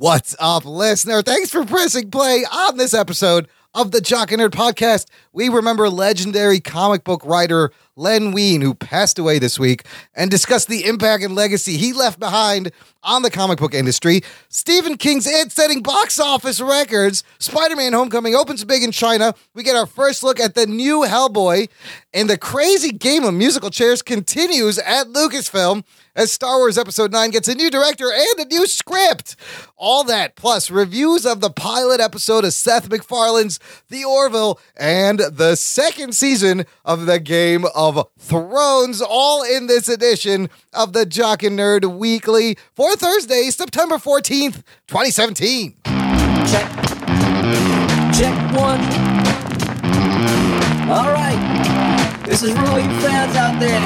What's up, listener? Thanks for pressing play on this episode of the Jock and Nerd podcast. We remember legendary comic book writer Len Wein, who passed away this week, and discuss the impact and legacy he left behind on the comic book industry. Stephen King's It setting box office records. Spider Man Homecoming opens big in China. We get our first look at the new Hellboy, and the crazy game of musical chairs continues at Lucasfilm as Star Wars Episode 9 gets a new director and a new script. All that, plus reviews of the pilot episode of Seth MacFarlane's The Orville and the second season of the Game of Thrones, all in this edition of the Jock and Nerd Weekly for Thursday, September 14th, 2017. Check. Check one. All right. This is for all you fans out there.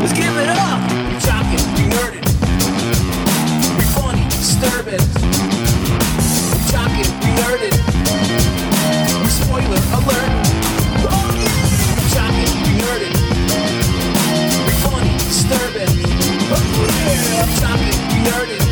Let's give it up. We're talking, we nerded. We funny, disturbing. We talking, we nerded. We spoiler Give it up one time. We talking, we nerded.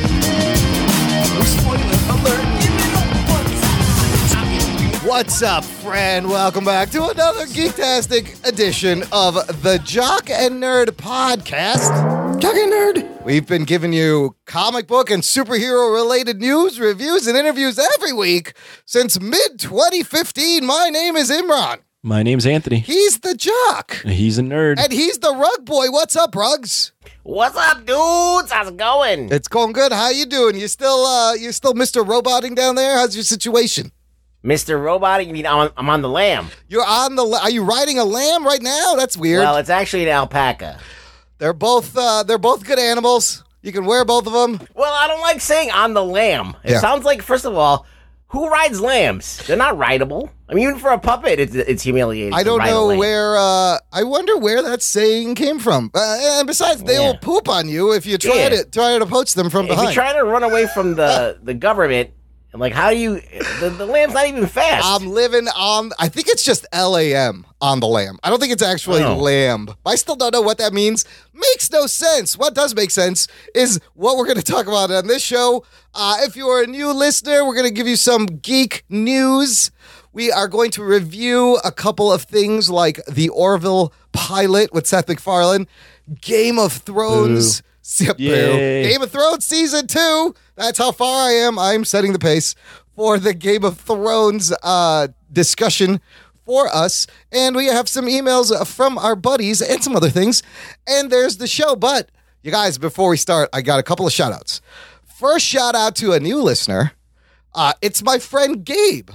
What's up, friend? Welcome back to another geektastic edition of the Jock and Nerd podcast. Jock and Nerd. We've been giving you comic book and superhero related news, reviews, and interviews every week since mid 2015. My name is Imran. My name's Anthony. He's the Jock. He's a nerd. And he's the Rug Boy. What's up, Rugs? What's up, dudes? How's it going? It's going good. How you doing? You still uh you still Mr. Roboting down there? How's your situation? Mr. Robot, you mean I'm on, I'm on the lamb? You're on the are you riding a lamb right now? That's weird. Well, it's actually an alpaca. They're both uh, they're both good animals. You can wear both of them. Well, I don't like saying on the lamb. It Yeah. sounds like, first of all, who rides lambs? They're not rideable. I mean, even for a puppet, it's, it's humiliating. I don't know lamb. where. Uh, I wonder where that saying came from. Uh, and besides, they Yeah. will poop on you if you try Yeah. to try to poach them from If behind. you try to run away from the, the government, like, how do you. The, the lamb's not even fast. I'm living on. I think it's just lam on the lamb. I don't think it's actually Oh. lamb. I still don't know what that means. Makes no sense. What does make sense is what we're going to talk about on this show. Uh, if you are a new listener, we're going to give you some geek news. We are going to review a couple of things like the Orville pilot with Seth MacFarlane, Game of Thrones. Game of Thrones season two. That's how far I am. I'm setting the pace for the Game of Thrones uh, discussion for us. And we have some emails from our buddies and some other things. And there's the show. But you guys, before we start, I got a couple of shout outs. First shout out to a new listener. Uh, it's my friend Gabe.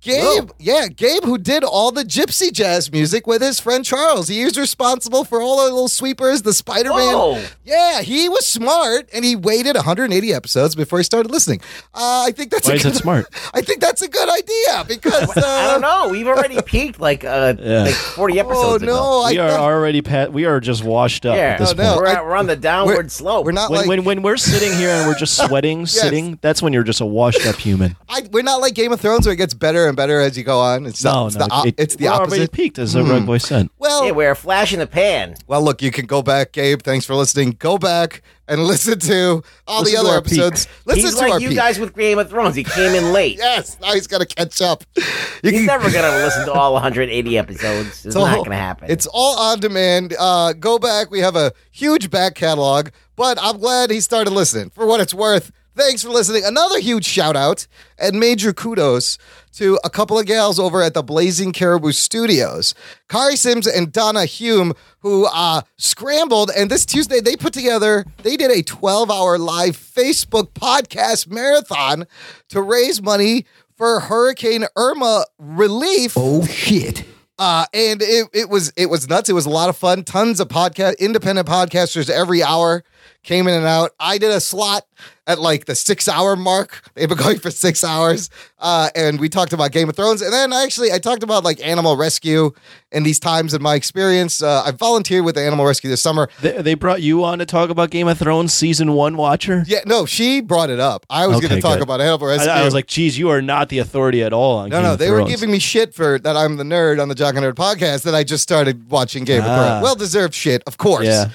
Gabe, yeah, Gabe, who did all the gypsy jazz music with his friend Charles. He was responsible for all the little sweepers, the Spider Man. Yeah, he was smart, and he waited 180 episodes before he started listening. Uh, I think that's Why a is good, that smart? I think that's a good idea because uh, I don't know. We've already peaked like uh, Yeah. like 40 Oh episodes ago. no, I we are thought- already pat. We are just washed up Yeah, at this Oh, no, point. we're, I- at- we're on the downward we're, slope. We're not When, like when when we're sitting here and we're just sweating, sitting, that's when you're just a washed up human. I, we're not like Game of Thrones where it gets better and better as you go on. It's not, No, it's no, the, op- it- it's the we're already opposite. peaked, as the rug boy said. Well, Yeah, we're a flash in the pan. Well, look, you can go back, Gabe. Thanks for listening. Go back and listen to all Listen the other our peak. episodes. Listen He's to our like you peak. guys with Game of Thrones. He came in late. Yes, now he's got to catch up. You He's can- never gonna listen to all 180 episodes. It's all- not gonna happen. It's all on demand. Uh, go back. We have a huge back catalog, but I'm glad he started listening. For what it's worth, thanks for listening. Another huge shout out and major kudos to a couple of gals over at the Blazing Caribou Studios, Kari Sims and Donna Hume, who uh, scrambled. And this Tuesday, they put together, they did a 12 hour live Facebook podcast marathon to raise money for Hurricane Irma relief. Oh shit. Uh, and it, it was it was nuts. It was a lot of fun. Tons of podcast independent podcasters every hour came in and out. I did a slot at like the six hour mark. They've been going for six hours. Uh, and we talked about Game of Thrones. And then actually I talked about like animal rescue and these times in my experience. Uh, I volunteered with the Animal Rescue this summer. They, they brought you on to talk about Game of Thrones season one watcher. Yeah, no, she brought it up. I was Okay, going to talk good. about Animal I, Rescue. I was like, geez, you are not the authority at all on No, Game no, of they were giving me shit for that I'm the nerd on the Jock and Nerd podcast that I just started watching Game of Ah. Thrones. Well deserved shit, of course. Yeah.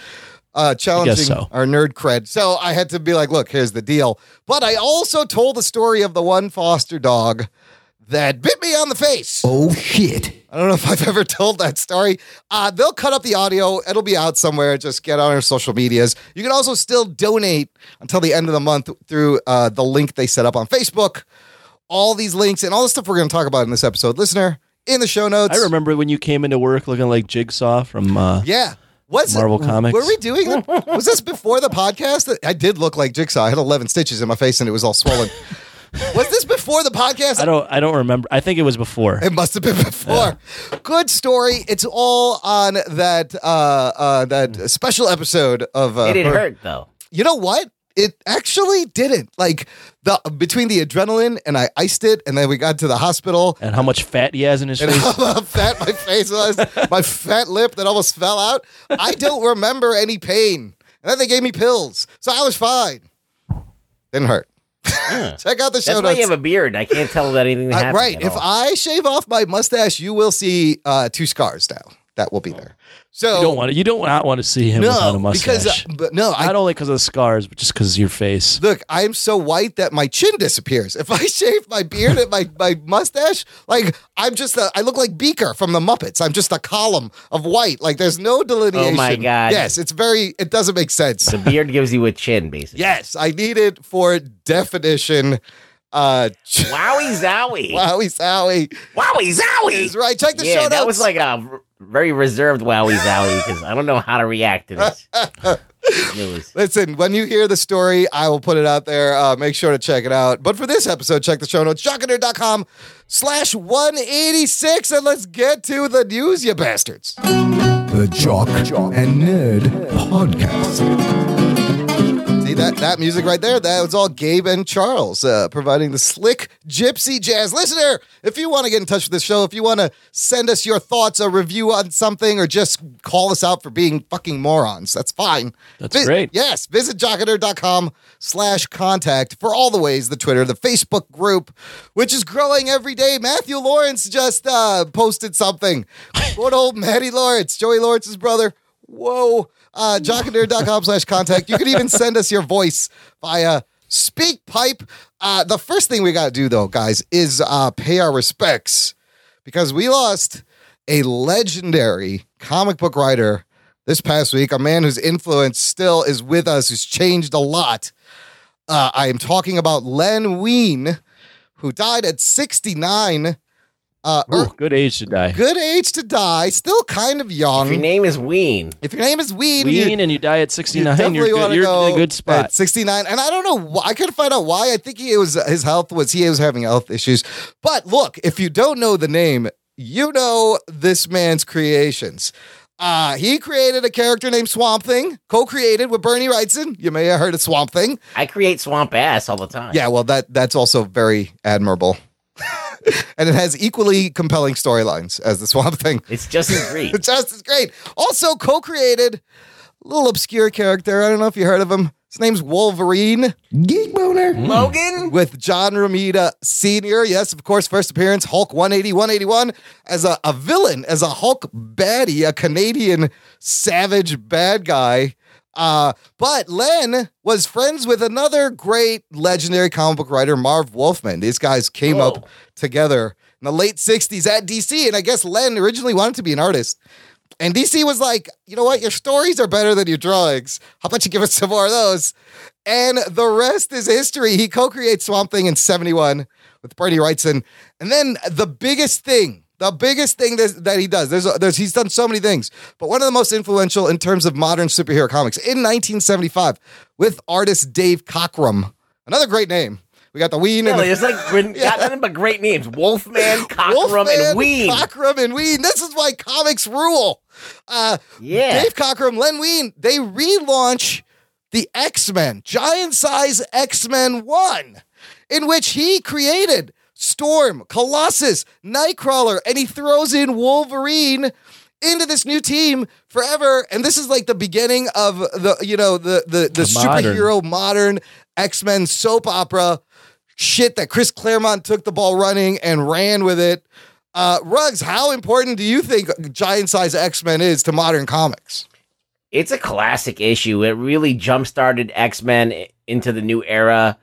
Uh, challenging so. our nerd cred. So I had to be like, look, here's the deal. But I also told the story of the one foster dog that bit me on the face. Oh shit. I don't know if I've ever told that story. Uh, they'll cut up the audio. It'll be out somewhere. Just get on our social medias. You can also still donate until the end of the month through uh, the link they set up on Facebook. All these links and all the stuff we're going to talk about in this episode, listener, in the show notes. I remember when you came into work looking like Jigsaw from. Uh, Yeah. Was Marvel Comics. Were we doing it? Was this before the podcast? I did look like Jigsaw. I had 11 stitches in my face and it was all swollen. was this before the podcast? I don't. I don't remember. I think it was before. It must have been before. Good story. It's all on that uh, uh, that special episode of. Uh, It didn't her- hurt though. You know what? It actually didn't. Like the between the adrenaline and I iced it, and then we got to the hospital. and how much fat he has in his And face. how fat my face was, my fat lip that almost fell out. I don't remember any pain. And then they gave me pills, so I was fine. Didn't hurt. Check out the show That's why you have a beard. I can't tell that anything Uh, happened. right. If all. I shave off my mustache, you will see uh, two scars now. That will be there. So You don't want to. You don't not want to see him without no a mustache. because uh, but no, I not only because of the scars, but just because of your face. look. I'm so white that my chin disappears. If I shave my beard and my my mustache, like I'm just a, I look like Beaker from the Muppets. I'm just a column of white. Like there's no delineation. Oh my God. Yes, it's very. It doesn't make sense. the beard gives you a chin, basically. Yes, I need it for definition. Uh, Wowie zowie. wowie zowie Wowie zowie. is right. Check the yeah, show notes. that was like a r- very reserved wowie zowie because I don't know how to react to this. news. Listen, when you hear the story, I will put it out there. Uh, make sure to check it out. But for this episode, check the show notes, jockandnerd.com slash 186. And let's get to the news, you bastards. The Jock and Nerd Podcast. That, that music right there? That was all Gabe and Charles uh, providing the slick gypsy jazz. Listener, if you want to get in touch with the show, if you want to send us your thoughts, a review on something, or just call us out for being fucking morons, that's fine. That's great. Yes, visit jockandnerd.com slash contact for all the ways, the Twitter, the Facebook group, which is growing every day. Matthew Lawrence just uh, posted something. Good old Matty Lawrence, Joey Lawrence's brother. Whoa. Uh, jockandnerd.com slash contact. You can even send us your voice via SpeakPipe. Uh, the first thing we got to do, though, guys, is uh, pay our respects because we lost a legendary comic book writer this past week, a man whose influence still is with us, who's changed a lot. Uh, I am talking about Len Wein, who died at 69. Uh, Ooh, good age to die. good age to die, still kind of young. If your name is Wein, If your name is Wein, you- Lean and you die at 69. definitely You're, good. you're go in a good spot. at 69. And I don't know why. I couldn't find out why. I think he was his health was he was having health issues. But look, if you don't know the name, you know this man's creations. Uh, he created a character named Swamp Thing, co-created with Bernie Wrightson. You may have heard of Swamp Thing. I create swamp ass all the time. Yeah, well, that that's also very admirable. and it has equally compelling storylines as the Swamp Thing. It's just as great. It's just as great. Also co-created a little obscure character. I don't know if you heard of him. His name's Wolverine Geek Boner. Mm. Logan? with John Romita Sr. Yes, of course, first appearance, Hulk 180, 181, as a, a villain, as a Hulk baddie, a Canadian savage bad guy. Uh, but Len was friends with another great legendary comic book writer, Marv Wolfman. These guys came Whoa. up together in the late 60s at DC. And I guess Len originally wanted to be an artist. And DC was like, you know what? Your stories are better than your drawings. How about you give us some more of those? And the rest is history. He co creates Swamp Thing in 71 with Bernie Wrightson. And then the biggest thing, the biggest thing that, that he does, there's, there's, he's done so many things, but one of the most influential in terms of modern superhero comics in 1975 with artist Dave Cockrum. Another great name. We got the Wein and the it's like got nothing but great names: Wolfman, Cockrum, Wolfman, and Wein. Cockrum and Wein. This is why comics rule. Uh, Yeah. Dave Cockrum, Len Wein. they relaunch the X Men, giant size X Men 1, in which he created Storm, Colossus, Nightcrawler, and he throws in Wolverine into this new team forever. And this is like the beginning of the, you know, the the, the, The superhero modern X Men soap opera shit that Chris Claremont took the ball running and ran with it. Uh, Ruggs, how important do you think giant size X Men is to modern comics? it's a classic issue. It really jump started X Men into the new era.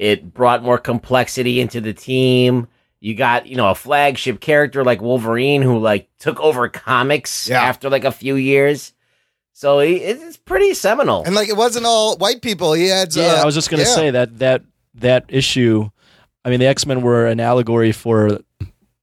It brought more complexity into the team. You got, you know, a flagship character like Wolverine who like took over comics Yeah. after like a few years. So he, it's pretty seminal. And like it wasn't all white people. He had. Yeah, uh, I was just gonna yeah. say that that that issue. I mean, the X Men were an allegory for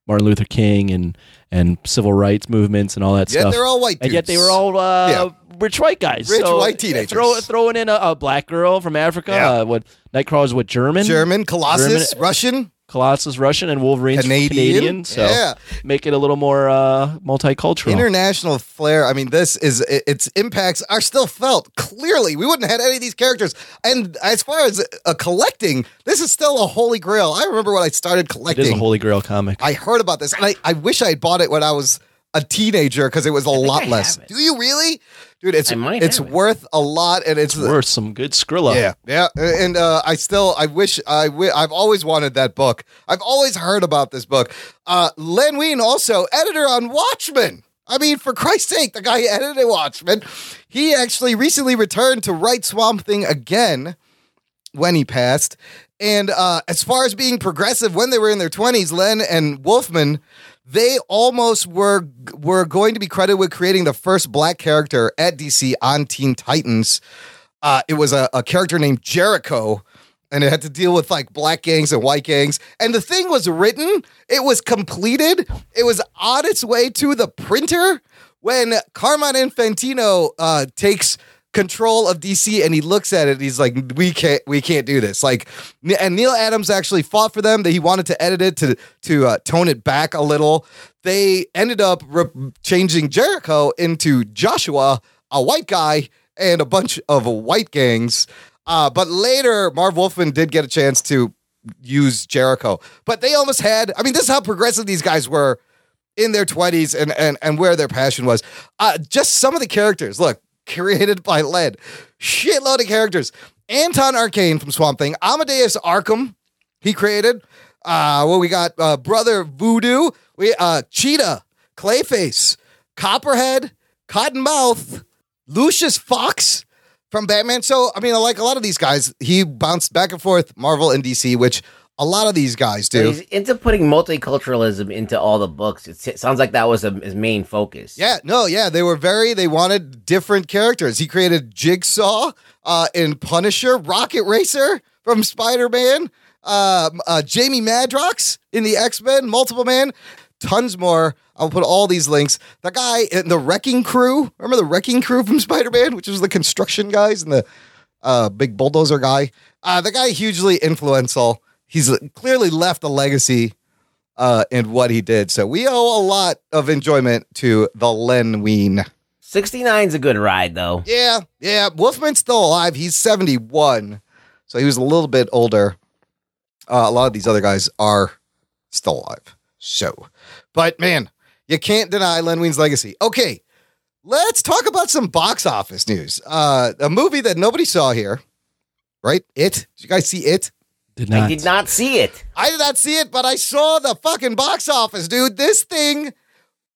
Martin Luther King and and civil rights movements and all that Yeah, stuff. they're all white dudes. and yet they were all uh, Yeah. Rich white guys, Rich So, white teenagers. Throw, throwing in a, a black girl from Africa. Yeah. Uh, what Nightcrawler's what German? German, Colossus, German- Russian, Colossus Russian and Wolverine's Canadian. Canadian. so Yeah. make it a little more uh, multicultural. international flair. I mean, this is its impacts are still felt. Clearly, we wouldn't have had any of these characters. And as far as a collecting, this is still a holy grail. I remember when I started collecting. it is a. Holy Grail comic. I heard about this, and I, I wish I had bought it when I was a teenager because it was a lot less. Do you really, dude? It's might it's have it. worth a lot, and it's, Worth some good Skrilla. yeah, yeah. And uh, I still, I wish, I, I've always wanted that book. I've always heard about this book. Uh, Len Wein, also editor on Watchmen. I mean, for Christ's sake, the guy who edited Watchmen, he actually recently returned to write Swamp Thing again when he passed. And uh, as far as being progressive, when they were in their twenties, Len and Wolfman, they almost were were going to be credited with creating the first black character at DC on Teen Titans. Uh, it was a, a character named Jericho, and it had to deal with like black gangs and white gangs. And the thing was written, it was completed, it was on its way to the printer when Carmine Infantino uh, takes control of DC and he looks at it he's like we can't we can't do this. Like and Neal Adams actually fought for them. That he wanted to edit it to to uh, tone it back a little. They ended up re- changing Jericho into Joshua a white guy and a bunch of white gangs. Uh, but later Marv Wolfman did get a chance to use Jericho. But they almost had I mean this is how progressive these guys were in their 20s and and and where their passion was. Uh just some of the characters. Look, created by Len. Shitload of characters. Anton Arcane from Swamp Thing, Amadeus Arkham, he created. Uh well, we got uh Brother Voodoo, we uh Cheetah, Clayface, Copperhead, Cottonmouth, Lucius Fox from Batman. So, I mean, like a lot of these guys, he bounced back and forth Marvel and DC, which a lot of these guys do. He's into putting multiculturalism into all the books. It sounds like that was a, his main focus. Yeah, no, yeah, they were very. They wanted different characters. He created Jigsaw uh, in Punisher, Rocket Racer from Spider Man, um, uh, Jamie Madrox in the X Men, Multiple Man, tons more. I'll put all these links. The guy in the Wrecking Crew. Remember the Wrecking Crew from Spider Man, which was the construction guys and the uh, big bulldozer guy. Uh, the guy hugely influential. He's clearly left a legacy uh, in what he did. So we owe a lot of enjoyment to the Len Wein. 69's a good ride, though. Yeah, yeah. Wolfman's still alive. He's 71. So he was a little bit older. Uh, a lot of these other guys are still alive. So, but man, you can't deny Len Wein's legacy. Okay, let's talk about some box office news. Uh, a movie that nobody saw here, right? It. Did you guys see it? Did not. I did not see it. I did not see it, but I saw the fucking box office, dude. This thing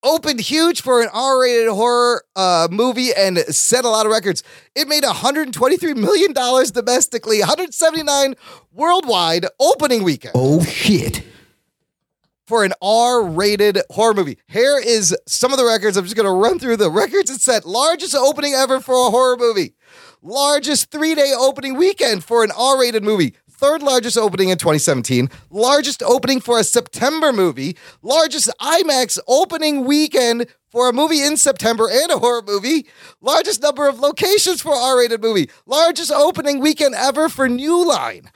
opened huge for an R-rated horror uh, movie and set a lot of records. It made 123 million dollars domestically, 179 worldwide opening weekend. Oh shit. For an R-rated horror movie. Here is some of the records. I'm just going to run through the records it set. Largest opening ever for a horror movie. Largest three-day opening weekend for an R-rated movie. Third largest opening in 2017. Largest opening for a September movie. Largest IMAX opening weekend for a movie in September and a horror movie. Largest number of locations for R-rated movie. Largest opening weekend ever for New Line.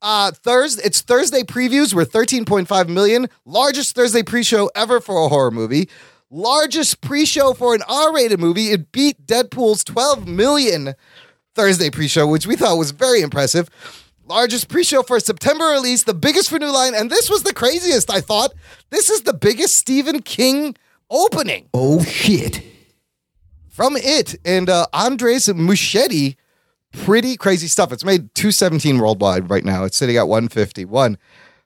Uh, Thursday, it's Thursday previews were 13.5 million. Largest Thursday pre-show ever for a horror movie. Largest pre-show for an R-rated movie. It beat Deadpool's 12 million Thursday pre-show, which we thought was very impressive. Largest pre-show for a September release, the biggest for New Line, and this was the craziest. I thought this is the biggest Stephen King opening Oh shit. from it and uh, Andres Muschietti. Pretty crazy stuff. It's made 217 worldwide right now. It's sitting at 151.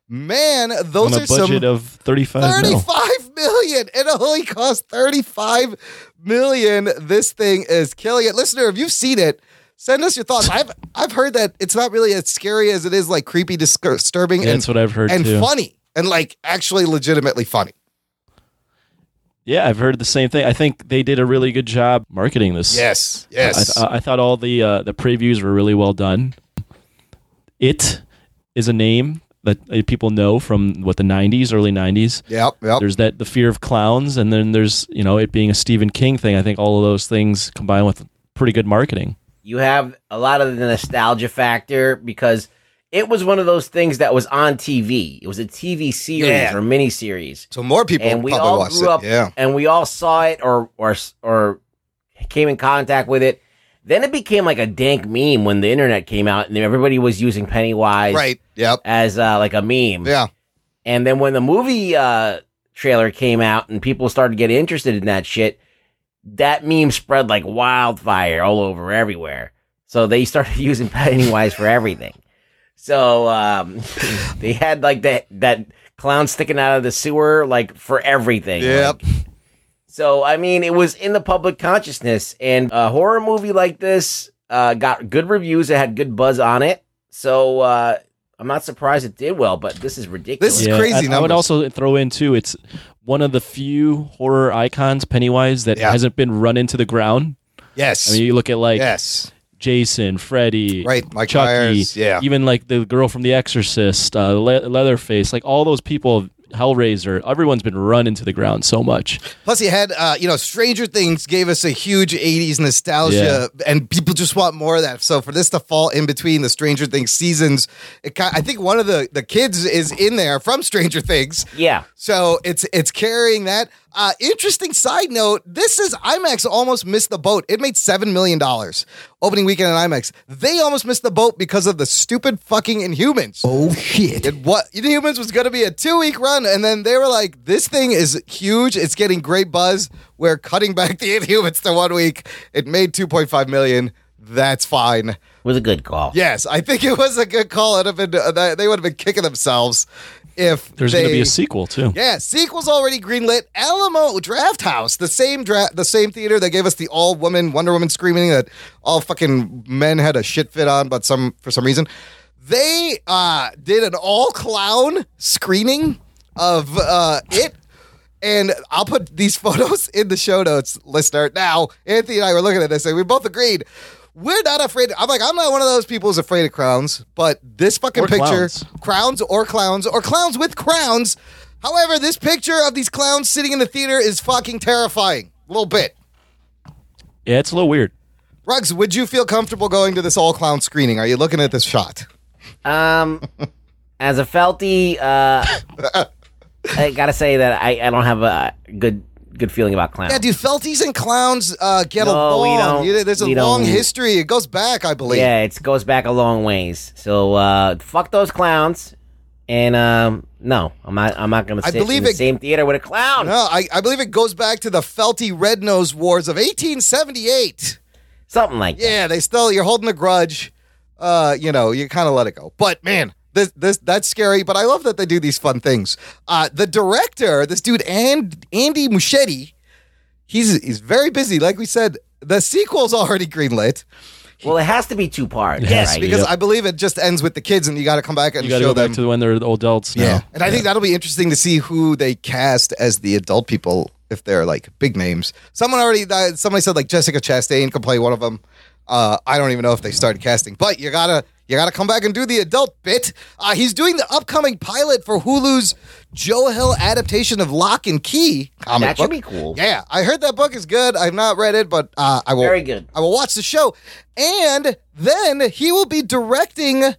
Man, those on are a budget some of 35 mil. 35 million. It only cost 35 million. This thing is killing it. Listener, if you've seen it, send us your thoughts. I've I've heard that it's not really as scary as it is like creepy, dis- disturbing, and, That's what I've heard and too. funny. And like actually legitimately funny. Yeah, I've heard the same thing. I think they did a really good job marketing this. Yes. Yes. I, th- I thought all the uh, the previews were really well done. It is a name that uh, people know from what the '90s, early '90s. yep. Yep. There's that the fear of clowns, and then there's you know it being a Stephen King thing. I think all of those things combined with pretty good marketing. You have a lot of the nostalgia factor because it was one of those things that was on TV. It was a TV series Yeah. or mini series, so more people and we all grew it. up Yeah. and we all saw it or or or came in contact with it. Then it became like a dank meme when the internet came out and everybody was using Pennywise Right. Yep. as uh, like a meme. Yeah. And then when the movie uh, trailer came out and people started getting interested in that shit, that meme spread like wildfire all over everywhere. So they started using Pennywise for everything. So um, they had like that that clown sticking out of the sewer like for everything. Yep. Like, so I mean, it was in the public consciousness, and a horror movie like this uh, got good reviews. It had good buzz on it. So uh, I'm not surprised it did well, but this is ridiculous. This is crazy I, I would also throw in too. It's one of the few horror icons, Pennywise, that Yeah. hasn't been run into the ground. Yes. I mean, you look at like yes. Jason, Freddy, Right. Mike Chucky, Myers. Yeah. even like the girl from The Exorcist, uh, Le- Leatherface, like all those people, Hellraiser, everyone's been run into the ground so much. Plus, you had, uh, you know, Stranger Things gave us a huge 80s nostalgia, and people just want more of that. So, for this to fall in between the Stranger Things seasons, it ki I think one of the, the kids is in there from Stranger Things. yeah. So, it's it's carrying that. Uh, interesting side note this is IMAX almost missed the boat. It made $7 million opening weekend at IMAX. They almost missed the boat because of the stupid fucking Inhumans. Oh shit. It what Inhumans was going to be a two week run, and then they were like, "This thing is huge. It's getting great buzz. We're cutting back the Inhumans to one week. It made two point five million. That's fine. was a good call. Yes, I think it was a good call. It'd have been uh, they would have been kicking themselves if There's going to be a sequel too. yeah, sequel's already greenlit. Alamo Drafthouse, the same dra- the same theater that gave us the all woman Wonder Woman screaming that all fucking men had a shit fit on, but some for some reason they uh, did an all clown screening of uh, it. And I'll put these photos in the show notes, listener. Now, Anthony and I were looking at this and we both agreed we're not afraid. I'm like, I'm not one of those people who's afraid of crowns, but this fucking Or picture, clowns. crowns or clowns or clowns with crowns. However, this picture of these clowns sitting in the theater is fucking terrifying. A little bit. Yeah, it's a little weird. Rugs, would you feel comfortable going to this all clown screening? Are you looking at this shot? Um, as a felty, uh, I gotta say that I, I don't have a good good feeling about clowns. Yeah, do felties and clowns uh, get No, along? You- There's a we long don't. history. It goes back, I believe. Yeah, it goes back a long ways. So uh, fuck those clowns. And um, no, I'm not. I'm not gonna I sit believe in the it- same theater with a clown. No, I, I believe it goes back to the Felty Red Nose Wars of 1878. Something like that. Yeah, they still you're holding a grudge. Uh, you know, you kind of let it go. But man, this this that's scary. But I love that they do these fun things. Uh, the director, this dude, and Andy Muschietti, he's he's very busy. Like we said, the sequel's already greenlit. Well, it has to be two parts. Yes, right? because I believe it just ends with the kids, and you got to come back and You got to show go back them. to when they're adults now. Yeah, and I think that'll be interesting to see who they cast as the adult people if they're like big names. Someone already, uh, somebody said like Jessica Chastain could play one of them. Uh, I don't even know if they started casting, but you gotta you gotta come back and do the adult bit. Uh, he's doing the upcoming pilot for Hulu's Joe Hill adaptation of Locke and Key comic That should book. be cool. Yeah, I heard that book is good. I've not read it, but uh, I will. Very good. I will watch the show, and then he will be directing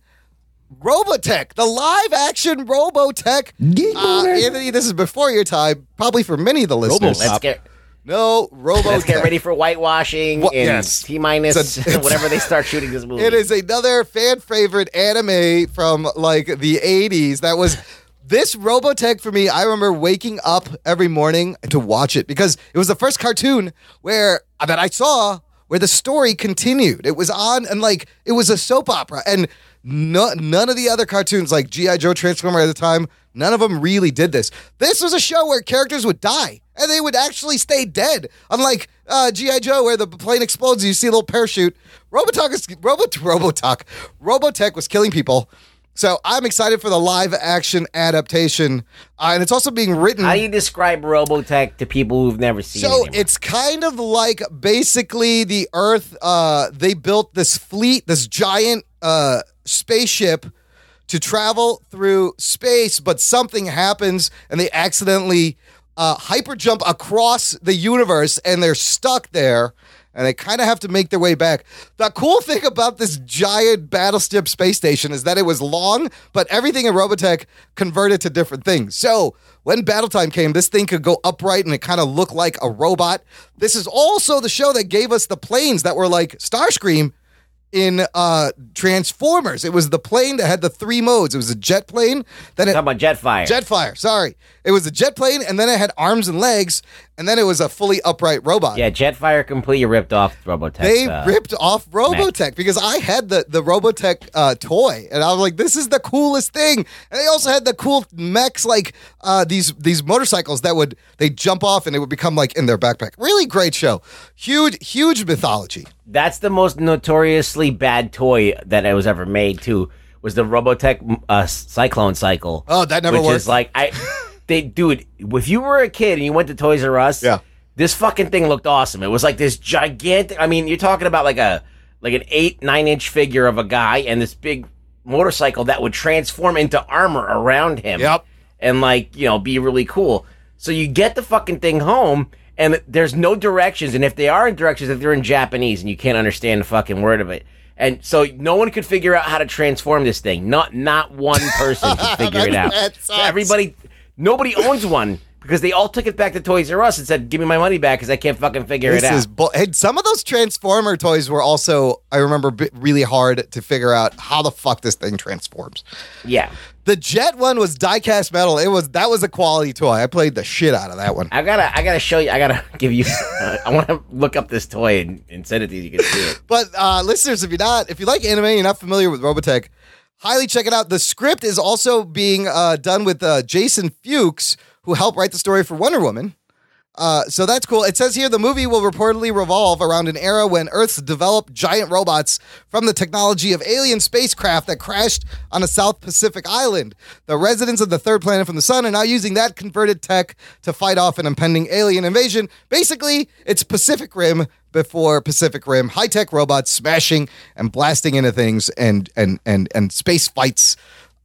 Robotech, the live action Robotech. Uh. Anthony, this is before your time, probably for many of the listeners. let's get no, Robotech. let's get ready for whitewashing What- in yes. T minus It's a- it's- whenever they start shooting this movie. It is another fan favorite anime from like the 80s. That was this Robotech for me. I remember waking up every morning to watch it because it was the first cartoon where that I saw where the story continued. It was on and like it was a soap opera and No, none of the other cartoons like GI Joe Transformer at the time, none of them really did this. This was a show where characters would die and they would actually stay dead. Unlike uh, GI Joe, where the plane explodes, and you see a little parachute. Robotech is Robot Robotech Robotech was killing people. So I'm excited for the live action adaptation, uh, and it's also being written. How do you describe Robotech to people who've never seen it? So it? it's kind of like basically the Earth. Uh, they built this fleet, this giant uh, spaceship to travel through space, but something happens and they accidentally uh, hyper jump across the universe and they're stuck there. And they kind of have to make their way back. The cool thing about this giant battleship space station is that it was long, but everything in Robotech converted to different things. So when battle time came, this thing could go upright and it kind of looked like a robot. This is also the show that gave us the planes that were like Starscream in uh Transformers. It was the plane that had the three modes. It was a jet plane, then it Talking about Jetfire. Jetfire, sorry. It was a jet plane and then it had arms and legs and then it was a fully upright robot. yeah, Jetfire completely ripped off Robotech. They uh, ripped off Robotech because I had the the Robotech uh, toy, and I was like, "This is the coolest thing." And they also had the cool mechs, like uh, these these motorcycles that would they jump off and it would become like in their backpack. Really great show, huge huge mythology. That's the most notoriously bad toy that I was ever made. Too was the Robotech uh, Cyclone Cycle. Oh, that never which worked. is like I, they, dude. If you were a kid and you went to Toys R Us, Yeah. this fucking thing looked awesome. It was like this gigantic. I mean, you're talking about like a like an eight nine inch figure of a guy and this big motorcycle that would transform into armor around him. Yep. and like you know be really cool. So you get the fucking thing home. And there's no directions, and if they are in directions, if they're in Japanese and you can't understand a fucking word of it, and so no one could figure out how to transform this thing. Not not one person could figure it out. That So sucks. everybody, nobody owns one because they all took it back to Toys R Us and said, "Give me my money back because I can't fucking figure This it out." is. Hey, some of those Transformer toys were also I remember really hard to figure out how the fuck this thing transforms. yeah, The Jet one was die-cast metal. It was that was a quality toy. I played the shit out of that one. I gotta, I gotta show you. I gotta give you. Uh, I want to look up this toy and, and send it to you. You can see it. But uh, listeners, if you're not, if you like anime, you're not familiar with Robotech, highly check it out. The script is also being uh, done with uh, Jason Fuchs, who helped write the story for Wonder Woman. Uh, so that's cool. It says here the movie will reportedly revolve around an era when Earth's developed giant robots from the technology of alien spacecraft that crashed on a South Pacific island. The residents of the third planet from the sun are now using that converted tech to fight off an impending alien invasion. Basically, it's Pacific Rim before Pacific Rim, high tech robots smashing and blasting into things and and and and space fights.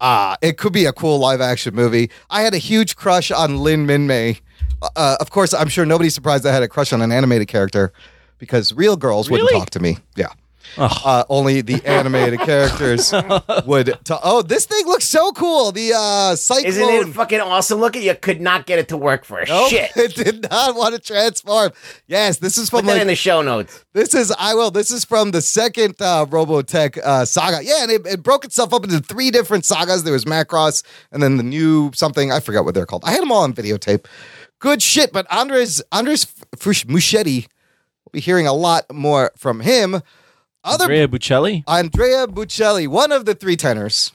Uh, it could be a cool live action movie. I had a huge crush on Lin Min Mei. Uh, of course, I'm sure nobody's surprised I had a crush on an animated character because real girls wouldn't Really? talk to me. Yeah. Uh, only the animated characters would. Ta- oh, this thing looks so cool. The uh, cyclone. Isn't it fucking awesome? Look at you. Could not get it to work for Nope, shit. it did not want to transform. Yes, this is from Put that like in the show notes. this is I will. This is from the second uh, Robotech uh, saga. Yeah, and it, it broke itself up into three different sagas. There was Macross, and then the new something I forgot what they're called. I had them all on videotape. Good shit. But Andres Andres Fush Muschietti, we'll be hearing a lot more from him. Other Andrea Bocelli. Andrea Bocelli, one of the three tenors,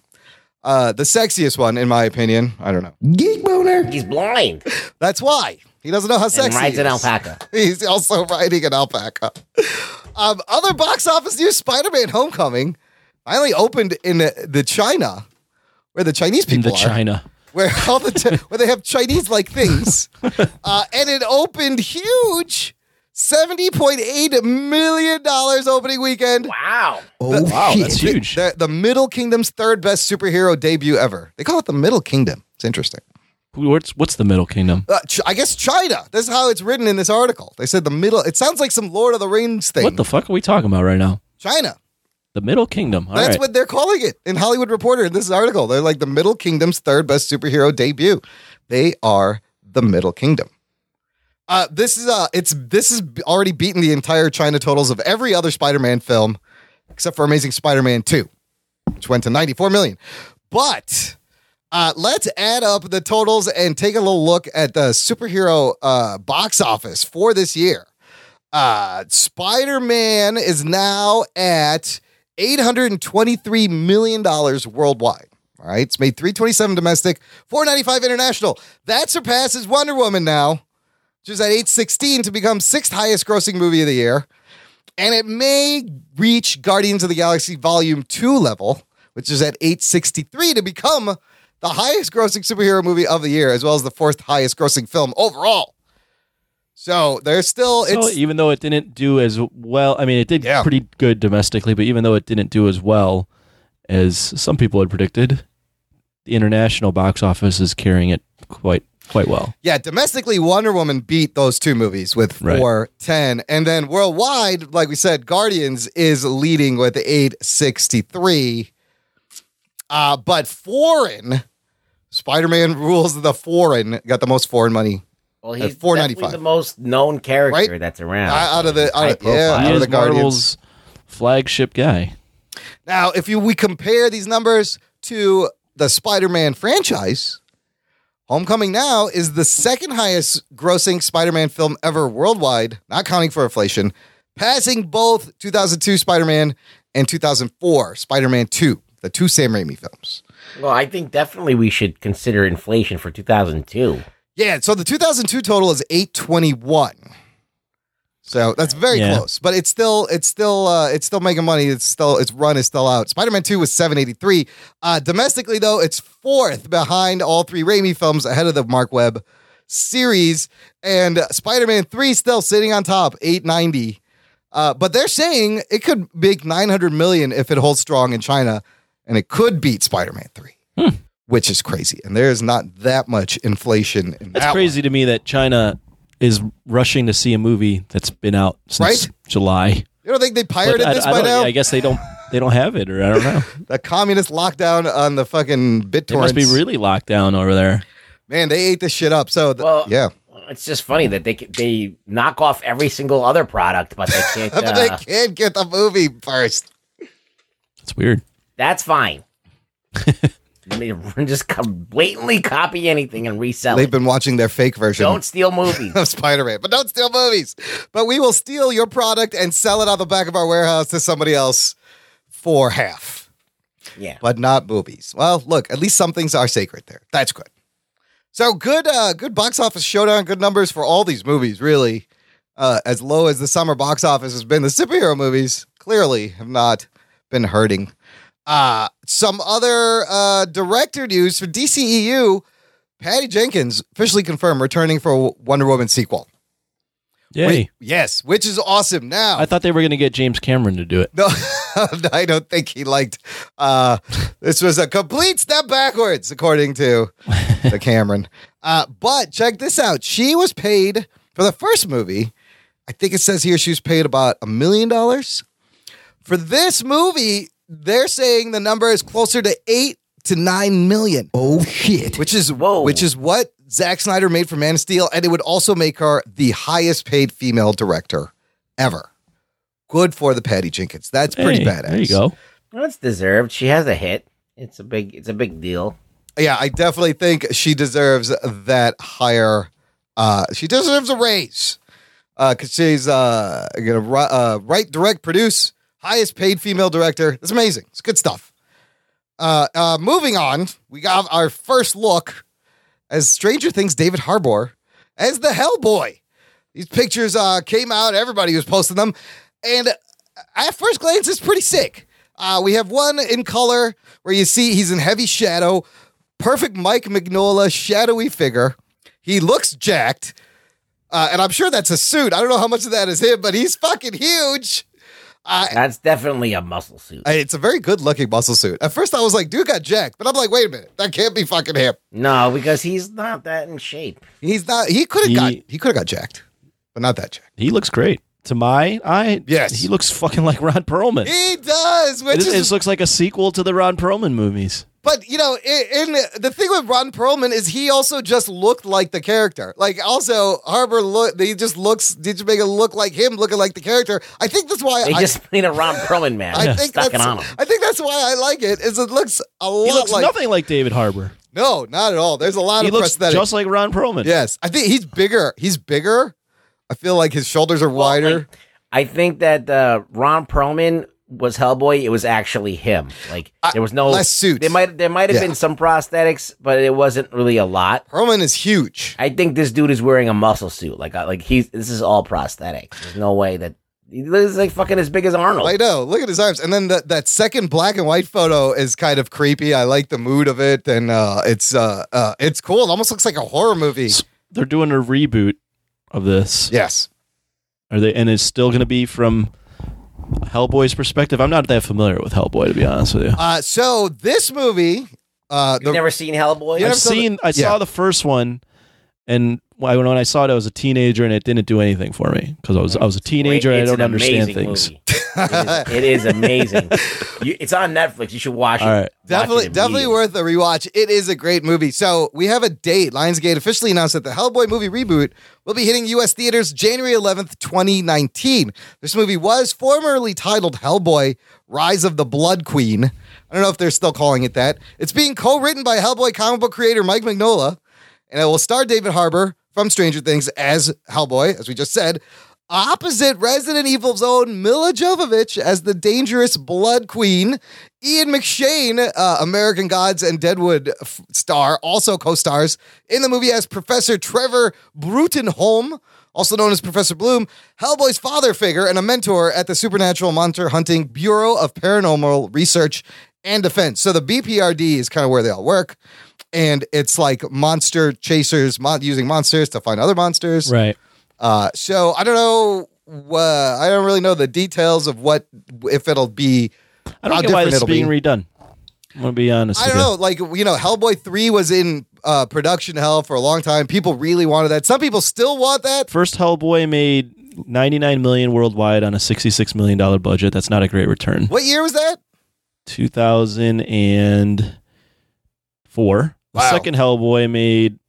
uh, the sexiest one in my opinion. I don't know. Geek boner. He's blind That's why he doesn't know how and sexy. rides an alpaca. He's also riding an alpaca. Um, other box office news: Spider-Man: Homecoming finally opened in the, the China, where the Chinese people In people the are, China. Where all the Chi- where they have Chinese-like things, uh, and it opened huge. Seventy point eight million dollars opening weekend. Wow. Oh wow, that's huge. The, the Middle Kingdom's third best superhero debut ever. They call it the Middle Kingdom. It's interesting. What's what's the Middle Kingdom? Uh, Ch- I guess China. This is how it's written in this article. They said the middle. It sounds like some Lord of the Rings thing. What the fuck are we talking about right now? China. The Middle Kingdom. All right. That's what they're calling it in Hollywood Reporter in this article. They're like the Middle Kingdom's third best superhero debut. They are the Middle Kingdom. Uh, this is uh, it's this is already beaten the entire China totals of every other Spider-Man film, except for Amazing Spider-Man Two, which went to 94 million. But uh, let's add up the totals and take a little look at the superhero uh, box office for this year. Uh, Spider Man is now at $823 million worldwide. All right. It's made 327 domestic, 495 international. That surpasses Wonder Woman now, which is at 816 to become sixth highest grossing movie of the year. And it may reach Guardians of the Galaxy Volume 2 level, which is at 863 to become the highest grossing superhero movie of the year, as well as the fourth highest grossing film overall. So there's still So even though it didn't do as well, I mean, it did Yeah. pretty good domestically, but even though it didn't do as well as some people had predicted, the international box office is carrying it quite quite well. Yeah, domestically, Wonder Woman beat those two movies with Right. 410. And then worldwide, like we said, Guardians is leading with 863. Uh, but foreign, Spider Man rules the foreign, got the most foreign money Well, he's $4.95. the most known character Right? that's around. Out of the- out of- yeah, out of the Guardians. Marvel's flagship guy. Now, if you we compare these numbers to the Spider-Man franchise, Homecoming now is the second highest grossing Spider-Man film ever worldwide, not counting for inflation, passing both 2002 Spider-Man and 2004 Spider-Man 2, the two Sam Raimi films. Well, I think definitely we should consider inflation for 2002. Yeah, so the 2002 total is 821. So that's very Yeah. close, but it's still it's still uh it's still making money. It's still its run is still out. Spider-Man 2 was 783. Uh domestically though, it's fourth behind all three Raimi films ahead of the Marc Webb series and Spider-Man 3 still sitting on top, 890. Uh but they're saying it could make 900 million if it holds strong in China and it could beat Spider-Man 3. Which is crazy. And there's not that much inflation in That's that crazy to me that China is rushing to see a movie that's been out since Right? July. You don't think they pirated I, this I by don't- now? I guess they don't they don't have it, or I don't know. the communist lockdown on the fucking They BitTorrents. must be really locked down over there. Man, they ate this shit up. So, th- Well, yeah. It's just funny that they they knock off every single other product, but they can't. but Uh, they can't get the movie first. It's weird. that's fine. They just come blatantly copy anything and resell They've it. been watching their fake version Don't steal movies. of Spider Man. But don't steal movies. But we will steal your product and sell it out the back of our warehouse to somebody else for half, yeah. but not movies. Well, look, at least some things are sacred there. That's good. So good, uh, good box office showdown, good numbers for all these movies, really. Uh, as low as the summer box office has been, the superhero movies clearly have not been hurting. Uh, some other uh, director news for DCEU Patty Jenkins officially confirmed returning for a Wonder Woman sequel. Yay! Wait, yes, which is awesome. Now, I thought they were going to get James Cameron to do it. no, I don't think he liked. Uh, this was a complete step backwards, according to the Cameron. Uh, but check this out: she was paid for the first movie. I think it says here she was paid about a million dollars for this movie. They're saying the number is closer to eight to nine million. Oh shit! Which is Whoa. which is what Zack Snyder made for Man of Steel, and it would also make her the highest paid female director ever. Good for the Patty Jenkins. That's pretty Hey, badass. There you go. That's deserved. She has a hit. It's a big. It's a big deal. Yeah, I definitely think she deserves that higher. Uh, she deserves a raise because she's uh, gonna ri- uh, write, direct, produce, highest paid female director. It's amazing. It's good stuff. Uh, uh, moving on, we got our first look as Stranger Things David Harbour as the Hellboy. These pictures uh, came out. Everybody was posting them, and at first glance, it's pretty sick. Uh, we have one in color where you see he's in heavy shadow, perfect Mike Mignola shadowy figure. He looks jacked, uh, and I'm sure that's a suit. I don't know how much of that is him, but he's fucking huge. Uh, That's definitely a muscle suit. it's a very good looking muscle suit. At first, I was like, dude got jacked, but I'm like, wait a minute, that can't be fucking him. No, because he's not that in shape. He's not. He could have got. He could have got jacked, but not that jacked. He looks great. To my eye, Yes. he looks fucking like Ron Perlman. He does, which is- is it looks like a sequel to the Ron Perlman movies. But you know, in, in the thing with Ron Perlman is he also just looked like the character. Like also Harbour look, he just looks. Did you make it look like him, looking like the character? I think that's why They I. just made a Ron Perlman man. I think stuck that's. it on him. I think that's why I like it. Is it looks a lot He looks like nothing like David Harbour. no, not at all. There's a lot He of looks prosthetic. just like Ron Perlman. yes, I think he's bigger. He's bigger. I feel like his shoulders are wider. like, I think that uh, Ron Perlman was Hellboy, it was actually him. Like there was no less suits. There might there might have Yeah. been some prosthetics, but it wasn't really a lot. Perlman is huge. I think this dude is wearing a muscle suit. Like like he's this is all prosthetics. There's no way that he looks like fucking as big as Arnold. I know. Look at his arms. And then that that second black and white photo is kind of creepy. I like the mood of it, and uh, it's uh, uh, it's cool. It almost looks like a horror movie. They're doing a reboot of this. Yes. Are they? And it's still going to be from Hellboy's perspective. I'm not that familiar with Hellboy, to be honest with you. Uh, so this movie, uh, You've the, never seen Hellboy? You I've saw the- seen. I yeah. saw the first one, and when when I saw it, I was a teenager, and it didn't do anything for me because I was I was a teenager and I don't an understand things. It is, it is amazing. You, it's on Netflix. You should watch it. All right. Watch Definitely, it definitely worth a rewatch. It is a great movie. So we have a date. Lionsgate officially announced that the Hellboy movie reboot will be hitting U.S. theaters January 11th, 2019. This movie was formerly titled Hellboy: Rise of the Blood Queen. I don't know if they're still calling it that. It's being co-written by Hellboy comic book creator Mike Mignola, and it will star David Harbour from Stranger Things as Hellboy, as we just said. Opposite Resident Evil's own Milla Jovovich as the dangerous Blood Queen, Ian McShane, uh, American Gods and Deadwood f- star, also co-stars in the movie as Professor Trevor Bruttenholm, also known as Professor Bloom, Hellboy's father figure and a mentor at the Supernatural Monster Hunting Bureau of Paranormal Research and Defense. So the BPRD is kind of where they all work, and it's like monster chasers, mon- using monsters to find other monsters. Right. Uh, so I don't know. Uh, I don't really know the details of what if it'll be. I don't get why this is being be. redone. I'm gonna be honest. I don't know. Like you know, Hellboy three was in uh, production hell for a long time. People really wanted that. Some people still want that. First Hellboy made 99 million worldwide on a 66 million dollar budget. That's not a great return. What year was that? 2004. The Wow. second Hellboy made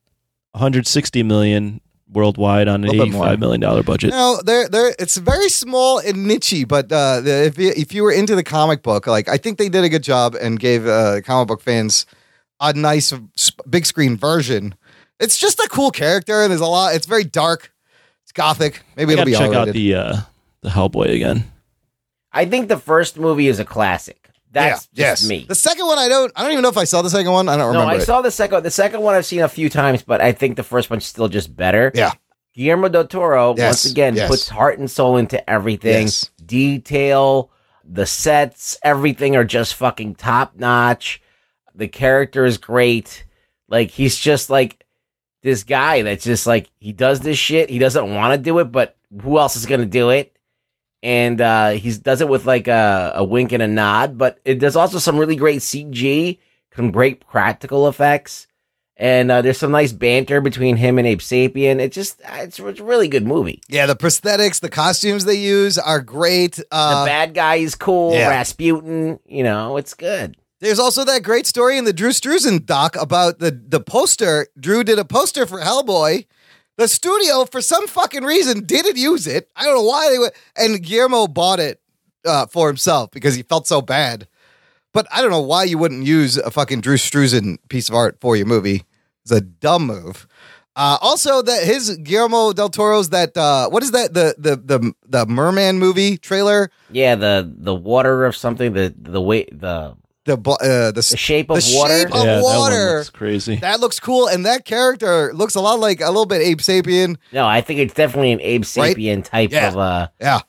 160 million worldwide on an eighty-five million dollar budget. No, they're they're it's very small and nichey, but uh, the- if you, if you were into the comic book, like I think they did a good job and gave uh, comic book fans a nice big screen version. It's just a cool character, and there's a lot. It's very dark. It's gothic. Maybe I it'll gotta be check out R-rated. the uh, the Hellboy again. I think the first movie is a classic. That's yeah, just yes. me. The second one, I don't. I don't even know if I saw the second one. I don't remember. No. I it. saw the second. The second one I've seen a few times, but I think the first one's still just better. Yeah. Guillermo del Toro Yes, once again yes. puts heart and soul into everything. Yes. Detail, the sets, everything are just fucking top notch. The character is great. Like he's just like this guy that's just like he does this shit. He doesn't want to do it, but who else is gonna do it? And uh he does it with like a, a wink and a nod, but it does also some really great CG, some great practical effects. And uh, there's some nice banter between him and Abe Sapien. It just it's, it's a really good movie. yeah, the prosthetics, the costumes they use are great. Uh, the bad guy is cool. yeah. Rasputin, you know, it's good. There's also that great story in the Drew Struzan doc about the the poster. Drew did a poster for Hellboy. The studio, for some fucking reason, didn't use it. I don't know why they went. And Guillermo bought it uh, for himself because he felt so bad. But I don't know why you wouldn't use a fucking Drew Struzan piece of art for your movie. It's a dumb move. Uh, also, that his Guillermo del Toro's that uh, what is that the the the the Merman movie trailer Yeah, the the water of something, the the way the the uh, the, the shape of The water. shape of- yeah, that one looks crazy. That looks cool, and that character looks a lot like a little bit Abe Sapien. no, I think it's definitely an Abe Right? Sapien type Yeah. of uh Yeah,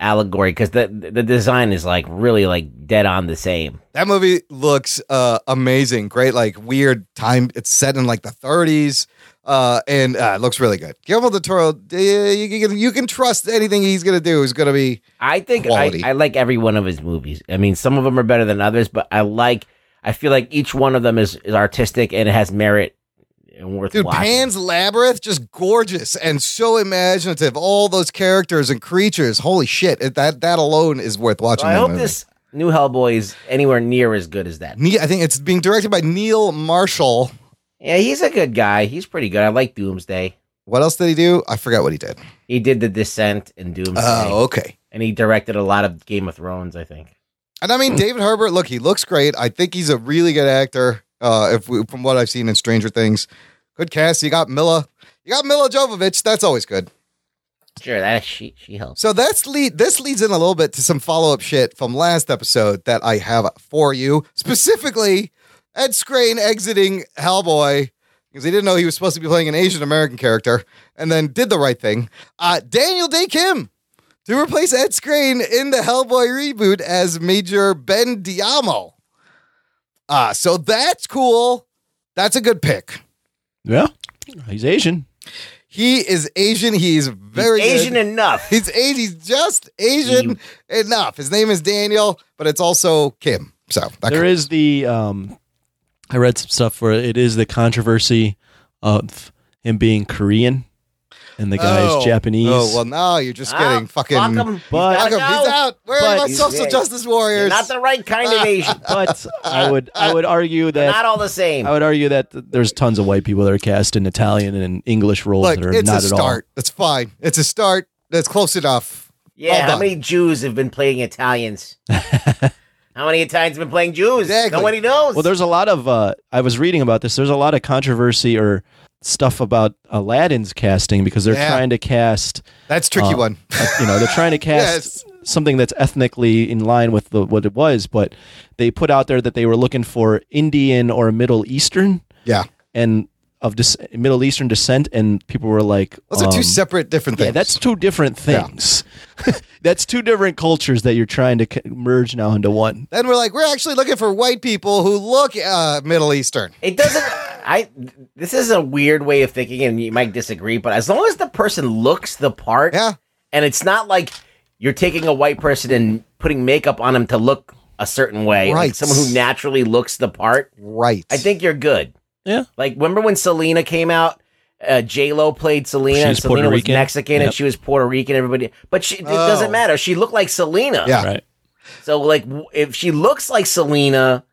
allegory because the the design is like really like dead on the same. that movie looks uh, amazing. Great, like weird time. It's set in like the 30s, uh, and uh, it looks really good. Guillermo del Toro, uh, you, you can, trust anything he's gonna do is gonna be. I think I, I like every one of his movies. I mean, some of them are better than others, but I like. I feel like each one of them is, is artistic and it has merit and worth Dude, watching. Pan's Labyrinth, just gorgeous and so imaginative. All those characters and creatures. Holy shit! That that alone is worth watching. So I hope movie. this new Hellboy is anywhere near as good as that. I think it's being directed by Neil Marshall. Yeah, he's a good guy. He's pretty good. I like Doomsday. What else did he do? I forgot what he did. He did The Descent and Doomsday, Oh, okay. and he directed a lot of Game of Thrones. I think. And I mean, David Harbour. Look, he looks great. I think he's a really good actor. Uh, if we, from what I've seen in Stranger Things, good cast. You got Milla. You got Milla Jovovich. That's always good. Sure, that she she helps. So that's lead. This leads in a little bit to some follow up shit from last episode that I have for you. Specifically, Ed Skrein exiting Hellboy because he didn't know he was supposed to be playing an Asian American character, and then did the right thing. Uh, Daniel Dae Kim to replace Ed Skrein in the Hellboy reboot as Major Ben Daimio. Uh, so that's cool. That's a good pick. Yeah, he's Asian. He is Asian. He's very He's Asian good. enough. He's Asian. He's just Asian enough. His name is Daniel, but it's also Kim. So that There counts. is the um, I read some stuff where it is the controversy of him being Korean and the guy Oh. is Japanese. Oh well, now you're just Ah, getting fucking. fuck him. But- Fuck him. He's out. Where are But- my social Yeah. justice You're warriors? not the right kind of Asian. but I would I would argue They're that not all the same. I would argue that there's tons of white people that are cast in Italian and English roles Look, that are it's a not at all. start. That's fine. It's a start. That's close enough. Yeah, All how done. many Jews have been playing Italians? how many Italians have been playing Jews? Exactly. Nobody knows. Well, there's a lot of uh, I was reading about this. There's a lot of controversy or stuff about Aladdin's casting because they're Yeah. trying to cast That's a tricky Uh, one. you know they're trying to cast something that's ethnically in line with the, what it was but they put out there that they were looking for indian or middle eastern Yeah, and of dis- middle eastern descent and people were like those are two um, separate different things. yeah that's two different Yeah. things that's two different cultures that you're trying to c- merge now into one then we're like, we're actually looking for white people who look uh, Middle Eastern. It doesn't. I. This is a weird way of thinking, and you might disagree, but as long as the person looks the part, Yeah, and it's not like you're taking a white person and putting makeup on them to look a certain way, like Right. someone who naturally looks the part, right. I think you're good. Yeah Like, remember when Selena came out? Uh, J Lo played Selena, and She's Puerto Selena was Rican. Mexican, Yep. and she was Puerto Rican. Everybody, but she, it Oh. doesn't matter. She looked like Selena. Yeah. right So, like, w- if she looks like Selena,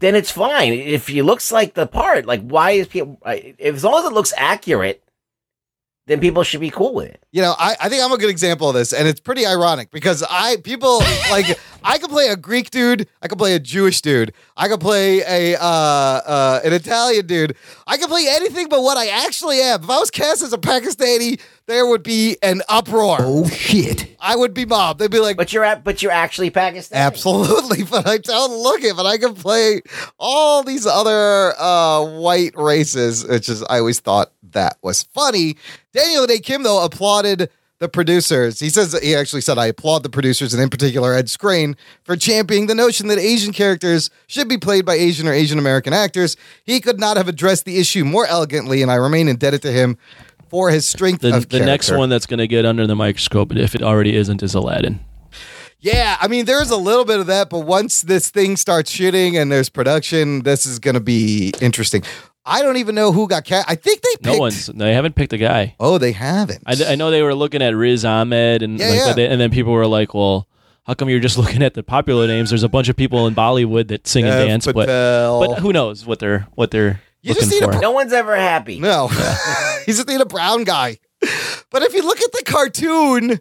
then it's fine. If she looks like the part, like, why is people? I- If as long as it looks accurate, then people should be cool with it. You know, I, I think I'm a good example of this, and it's pretty ironic because I people like I could play a Greek dude, I could play a Jewish dude, I could play a uh, uh, an Italian dude, I could play anything but what I actually am. If I was cast as a Pakistani, there would be an uproar. Oh shit. I would be mobbed. They'd be like, But you're at, but you're actually Pakistani. Absolutely, but I don't look it. But I can play all these other uh, white races, which is I always thought that was funny. Daniel Dae Kim though applauded the producers. He says he actually said I applaud the producers and in particular Ed Skrein for championing the notion that Asian characters should be played by Asian or Asian American actors. He could not have addressed the issue more elegantly, and I remain indebted to him for his strength the, of the next one that's going to get under the microscope if it already isn't is aladdin Yeah, I mean, there's a little bit of that, but once this thing starts shooting and there's production, this is going to be interesting. I don't even know who got cast. I think they picked. no one's they haven't picked a guy Oh, they haven't. I, I know they were looking at Riz Ahmed and Yeah, like, yeah. but they- and then people were like, well, how come you're just looking at the popular names? There's a bunch of people in Bollywood that sing and Dev dance, but Patel. but who knows what they're what they're You just looking need for? pro- No one's ever happy. no, he's just need a brown guy. But if you look at the cartoon,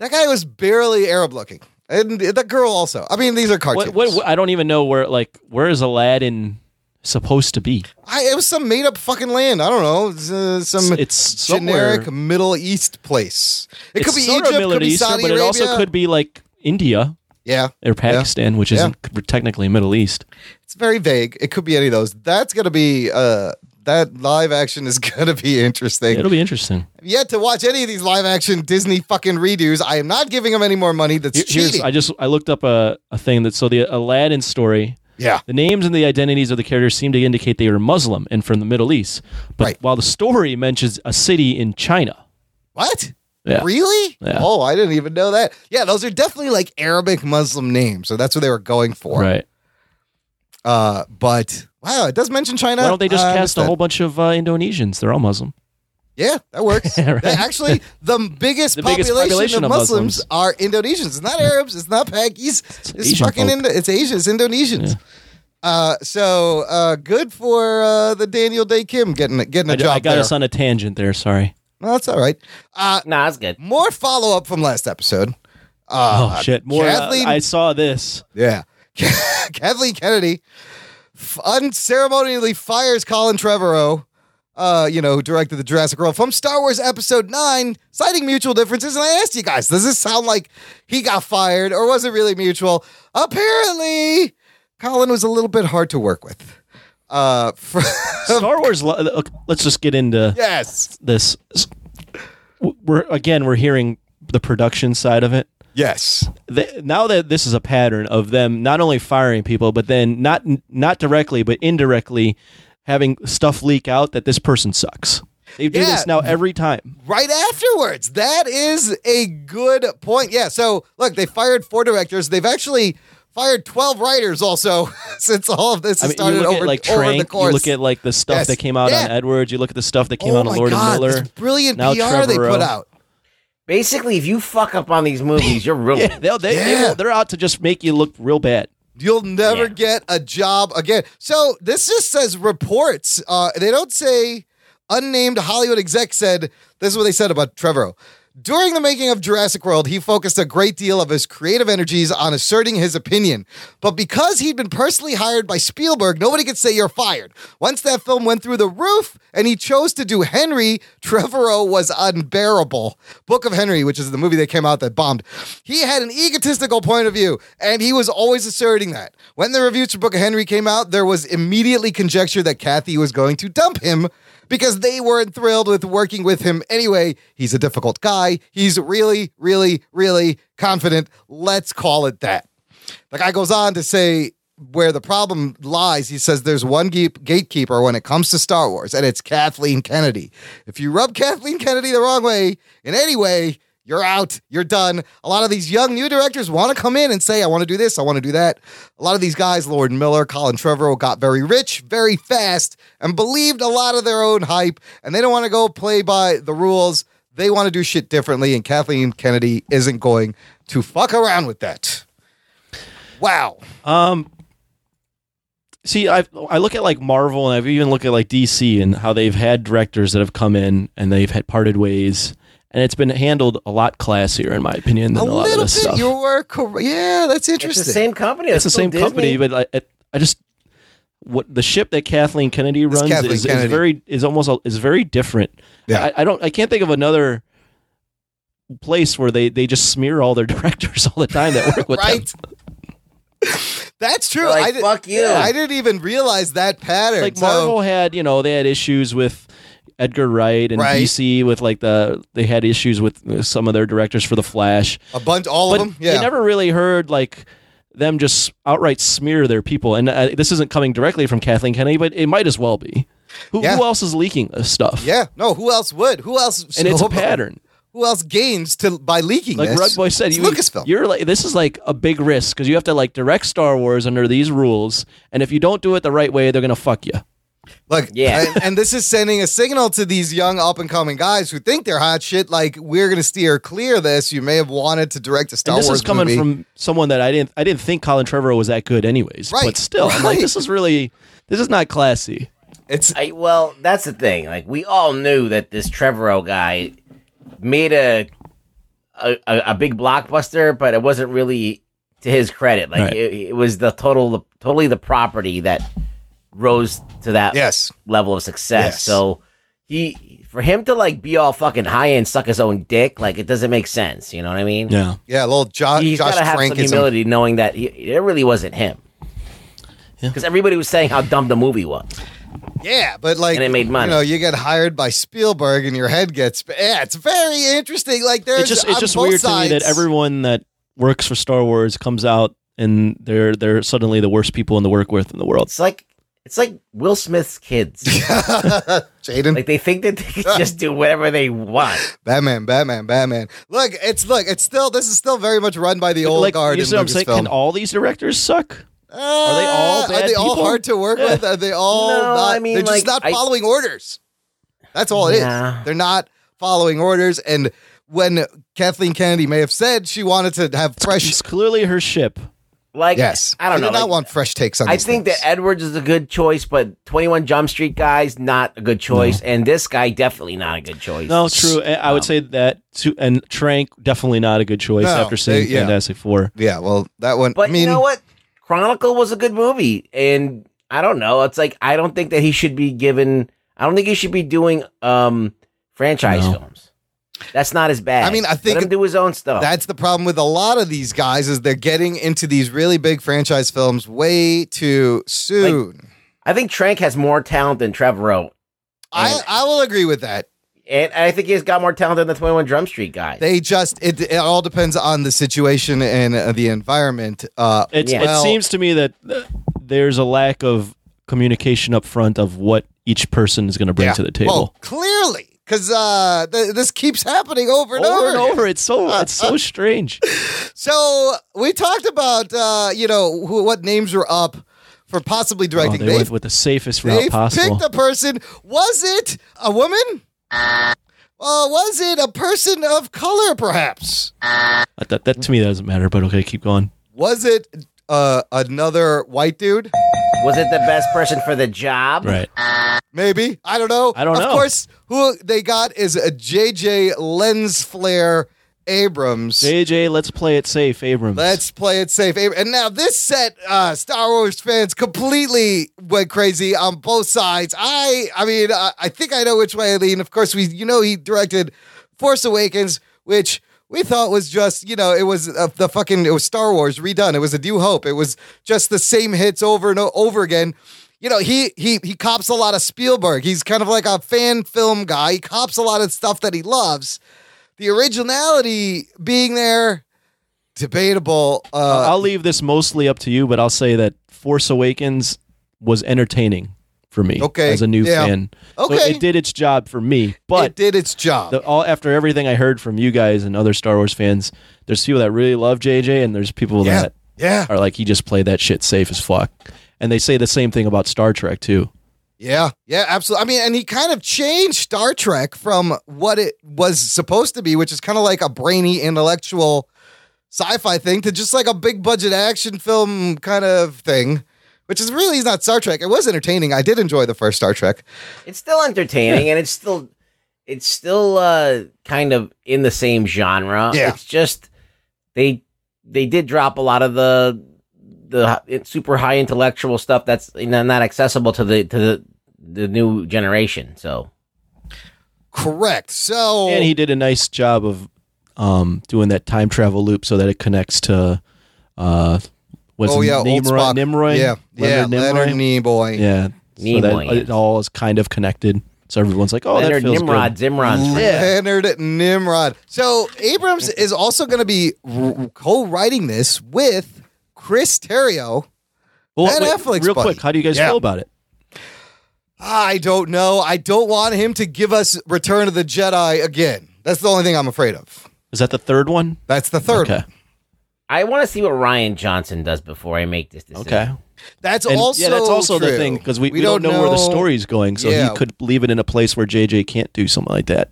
that guy was barely Arab looking, and the girl also. I mean, these are cartoons. what, what, what- I don't even know where like where is Aladdin supposed to be? I, it was some made up fucking land. I don't know. It's, uh, some It's somewhere- generic Middle East place. It could be Egypt, Middle could be Eastern, Saudi but Arabia. it also could be like India Yeah, or Pakistan, which Yeah. isn't technically Middle East. It's very vague. It could be any of those. That's gonna be uh that live action is gonna be interesting. It'll be interesting. I've yet to watch any of these live action Disney fucking redos. I am not giving them any more money. That's Here- Here's, cheating. I just I looked up a, a thing that so the Aladdin story yeah. The names and the identities of the characters seem to indicate they are Muslim and from the Middle East. But Right. while the story mentions a city in China. What? Yeah. Really? Yeah. Oh, I didn't even know that. Yeah, those are definitely like Arabic Muslim names. So that's what they were going for. Right. Uh, but wow, it does mention China. Why don't they just I cast a whole bunch of uh, Indonesians? They're all Muslim. Yeah, that works. Right. They- Actually, the biggest, The biggest population, population of of Muslims, Muslims. are Indonesians. It's not Arabs. It's not Pakis. It's, Asian fucking folk. Indo- it's Asian. It's Indonesians. Uh, so uh, good for uh, the Daniel Dae Kim getting getting a I, job I got there. us on a tangent there. Sorry. No, that's all right. Uh, Nah, that's good. more follow up from last episode. Oh Uh, shit! More. uh, Kathleen, I saw this. yeah, Kathleen Kennedy unceremoniously fires Colin Trevorrow uh, you know, who directed the Jurassic World from Star Wars Episode 9, citing mutual differences. And I asked you guys, does this sound like he got fired or was it really mutual? Apparently, Colin was a little bit hard to work with. Uh, for, Star Wars. Let's just get into yes, this. We're again, we're hearing the production side of it. yes. Th- now that this is a pattern of them not only firing people, but then not not directly, but indirectly having stuff leak out that this person sucks. They do Yeah. this now every time. right afterwards. That is a good point. Yeah. So look, they fired four directors. They've actually fired twelve writers also since all of this I has mean, you started look over, at like over the course. you look at like the stuff Yes. that came out Yeah. on Edwards, you look at the stuff that came oh out my on Lord God, and Miller. this brilliant Now PR they put out. Basically, if you fuck up on these movies, you're ruined. Yeah, they'll, they, they Yeah. they're out to just make you look real bad. You'll never Yeah. get a job again. So this just says reports. Uh, they don't say unnamed Hollywood exec said this is what they said about Trevorrow. During the making of Jurassic World, he focused a great deal of his creative energies on asserting his opinion. But because he'd been personally hired by Spielberg, nobody could say you're fired. Once that film went through the roof and he chose to do Henry, Trevorrow was unbearable. Book of Henry, which is the movie that came out that bombed. He had an egotistical point of view, and he was always asserting that. When the reviews for Book of Henry came out, there was immediately conjecture that Kathy was going to dump him because they weren't thrilled with working with him anyway. He's a difficult guy. He's really, really, really confident. Let's call it that. The guy goes on to say where the problem lies. He says there's one gatekeeper when it comes to Star Wars, and it's Kathleen Kennedy. If you rub Kathleen Kennedy the wrong way in any way, you're out. You're done. A lot of these young new directors want to come in and say, I want to do this, I want to do that. A lot of these guys, Lord Miller, Colin Trevorrow, got very rich very fast and believed a lot of their own hype, and they don't want to go play by the rules. They want to do shit differently, and Kathleen Kennedy isn't going to fuck around with that. Wow. Um, see, I I look at like Marvel, and I've even looked at like DC and how they've had directors that have come in and they've had parted ways, and it's been handled a lot classier, in my opinion, than a, lot of little this bit. stuff. You were correct. Yeah, that's It's interesting. the same company. it's the It's still same company, but I, I just what the ship that Kathleen Kennedy It's runs Kathleen is, Kennedy. is very is almost a, is very different. Yeah. I, I don't I can't think of another place where they they just smear all their directors all the time that work with right. them. That's true. Like, I did, "Fuck you." I didn't even realize that pattern. Like So- Marvel had, you know, they had issues with Edgar Wright and Right. DC with like the they had issues with uh, some of their directors for the Flash. a bunch, all but of them. Yeah. you never really heard like them just outright smear their people. And uh, this isn't coming directly from Kathleen Kennedy, but it might as well be. Who, Yeah. who else is leaking this stuff? yeah. No. Who else would? Who else? and it's a pattern. Who else gains to by leaking Like this? Boy said, you, Lucasfilm. you're like this is like a big risk because you have to like direct Star Wars under these rules, and if you don't do it the right way, they're gonna fuck you. Look, Yeah. and, and this is sending a signal to these young up and coming guys who think they're hot shit. Like we're gonna steer clear of this. You may have wanted to direct a Star and this Wars is coming movie. from someone that I didn't I didn't think Colin Trevorrow was that good anyways. Right. But still, I'm like this is really this is not classy. It's I, well, that's the thing. Like we all knew that this Trevorrow guy made a a, a, a big blockbuster, but it wasn't really to his credit. Like Right. it, it was the total, totally the property that rose to that yes. level of success. Yes. So he, for him to like be all fucking high and suck his own dick, like it doesn't make sense. You know what I mean? Yeah. Yeah. A little jo- He's Josh got to have some Trankism. humility, knowing that he, it really wasn't him. Yeah. Because everybody was saying how dumb the movie was. Yeah, but like And it made money. You know, you get hired by Spielberg, and your head gets. Yeah, it's very interesting. Like there's It's just it's just both weird to me that everyone that works for Star Wars comes out and they're they're suddenly the worst people in the work with in the world. It's like it's like Will Smith's kids. Jaden, like they think that they can just do whatever they want. Batman, Batman, Batman. Look, it's look, it's still this is still very much run by the old like, guard you in see what I'm saying? Lucasfilm. Can all these directors suck? Uh, they all Are they all people? hard to work with? Are they all No, not? I mean, they're just like, not I- following orders. That's all it is. Yeah. They're not following orders. And when Kathleen Kennedy may have said she wanted to have fresh, It's clearly her ship. Like yes, I don't They know. did not like, want fresh takes on. I these think things. that Edwards is a good choice, but Twenty One Jump Street guys not a good choice, and this guy definitely not a good choice. No, true. I I would Um, say that too. And Trank definitely not a good choice No, after seeing they- yeah. Fantastic Four. yeah, well, that one. But I mean, you know what? Chronicle was a good movie, and I don't know. It's like I don't think that he should be given I don't think he should be doing um franchise No. films. That's not as bad. I mean, I think Let him do his own stuff. That's the problem with a lot of these guys is they're getting into these really big franchise films way too soon. I think Trank has more talent than Trevorrow, I, I will agree with that. and I think he's got more talent than the Twenty One Drum Street guy. They just it, it all depends on the situation and uh, the environment. Uh, It's, Yeah. well, it seems to me that uh, there's a lack of communication up front of what each person is going to bring yeah. to the table. Well, clearly, because uh, th- this keeps happening over and over over. and over, it's so it's so strange. So we talked about uh, you know who, what names were up for possibly Oh, directing. they they've went with the safest route they've possible. picked a person. Was it a woman? Uh, was it a person of color, perhaps? That, that, that to me doesn't matter, but okay, keep going. Was it uh, another white dude? Was it the best person for the job? Right. Maybe I don't know. I don't of know. Of course, who they got is a JJ Lens Flare Abrams. JJ, let's play it safe, Abrams. Let's play it safe. Ab- And now this set, uh, Star Wars fans completely went crazy on both sides. I, I mean, I, I think I know which way I lean. Of course, we, you know, he directed Force Awakens, which we thought was just, you know, it was uh, the fucking, it was Star Wars redone. It was a New Hope. It was just the same hits over and over again. You know, he he he cops a lot of Spielberg. He's kind of like a fan film guy. He cops a lot of stuff that he loves. The originality being there, debatable. Uh, I'll leave this mostly up to you, but I'll say that Force Awakens was entertaining for me Okay, as a new yeah. fan. So Okay. it did its job for me. but it did its job. the, all after everything I heard from you guys and other Star Wars fans, there's people that really love JJ, and there's people yeah, that yeah, are like, he just played that shit safe as fuck. And they say the same thing about Star Trek too. yeah, yeah, absolutely. I mean, and he kind of changed Star Trek from what it was supposed to be, which is kind of like a brainy, intellectual sci-fi thing, to just like a big budget action film kind of thing. Which is really not Star Trek. It was entertaining. I did enjoy the first Star Trek. It's still entertaining, and it's still, it's still uh, kind of in the same genre. Yeah. It's just they they did drop a lot of the the super high intellectual stuff that's you know, not accessible to the to the the new generation. So Correct. So And he did a nice job of um, doing that time travel loop so that it connects to uh, was oh it yeah, old Nimrod, Spock. Nimroy? Yeah, yeah, Leonard Leonard Nimoy? Nimoy. Yeah. So that Nimoy. it all is kind of connected. So everyone's like, oh, Leonard that feels Nimrod, good. Zimron's friend. Leonard Nimrod. So Abrams is also going to be r- co-writing this with Chris Terrio. Well, Ben wait, Affleck's real buddy. quick, how do you guys Yeah. feel about it? I don't know. I don't want him to give us Return of the Jedi again. That's the only thing I'm afraid of. Is that the third one? That's the third. Okay. one. I want to see what Rian Johnson does before I make this decision. Okay. That's And, also yeah, that's also the thing because we, we, don't, know, where the story's going. So Yeah. he could leave it in a place where JJ can't do something like that.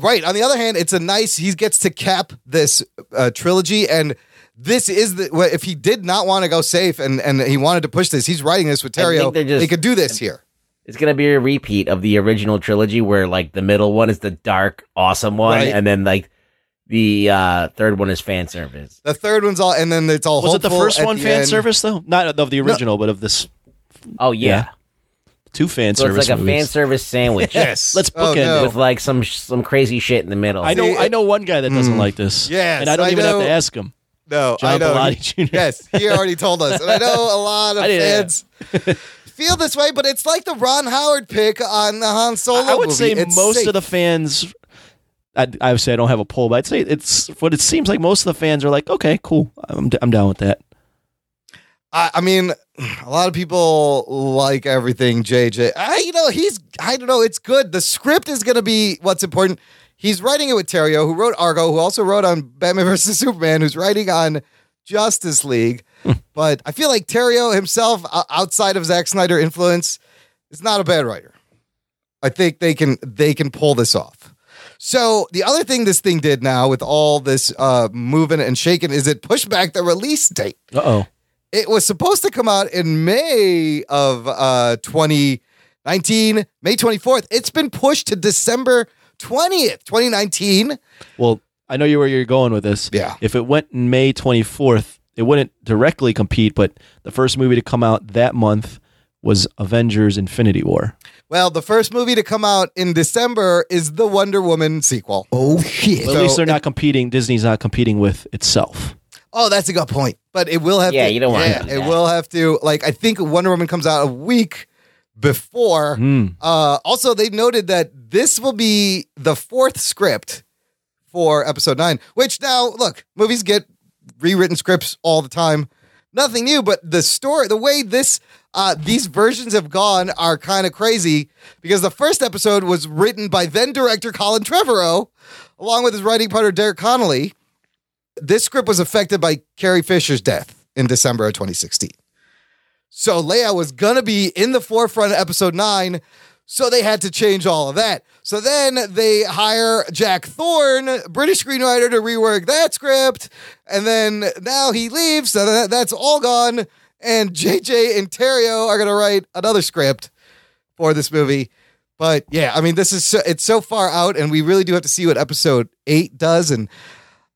Right. On the other hand, it's a nice. He gets to cap this uh, trilogy, and this is the. well, If he did not want to go safe and and he wanted to push this, he's writing this with I think Terrio. they're just- he could do this here. It's gonna be a repeat of the original trilogy, where like the middle one is the dark, awesome one, Right. and then like the uh, third one is fan service. The third one's all, and then it's all. Was it the first one the fan end. service though? Not of the original, but of this Oh yeah, Yeah. two fan so it's service like a fan service sandwich. Yes. Let's Oh, bookend it no. with like some some crazy shit in the middle. I know See, I know one guy that doesn't like this. Yes, and I don't I even have to ask him. No, John I know. Bellotti Jr. Yes, he already told us, and I know a lot of fans feel this way, but it's like the Ron Howard pick on the Han Solo. I would movie. say It's most safe. of the fans. I, say I don't have a poll, but I'd say it's what it seems like. Most of the fans are like, okay, cool, I'm, I'm down with that. I, I mean, a lot of people like everything JJ. I, you know, he's. I don't know. It's good. The script is going to be what's important. He's writing it with Terrio, who wrote Argo, who also wrote on Batman vs Superman, who's writing on Justice League. Hmm. but I feel like Terrio himself, outside of Zack Snyder influence, is not a bad writer. I think they can they can pull this off. So the other thing this thing did now with all this uh, moving and shaking is it pushed back the release date. Uh oh. It was supposed to come out in May of uh, 2019, May 24th. It's been pushed to December 20th, 2019. Well, I know you where you're going with this. Yeah. If it went in May 24th, it wouldn't directly compete, but the first movie to come out that month was Avengers: Infinity War. Well, the first movie to come out in December is the Wonder Woman sequel. Oh shit. Well, at least they're not competing. Disney's not competing with itself. Oh, that's a good point. But it will have Yeah, to. you don't wanna yeah, do it that. will have to. Like, I think Wonder Woman comes out a week before. Hmm. Uh, also, they noted that this will be the fourth script for episode nine, which now, look, movies get rewritten scripts all the time. Nothing new, but the story, the way this, uh, these versions have gone are kind of crazy because the first episode was written by then director Colin Trevorrow, along with his writing partner Derek Connolly. This script was affected by Carrie Fisher's death in December of 2016. So Leia was gonna be in the forefront of episode nine, so they had to change all of that. So then they hire Jack Thorne, British screenwriter, to rework that script, and then now he leaves, so that, that's all gone. And JJ and Terrio are gonna write another script for this movie. But yeah, I mean, this is so, it's so far out, and we really do have to see what episode eight does. And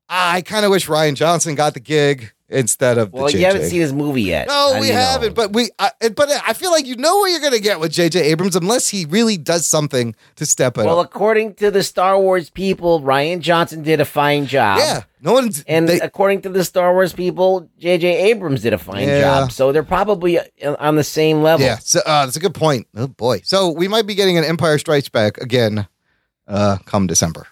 I kind of wish Rian Johnson got the gig instead of Well, the you haven't seen his movie yet. No, How we haven't. But we, I, but I feel like you know what you're going to get with J.J. Abrams unless he really does something to step it Well, up. according to the Star Wars people, Rian Johnson did a fine job. Yeah, no one's And they- according to the Star Wars people, J.J. Abrams did a fine Yeah. job. So they're probably uh, on the same level. yeah. So uh, that's a good point. Oh boy. So we might be getting an Empire Strikes Back again, uh, come December.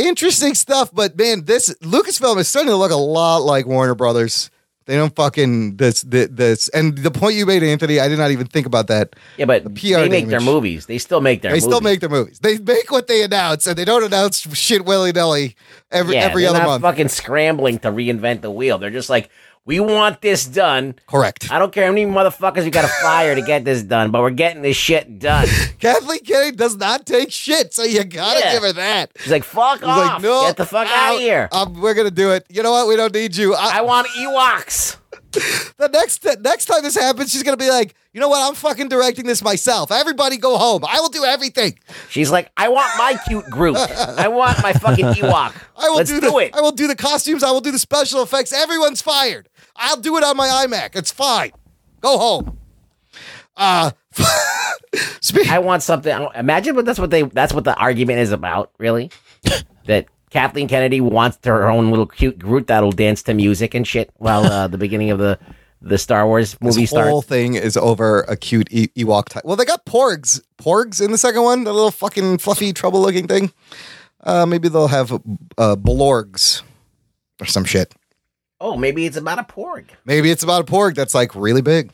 Interesting stuff, but man, this Lucasfilm is starting to look a lot like Warner Brothers. They don't fucking this this, this. and the point you made, Anthony, I did not even think about that. Yeah, but The PR they make their movies. They still make their they movies. still make their movies. They make what they announce, and they don't announce shit willy nilly every yeah, every other not month. fucking scrambling to reinvent the wheel. They're just like, we want this done. Correct. I don't care how many motherfuckers you got to fire to get this done, but we're getting this shit done. Kathleen Kennedy does not take shit, so you gotta Yeah. give her that. She's like, fuck off. like, no, get the fuck out of here. Um, we're gonna do it. You know what? We don't need you. I, I want Ewoks. The next next time this happens, she's gonna be like, you know what? I'm fucking directing this myself. Everybody go home. I will do everything. She's like, I want my cute group. I want my fucking Ewok. I will Let's do, do, the, it. I will do the costumes. I will do the special effects. Everyone's fired. I'll do it on my iMac. It's fine. Go home. Uh, speak. I want something. Imagine, but that's what they. That's what the argument is about. Really, that Kathleen Kennedy wants her own little cute Groot that'll dance to music and shit while uh, the beginning of the the Star Wars movie this whole thing is over a cute e- Ewok type. Well, they got Porgs. Porgs in the second one, the little fucking fluffy, trouble looking thing. Uh, maybe they'll have uh, Blorgs or some shit. Oh, maybe it's about a porg. Maybe it's about a Porg that's like really big.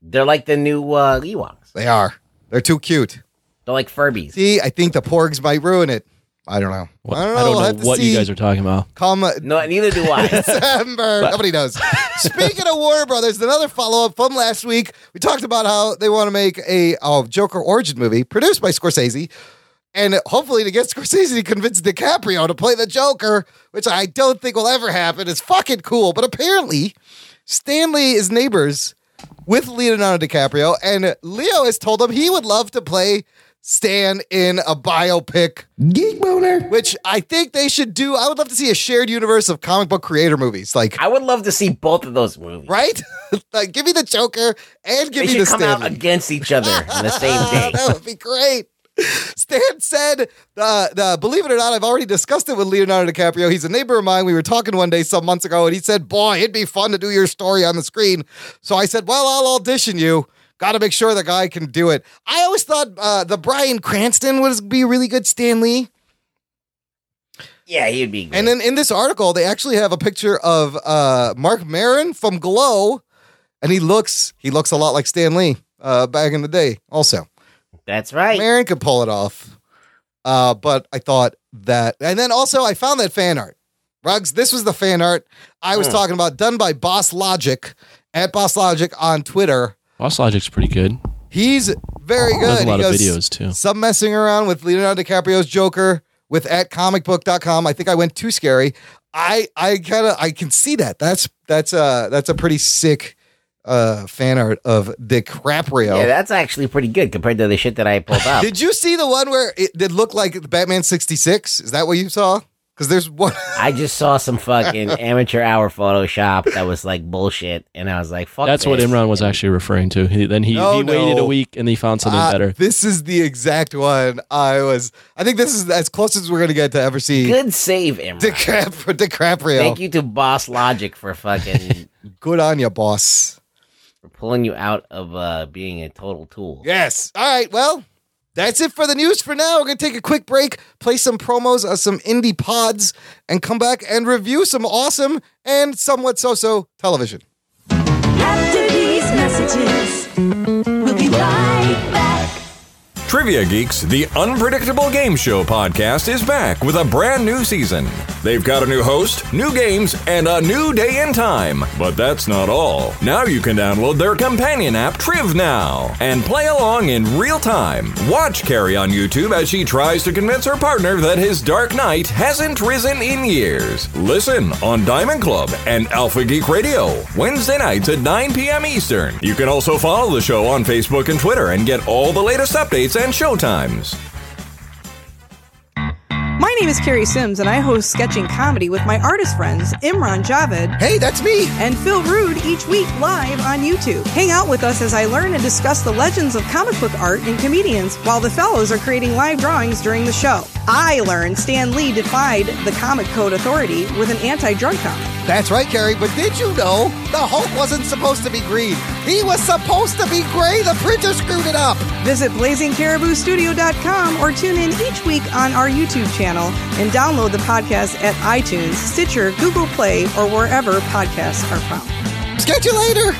They're like the new uh, Ewoks. They are. They're too cute. They're like Furbies. See, I think the Porgs might ruin it. I don't know. What- I don't know. We'll have what you guys are talking about. come No, neither do I. December. Nobody knows. Speaking of Warner Brothers, another follow up from last week. We talked about how they want to make a uh, Joker origin movie produced by Scorsese, and hopefully to get Scorsese to convince DiCaprio to play the Joker, which I don't think will ever happen. It's fucking cool, but apparently Stan Lee is neighbors with Leonardo DiCaprio, and Leo has told him he would love to play Stan in a biopic Geek boner. which I think they should do. I would love to see a shared universe of comic book creator movies, like I would love to see both of those movies. right. like, give me the Joker and give They me the should come out against each other on the same day. that would be great. Stan said, uh, the, believe it or not, I've already discussed it with Leonardo DiCaprio. He's a neighbor of mine. We were talking one day some months ago, and he said, Boy, it'd be fun to do your story on the screen. So I said, Well, I'll audition you. Got to make sure the guy can do it. I always thought uh, the Bryan Cranston would be really good Stan Lee. Yeah, he'd be. Good. And then in this article, they actually have a picture of uh, Marc Maron from Glow, and he looks he looks a lot like Stan Lee uh, back in the day. Also, That's right. Maron could pull it off, uh, but I thought that, and then also I found that fan art. Rugs, this was the fan art I was Hmm. talking about, done by Boss Logic at Boss Logic on Twitter. Boss Logic's pretty good. He's very good. Does a lot he of goes, videos too. Some messing around with Leonardo DiCaprio's Joker with at comicbook.com. I think I went too scary. I I kind of I can see that. That's that's uh that's a pretty sick uh fan art of DiCaprio. Yeah, that's actually pretty good compared to the shit that I pulled up. Did you see the one where it did look like Batman 66? Is that what you saw? Because there's one. I just saw some fucking amateur hour Photoshop that was like bullshit, and I was like, "Fuck." That's what. Imran was actually referring to. He, then he, No, he waited no. a week and he found something Uh, better. This is the exact one I was. I think this is as close as we're gonna get to ever see Good save, Imran. DiCaprio. DiCaprio. Thank you to Boss Logic for fucking Good on you, boss. for pulling you out of uh, being a total tool. Yes. All right. Well, that's it for the news for now. We're going to take a quick break, play some promos of some indie pods, and come back and review some awesome and somewhat so so television. After these messages, we'll be right back. Trivia Geeks, the unpredictable game show podcast, is back with a brand new season. They've got a new host, new games, and a new day and time. But that's not all. Now you can download their companion app, Triv Now, and play along in real time. Watch Carrie on YouTube as she tries to convince her partner that his Dark Knight hasn't risen in years. Listen on Diamond Club and Alpha Geek Radio, Wednesday nights at 9 p.m. Eastern. You can also follow the show on Facebook and Twitter and get all the latest updates and showtimes. My name is Carrie Sims, and I host sketching comedy with my artist friends Imran Javed Hey, that's me. and Phil Rude each week live on YouTube. Hang out with us as I learn and discuss the legends of comic book art and comedians while the fellows are creating live drawings during the show. I learned Stan Lee defied the Comic Code Authority with an anti drug comic. That's right, Carrie. But did you know the Hulk wasn't supposed to be green? He was supposed to be gray. The printer screwed it up. Visit blazingcariboustudio.com or tune in each week on our YouTube channel and download the podcast at iTunes, Stitcher, Google Play, or wherever podcasts are found. Catch you later.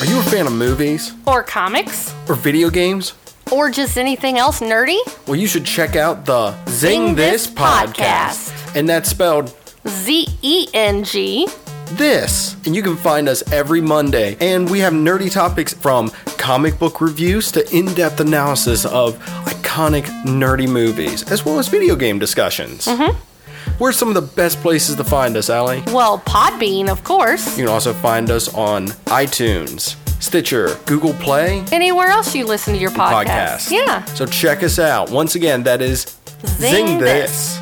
Are you a fan of movies or comics, or video games? or just anything else nerdy, Well, you should check out the Zing, Zing This This podcast. Podcast. And that's spelled Z E N G. this. And you can find us every Monday. And we have nerdy topics from comic book reviews to in depth analysis of iconic nerdy movies, as well as video game discussions. Mm-hmm. Where's some of the best places to find us, Allie? Well, Podbean, of course. You can also find us on iTunes, Stitcher, Google Play, Anywhere else you listen to your podcast. podcast. Yeah. So check us out. Once again, that is Zing This.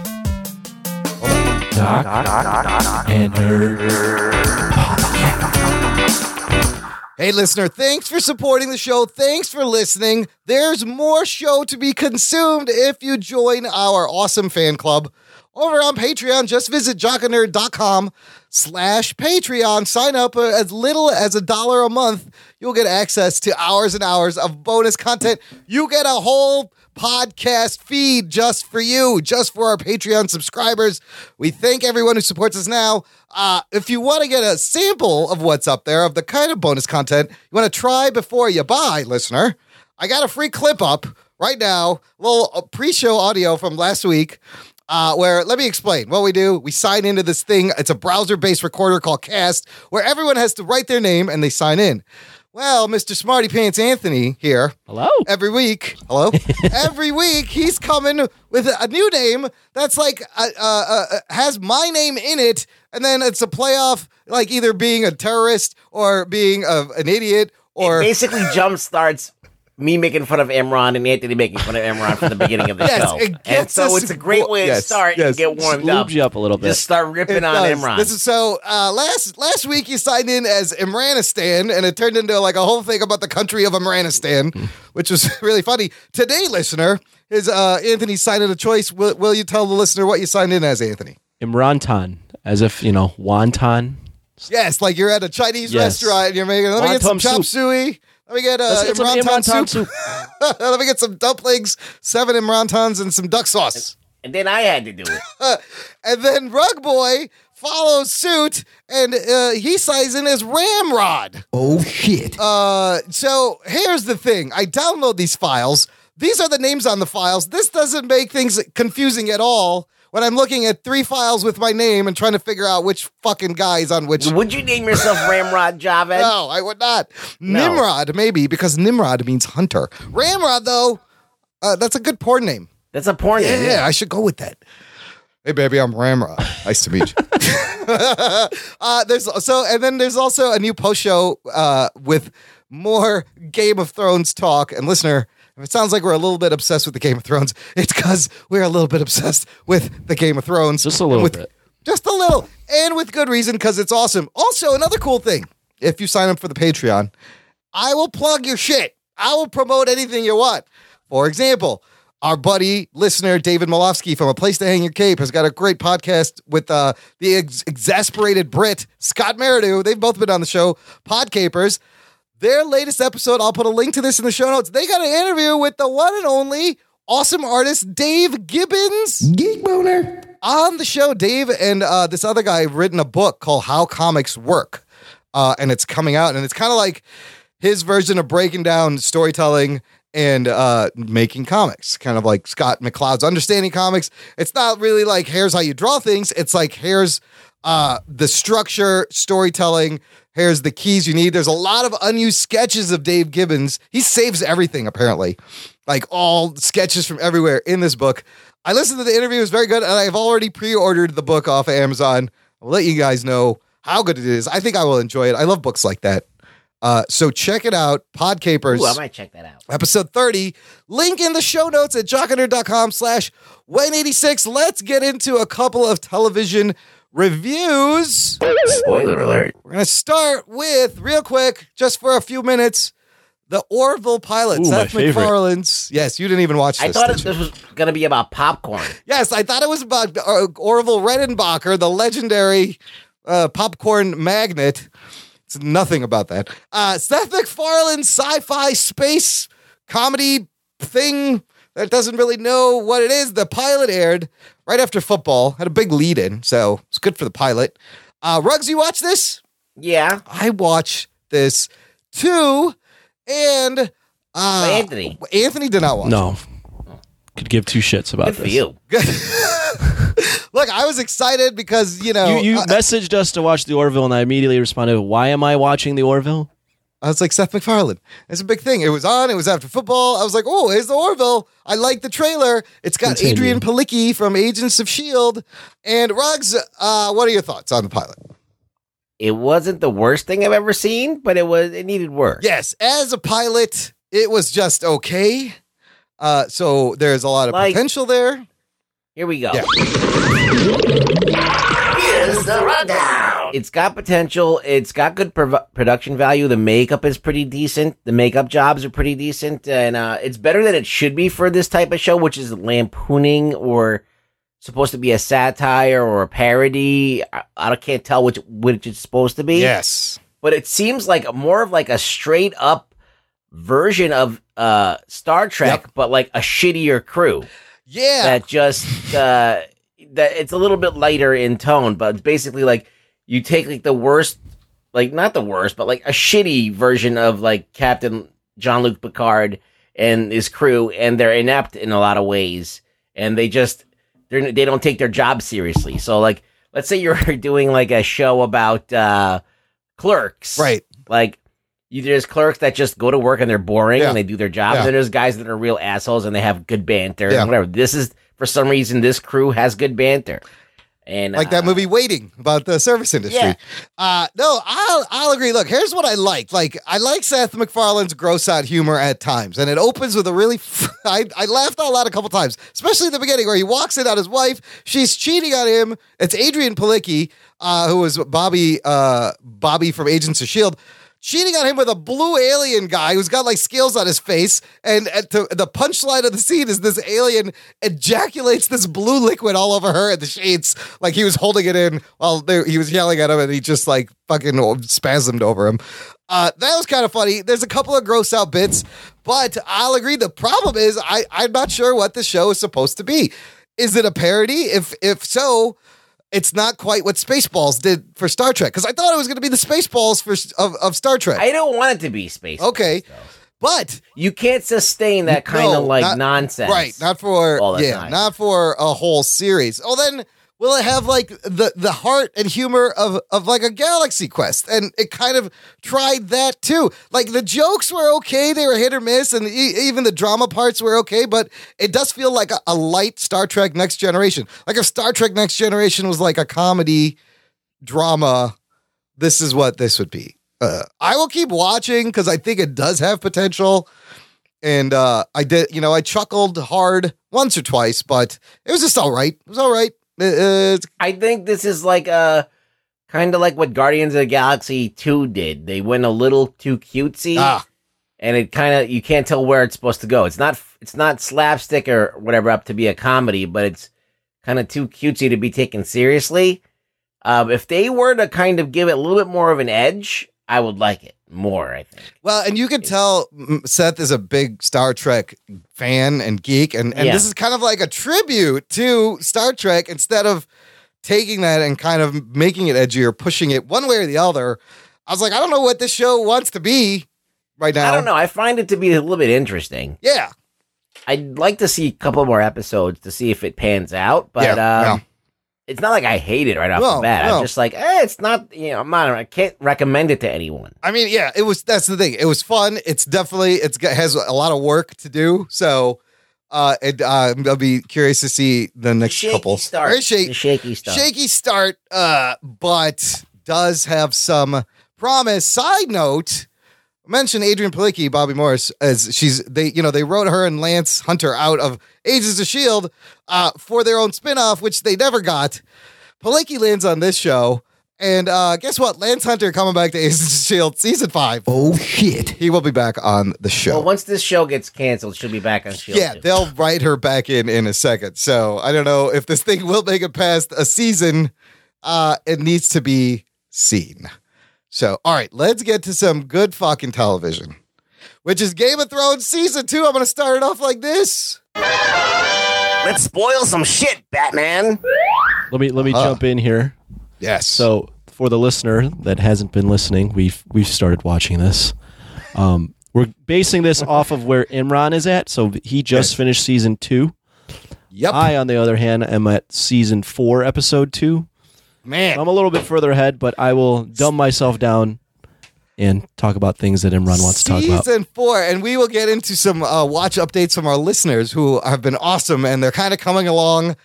Hey, listener, thanks for supporting the show. Thanks for listening. There's more show to be consumed if you join our awesome fan club over on Patreon. Just visit jockanerd.com slash Patreon. Sign up as little as a dollar a month. You'll get access to hours and hours of bonus content. You get a whole podcast feed just for you, just for our Patreon subscribers. We thank everyone who supports us now. Uh, if you want to get a sample of what's up there, of the kind of bonus content you want to try before you buy, listener, I got a free clip up right now, a little uh, pre show audio from last week. Uh, where let me explain what we do. We sign into this thing. It's a browser based recorder called Cast, where everyone has to write their name and they sign in. Well, Mr. Smarty Pants Anthony here Hello? every week. Hello. every week he's coming with a new name that's like uh, uh, uh, has my name in it, and then it's a playoff, like either being a terrorist or being a, an idiot or basically jump starts me making fun of Imran and Anthony making fun of Imran from the beginning of the Yes, show. it And so it's a great way yes, to start yes. and get warmed up. You up a little bit. Just start ripping It on does. Imran. This is so uh, last last week you signed in as Imranistan, and it turned into like a whole thing about the country of Imranistan, which was really funny. Today, listener, is uh, Anthony signed in a choice. Will, will you tell the listener what you signed in as, Anthony? Imrantan, as if, you know, wonton. Yes, like you're at a Chinese Yes. restaurant and you're making. Let me get some Wonton chop soup. suey. Let me get uh, Let's get some Imrantan Imrantan soup. Let me get some dumplings, seven Imrantans, and some duck sauce. and then I had to do it. And then Rug Boy follows suit, and uh, he signs in as Ramrod. Oh shit. Uh, so here's the thing: I download these files. These are the names on the files. This doesn't make things confusing at all. When I'm looking at three files with my name and trying to figure out which fucking guy is on which. Would you name yourself Ramrod Javed? No, I would not. No. Nimrod, maybe, because Nimrod means hunter. Ramrod, though, uh, that's a good porn name. That's a porn Yeah, name. Yeah, I should go with that. Hey, baby, I'm Ramrod. Nice to meet you. uh, there's so, and then there's also a new post show uh, with more Game of Thrones talk. And listener, if it sounds like we're a little bit obsessed with the Game of Thrones, it's because we're a little bit obsessed with the Game of Thrones. Just a little with, bit. Just a little, and with good reason because it's awesome. Also, another cool thing: if you sign up for the Patreon, I will plug your shit. I will promote anything you want. For example, our buddy listener David Malofsky from A Place to Hang Your Cape has got a great podcast with uh, the ex- exasperated Brit Scott Meridew. They've both been on the show, Podcapers. Their latest episode, I'll put a link to this in the show notes. They got an interview with the one and only awesome artist Dave Gibbons. Geek boner. On the show, Dave and uh, this other guy have written a book called How Comics Work. Uh, and it's coming out, and it's kind of like his version of breaking down storytelling and uh, making comics, kind of like Scott McCloud's understanding comics. It's not really like here's how you draw things. It's like here's uh, the structure, storytelling. Here's the keys you need. There's a lot of unused sketches of Dave Gibbons. He saves everything apparently, like all sketches from everywhere in this book. I listened to the interview; it was very good, and I've already pre-ordered the book off of Amazon. I'll let you guys know how good it is. I think I will enjoy it. I love books like that. Uh, so check it out, Podcapers Ooh, I might check that out. episode 30. Link in the show notes at jockiner.com slash 186. Let's get into a couple of television reviews. Spoiler alert. We're going to start with, real quick, just for a few minutes, the Orville pilot, Ooh, Seth. MacFarlane's. Yes, you didn't even watch this. I thought it, this was going to be about popcorn. Yes, I thought it was about uh, Orville Redenbacher, the legendary uh, popcorn magnet. It's nothing about that. Uh, Seth MacFarlane's sci-fi space comedy thing that doesn't really know what it is. The pilot aired right after football, had a big lead in, so it's good for the pilot. Uh, Ruggs, you watch this? Yeah. I watch this too, and uh, Anthony. Anthony did not watch. No. Could give two shits about Good for this. you. Look, I was excited because you know You, you I- messaged us to watch the Orville, and I immediately responded, "Why am I watching the Orville?" I was like, Seth MacFarlane. It's a big thing. It was on. It was after football. I was like, oh, here's the Orville. I like the trailer. It's got Continue. Adrianne Palicki from Agents of S.H.I.E.L.D. And Ruggs, uh, what are your thoughts on the pilot? It wasn't the worst thing I've ever seen, but it was it needed work. Yes, as a pilot, it was just okay. Uh, so there's a lot of Like- potential there. Here we go. Yeah. Here's the rundown. It's got potential. It's got good prov- production value. The makeup is pretty decent. The makeup jobs are pretty decent, and uh, it's better than it should be for this type of show, which is lampooning or supposed to be a satire or a parody. I, I can't tell which which it's supposed to be. Yes. but it seems like more of like a straight up version of uh Star Trek, Yep. but like a shittier crew Yeah. that just uh that it's a little bit lighter in tone, but it's basically like you take like the worst like not the worst, but like a shitty version of like Captain Jean Luc Picard and his crew, and they're inept in a lot of ways, and they just they're they don't take their job seriously. So like, let's say you're doing like a show about uh clerks, right. Like. You, there's clerks that just go to work and they're boring Yeah. and they do their jobs. Yeah. And there's guys that are real assholes and they have good banter Yeah. and whatever. This is for some reason this crew has good banter. And like that uh, movie Waiting about the service industry. Yeah. Uh no, I'll I'll agree. Look, here's what I like. Like I like Seth MacFarlane's gross out humor at times, and it opens with a really. I I laughed out loud a couple times, especially at the beginning where he walks in on his wife. She's cheating on him. It's Adrianne Palicki, uh, who was Bobby uh Bobby from Agents of Shield. Cheating on him with a blue alien guy who's got like scales on his face, and the punchline of the scene is this alien ejaculates this blue liquid all over her and the sheets, like he was holding it in while they, he was yelling at him, and he just like fucking spasmed over him. Uh, that was kind of funny. There's a couple of gross out bits, but I'll agree. The problem is I I'm not sure what the show is supposed to be. Is it a parody? If if so, it's not quite what Spaceballs did for Star Trek because I thought it was going to be the Spaceballs for of, of Star Trek. I don't want it to be space. okay, but You can't sustain that kind No, of like not- nonsense. right, not for all the yeah, time. not for a whole series. Oh, then will it have like the the heart and humor of of like a Galaxy Quest? And it kind of tried that too. Like the jokes were okay; they were hit or miss, and e- even the drama parts were okay. But it does feel like a, a light Star Trek Next Generation. Like if Star Trek Next Generation was like a comedy drama, this is what this would be. Uh, I will keep watching because I think it does have potential. And uh, I did, you know, I chuckled hard once or twice, but it was just all right. It was all right. It's- I think this is like uh kind of like what Guardians of the Galaxy 2 did. They went a little too cutesy. ah, and it kind of you can't tell where it's supposed to go. It's not it's not slapstick or whatever up to be a comedy, but it's kind of too cutesy to be taken seriously. Um, if they were to kind of give it a little bit more of an edge, I would like it more. I think. Well, and you can tell Seth is a big Star Trek fan and geek, and, and Yeah. this is kind of like a tribute to Star Trek instead of taking that and kind of making it edgy or pushing it one way or the other. I was like, I don't know what this show wants to be right now. I don't know. I find it to be a little bit interesting. Yeah. I'd like to see a couple more episodes to see if it pans out, but Yeah, um, yeah. It's not like I hate it right off No, the bat. no. I'm just like, eh, it's not. You know, I'm not. I can't recommend it to anyone. I mean, yeah, it was. That's the thing. It was fun. It's definitely it's got, has a lot of work to do. So, uh, it, uh, I'll be curious to see the next shaky couple. start. Very shake- shaky start. Shaky start, uh, but does have some promise. Side note. Mention Adrianne Palicki, Bobby Morris, as she's they, you know, they wrote her and Lance Hunter out of Agents of Shield uh, for their own spinoff, which they never got. Palicki lands on this show, and uh, guess what? Lance Hunter coming back to Agents of Shield season five. Oh shit. He will be back on the show. Well, once this show gets canceled, she'll be back on Shield. yeah, too. they'll write her back in in a second. So I don't know if this thing will make it past a season. Uh, it needs to be seen. So, all right, let's get to some good fucking television, which is Game of Thrones season two. I'm going to start it off like this. Let's spoil some shit, Batman. Let me let me Uh-huh. jump in here. Yes. So for the listener that hasn't been listening, we've we've started watching this. Um, we're basing this off of where Imran is at. So he just Yes. finished season two. yep, I, on the other hand, am at season four, episode two. man. I'm a little bit further ahead, but I will dumb myself down and talk about things that Imran wants to talk about. Season four, and we will get into some uh, watch updates from our listeners who have been awesome, and they're kind of coming along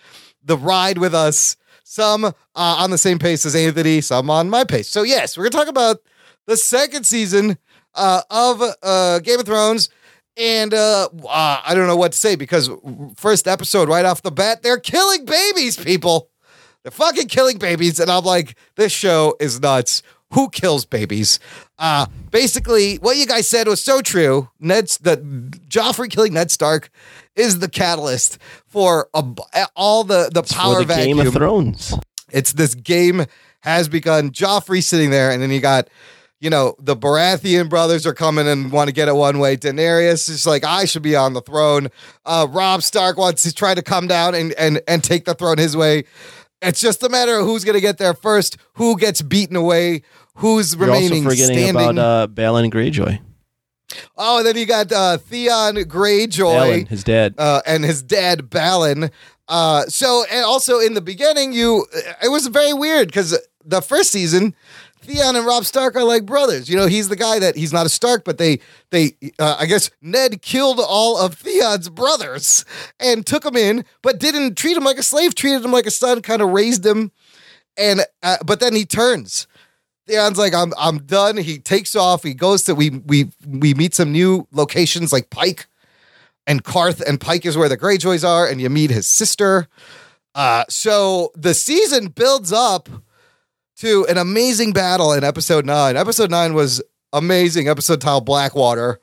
the ride with us. Some uh, on the same pace as Anthony, some on my pace. So yes, we're gonna talk about the second season uh, of uh, Game of Thrones. And uh, uh, I don't know what to say because first episode right off the bat, they're killing babies, people. They're fucking killing babies, and I'm like, this show is nuts. Who kills babies? Uh basically, what you guys said was so true. Ned's the Joffrey killing Ned Stark is the catalyst for a, all the the power For the vacuum. Game of Thrones. It's this game has begun. Joffrey sitting there, and then you got, you know, the Baratheon brothers are coming and want to get it one way. Daenerys is like, I should be on the throne. Uh, Robb Stark wants to try to come down and and and take the throne his way. It's just a matter of who's going to get there first, who gets beaten away, who's You're remaining also forgetting standing. about uh, Balon Greyjoy. oh, and then you got uh, Theon Greyjoy Balon, his dad. uh, and his dad Balon. Uh, so and also in the beginning, you it was very weird because the first season, Theon and Robb Stark are like brothers. You know, he's the guy that he's not a Stark, but they they uh, I guess Ned killed all of Theon's brothers and took him in, but didn't treat him like a slave. Treated him like a son, kind of raised him, and uh, but then he turns. Theon's like, I'm I'm done. He takes off. He goes to we we we meet some new locations like Pyke and Qarth and Pyke is where the Greyjoys are, and you meet his sister. Uh, so the season builds up to an amazing battle in episode nine. Episode nine was amazing. Episode titled Blackwater,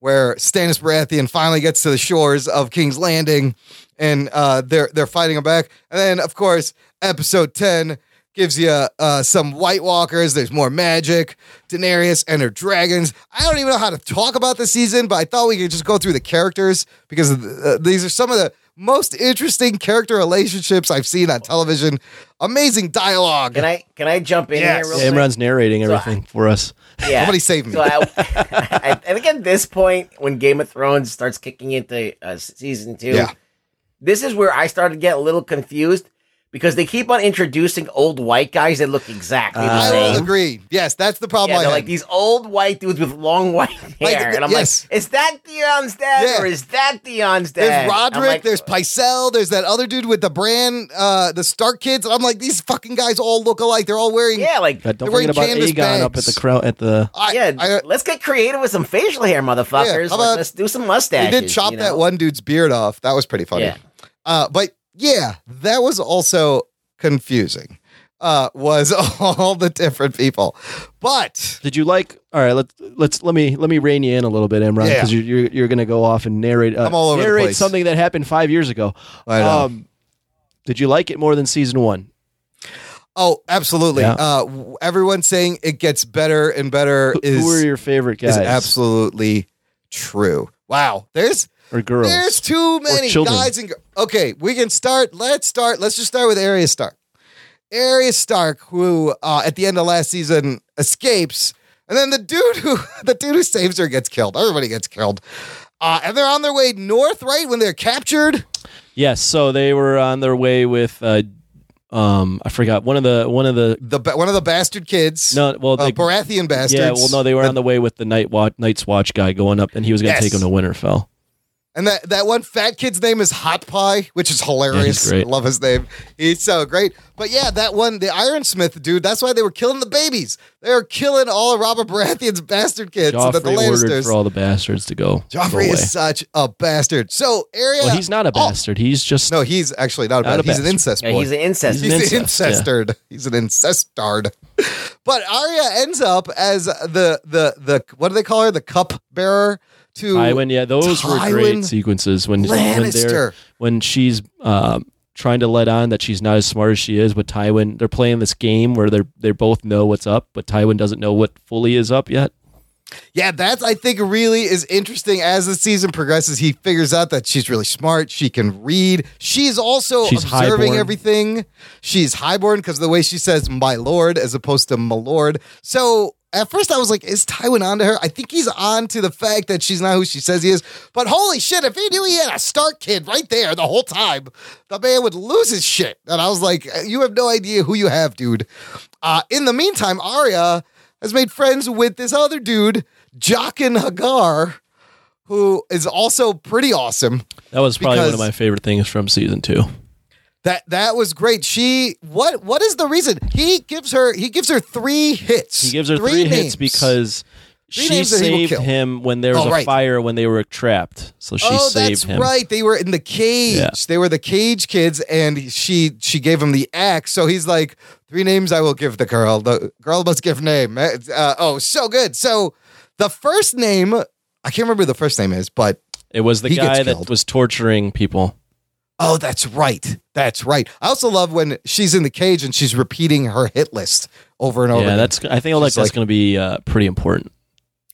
where Stannis Baratheon finally gets to the shores of King's Landing, and uh, they're they're fighting him back. And then, of course, episode ten gives you uh, some White Walkers. There's more magic. Daenerys and her dragons. I don't even know how to talk about the season, but I thought we could just go through the characters because uh, these are some of the most interesting character relationships I've seen on television. Amazing dialogue. Can I can I jump in Yes. here real Yeah, quick? Imran's narrating everything for us. Yeah. Somebody save me. So I, I, I think at this point, when Game of Thrones starts kicking into uh, season two, Yeah. this is where I started to get a little confused because they keep on introducing old white guys that look exactly the I same. will agree. Yes, that's the problem. Yeah, I they're like these old white dudes with long white hair, and I'm yes. like, is that Theon's dad Yeah. or is that Theon's dad? There's Rodrik, like, there's Pycelle, there's that other dude with the brand, uh, the Stark kids. I'm like, these fucking guys all look alike. They're all wearing. yeah, like God, don't wearing forget about canvas Aegon up at the crowd at the. I, yeah, I, let's get creative with some facial hair, motherfuckers. how Like, about- let's do some mustaches. they mustaches. did chop you that one dude's beard off. That was pretty funny. Yeah. Uh, but yeah, that was also confusing. Uh, was all the different people, but Did you like? All right, let's let's let me let me rein you in a little bit, Imran, Yeah. because you're, you're you're gonna go off and narrate. Uh, I'm all over the narrate place. something that happened five years ago. I know. Um, did you like it more than season one? oh, absolutely. Yeah. Uh, everyone saying it gets better and better Who, is who were your favorite is guys? absolutely true. Wow, there's or girls? There's too many guys and girls. okay. We can start. Let's start. Let's just start with Arya Stark. Arya Stark, who uh, at the end of last season escapes, and then the dude who the dude who saves her gets killed. Everybody gets killed, uh, and they're on their way north. Right when they're captured. Yes, so they were on their way with. Uh, um, I forgot one of the one of the The one of the bastard kids. no, well, uh, Baratheon bastards. yeah, well, no, they were on the way with the night watch, Night's Watch guy going up, and he was going to Yes. take him to Winterfell. And that, that one fat kid's name is Hot Pie, which is hilarious. great. I love his name. He's so great. But yeah, that one, the Ironsmith dude, that's why they were killing the babies. They were killing all of Robert Baratheon's bastard kids. so the Joffrey ordered for all the bastards to go. go Joffrey away. is such a bastard. So, Arya. Well, he's not a Oh, bastard. He's just no, he's actually not a Not bastard. a He's an bastard. incest Yeah, he's an incest. He's He's an an incest, incestard. He's an incestard. but Arya ends up as the the the what do they call her? The cup bearer to Tywin. Yeah, those were great sequences when when they're when she's um, trying to let on that she's not as smart as she is. But Tywin, they're playing this game where they're they both know what's up, but Tywin doesn't know what fully is up yet. Yeah, that's I think really is interesting as the season progresses. He figures out that she's really smart. She can read. She's also She's observing highborn. everything. She's highborn because the way she says "my lord" as opposed to "my lord." So at first I was like, "Is Tywin on to her?" I think he's on to the fact that she's not who she says he is. But holy shit, if he knew he had a Stark kid right there the whole time, the man would lose his shit. And I was like, "You have no idea who you have, dude." Uh, in the meantime, Arya has made friends with this other dude, Jaqen H'ghar, who is also pretty awesome. That was probably one of my favorite things from season two. That that was great. She what what is the reason? He gives her he gives her three hits. He gives her three, hits because Three she names that he will saved him when there was Oh, a right. fire when they were trapped. So she oh, saved that's him. right. They were in the cage. Yeah. They were the cage kids, and she she gave him the axe. So he's like, three names I will give the girl. The girl must give name. Uh, oh, so good. So the first name, I can't remember the first name is, but It was the guy that was torturing people. Oh, that's right. That's right. I also love when she's in the cage and she's repeating her hit list over and over. Yeah, again. that's. I think like She's that's like- going to be uh, pretty important.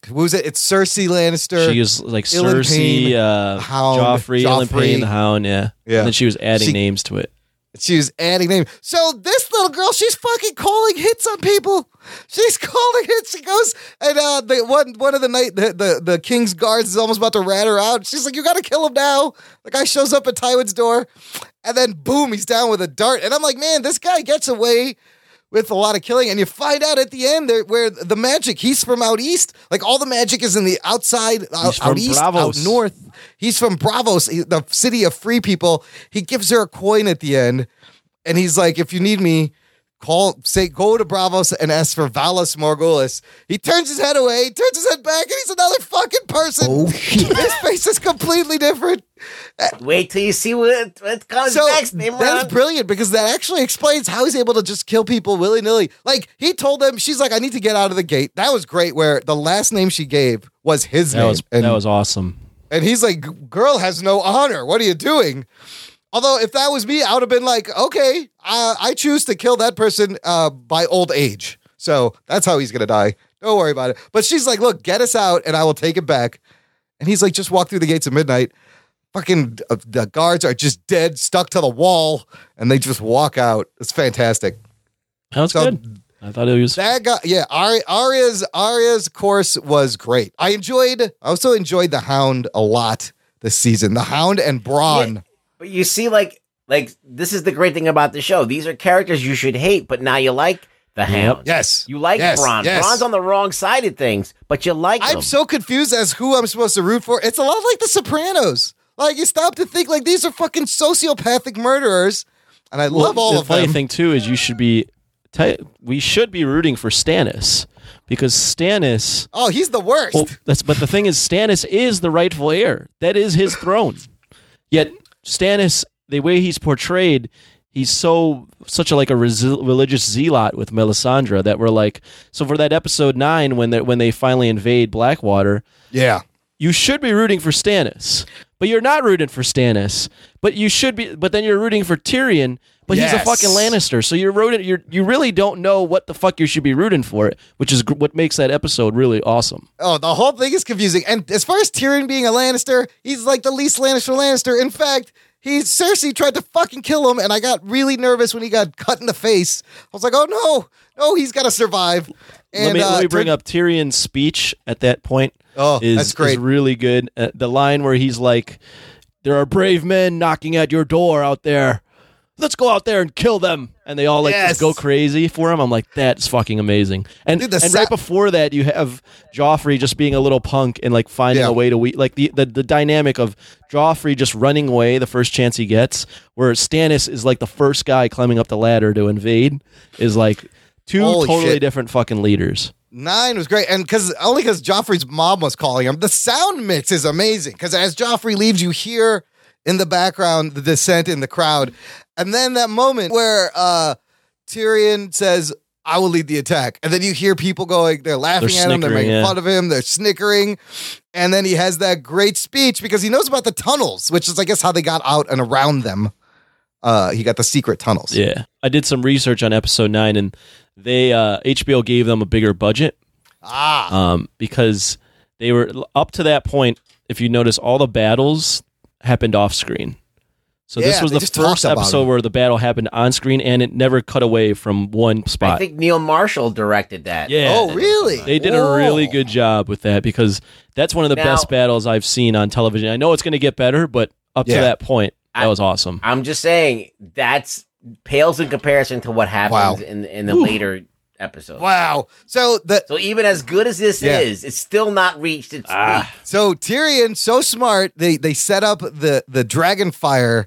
What was it? It's Cersei Lannister. She is like Ilyn Cersei, Payne, uh, Hound, Joffrey, Joffrey. Payne, the Hound. Yeah, Yeah. And then she was adding She- names to it. She was adding names. So this little girl, she's fucking calling hits on people. She's calling hits. She goes and uh, the one one of the night the, the the king's guards is almost about to rat her out. She's like, "You got to kill him now." The guy shows up at Tywin's door, and then boom, he's down with a dart. And I'm like, man, this guy gets away with a lot of killing. And you find out at the end there where the magic. He's from out east. Like all the magic is in the outside, out, out east, out north. He's from Braavos, the city of free people. He gives her a coin at the end, and he's like, "If you need me." Call, say, go to Braavos and ask for Valar Morghulis. He turns his head away, he turns his head back, and he's another fucking person. Oh, shit. His face is completely different. Uh, Wait till you see what, what comes So next, that Nimrod. brilliant because that actually explains how he's able to just kill people willy nilly. Like he told them, she's like, I need to get out of the gate. That was great. Where the last name she gave was his That name, was and, that was awesome. and he's like, "Girl has no honor. What are you doing?" Although if that was me, I would have been like, "Okay, uh, I choose to kill that person uh, by old age." So that's how he's gonna die. Don't worry about it. But she's like, "Look, get us out, and I will take it back." And he's like, "Just walk through the gates at midnight." Fucking uh, the guards are just dead, stuck to the wall, and they just walk out. It's fantastic. That was So- good. I thought it was. That guy, yeah, Ari, Arya's Arya's course was great. I enjoyed. I also enjoyed the Hound a lot this season. The Hound and Bronn. But you see, like Like this is the great thing about the show. These are characters you should hate, but now you like the Hound. Yes. You like Yes, Bronn. yes. Bronn's on the wrong side of things, but you like. I'm so confused as who I'm supposed to root for. It's a lot like The Sopranos. Like you stop to think like these are fucking sociopathic murderers, and I love all the of funny them. thing too is you should be, te- we should be rooting for Stannis because Stannis. Oh, he's the worst. Well, that's but the thing is, Stannis is the rightful heir. That is his throne. Yet Stannis, the way he's portrayed, he's so such a like a resi- religious zealot with Melisandre that we're like. So for that episode nine, when they when they finally invade Blackwater, yeah. you should be rooting for Stannis, but you're not rooting for Stannis. But you should be. But then you're rooting for Tyrion. But he's a fucking Lannister, so you're rooting. You you really don't know what the fuck you should be rooting for, which is gr- what makes that episode really awesome. Oh, the whole thing is confusing. And as far as Tyrion being a Lannister, he's like the least Lannister Lannister. In fact, he Cersei tried to fucking kill him, and I got really nervous when he got cut in the face. I was like, oh no, no, he's got to survive. And let me uh, let me bring turn- up Tyrion's speech at that point. Oh, is, that's great. Is really good. Uh, the line where he's like, "There are brave men knocking at your door out there. Let's go out there and kill them." And they all like Yes. just go crazy for him. I'm like, that's fucking amazing. And Dude, and sa- right before that, you have Joffrey just being a little punk and like finding Yeah. a way to we like the, the the dynamic of Joffrey just running away the first chance he gets, where Stannis is like the first guy climbing up the ladder to invade. Is like two Holy totally shit. different fucking leaders. Nine was great, and because only because Joffrey's mom was calling him. The sound mix is amazing because as Joffrey leaves, you hear in the background the dissent in the crowd, and then that moment where uh, Tyrion says, "I will lead the attack," and then you hear people going, they're laughing They're at him, they're making yeah. fun of him, they're snickering, and then he has that great speech because he knows about the tunnels, which is I guess how they got out and around them. Uh, he got the secret tunnels. Yeah, I did some research on episode nine, and they uh, HBO gave them a bigger budget Ah, um, because they were up to that point. If you notice, all the battles happened off screen. So this was the first episode them. where the battle happened on screen, and it never cut away from one spot. I think Neil Marshall directed that. Yeah. oh really? they did a really good job with that because that's one of the Now- best battles I've seen on television. I know it's going to get better, but up Yeah. to that point, that I- was awesome. I'm just saying that's pales in comparison to what happens Wow. in in the later episodes. Wow. So the So even as good as this Yeah. is, it's still not reached its Ah. peak. So Tyrion, so smart, they they set up the the dragon fire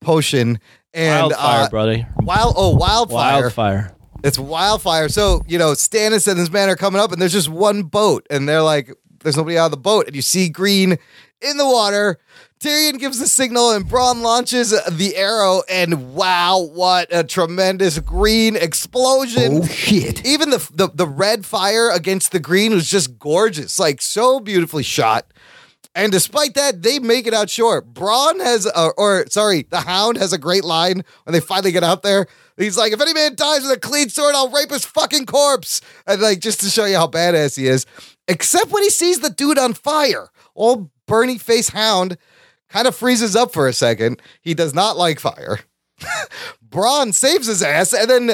potion and Wildfire, uh, brother. wild oh wildfire. Wildfire. It's wildfire. So you know Stannis and his men are coming up, and there's just one boat, and they're like, "There's nobody on the boat," and you see green in the water. Tyrion gives the signal, and Bronn launches the arrow, and wow, what a tremendous green explosion! Oh shit. even the, the the red fire against the green was just gorgeous, like so beautifully shot. And despite that, they make it out short. Bronn has, a, or sorry, the Hound has a great line when they finally get out there. He's like, "If any man dies with a clean sword, I'll rape his fucking corpse." And like, just to show you how badass he is. Except when he sees the dude on fire, old Bernie face Hound kind of freezes up for a second. He does not like fire. Bronn saves his ass, and then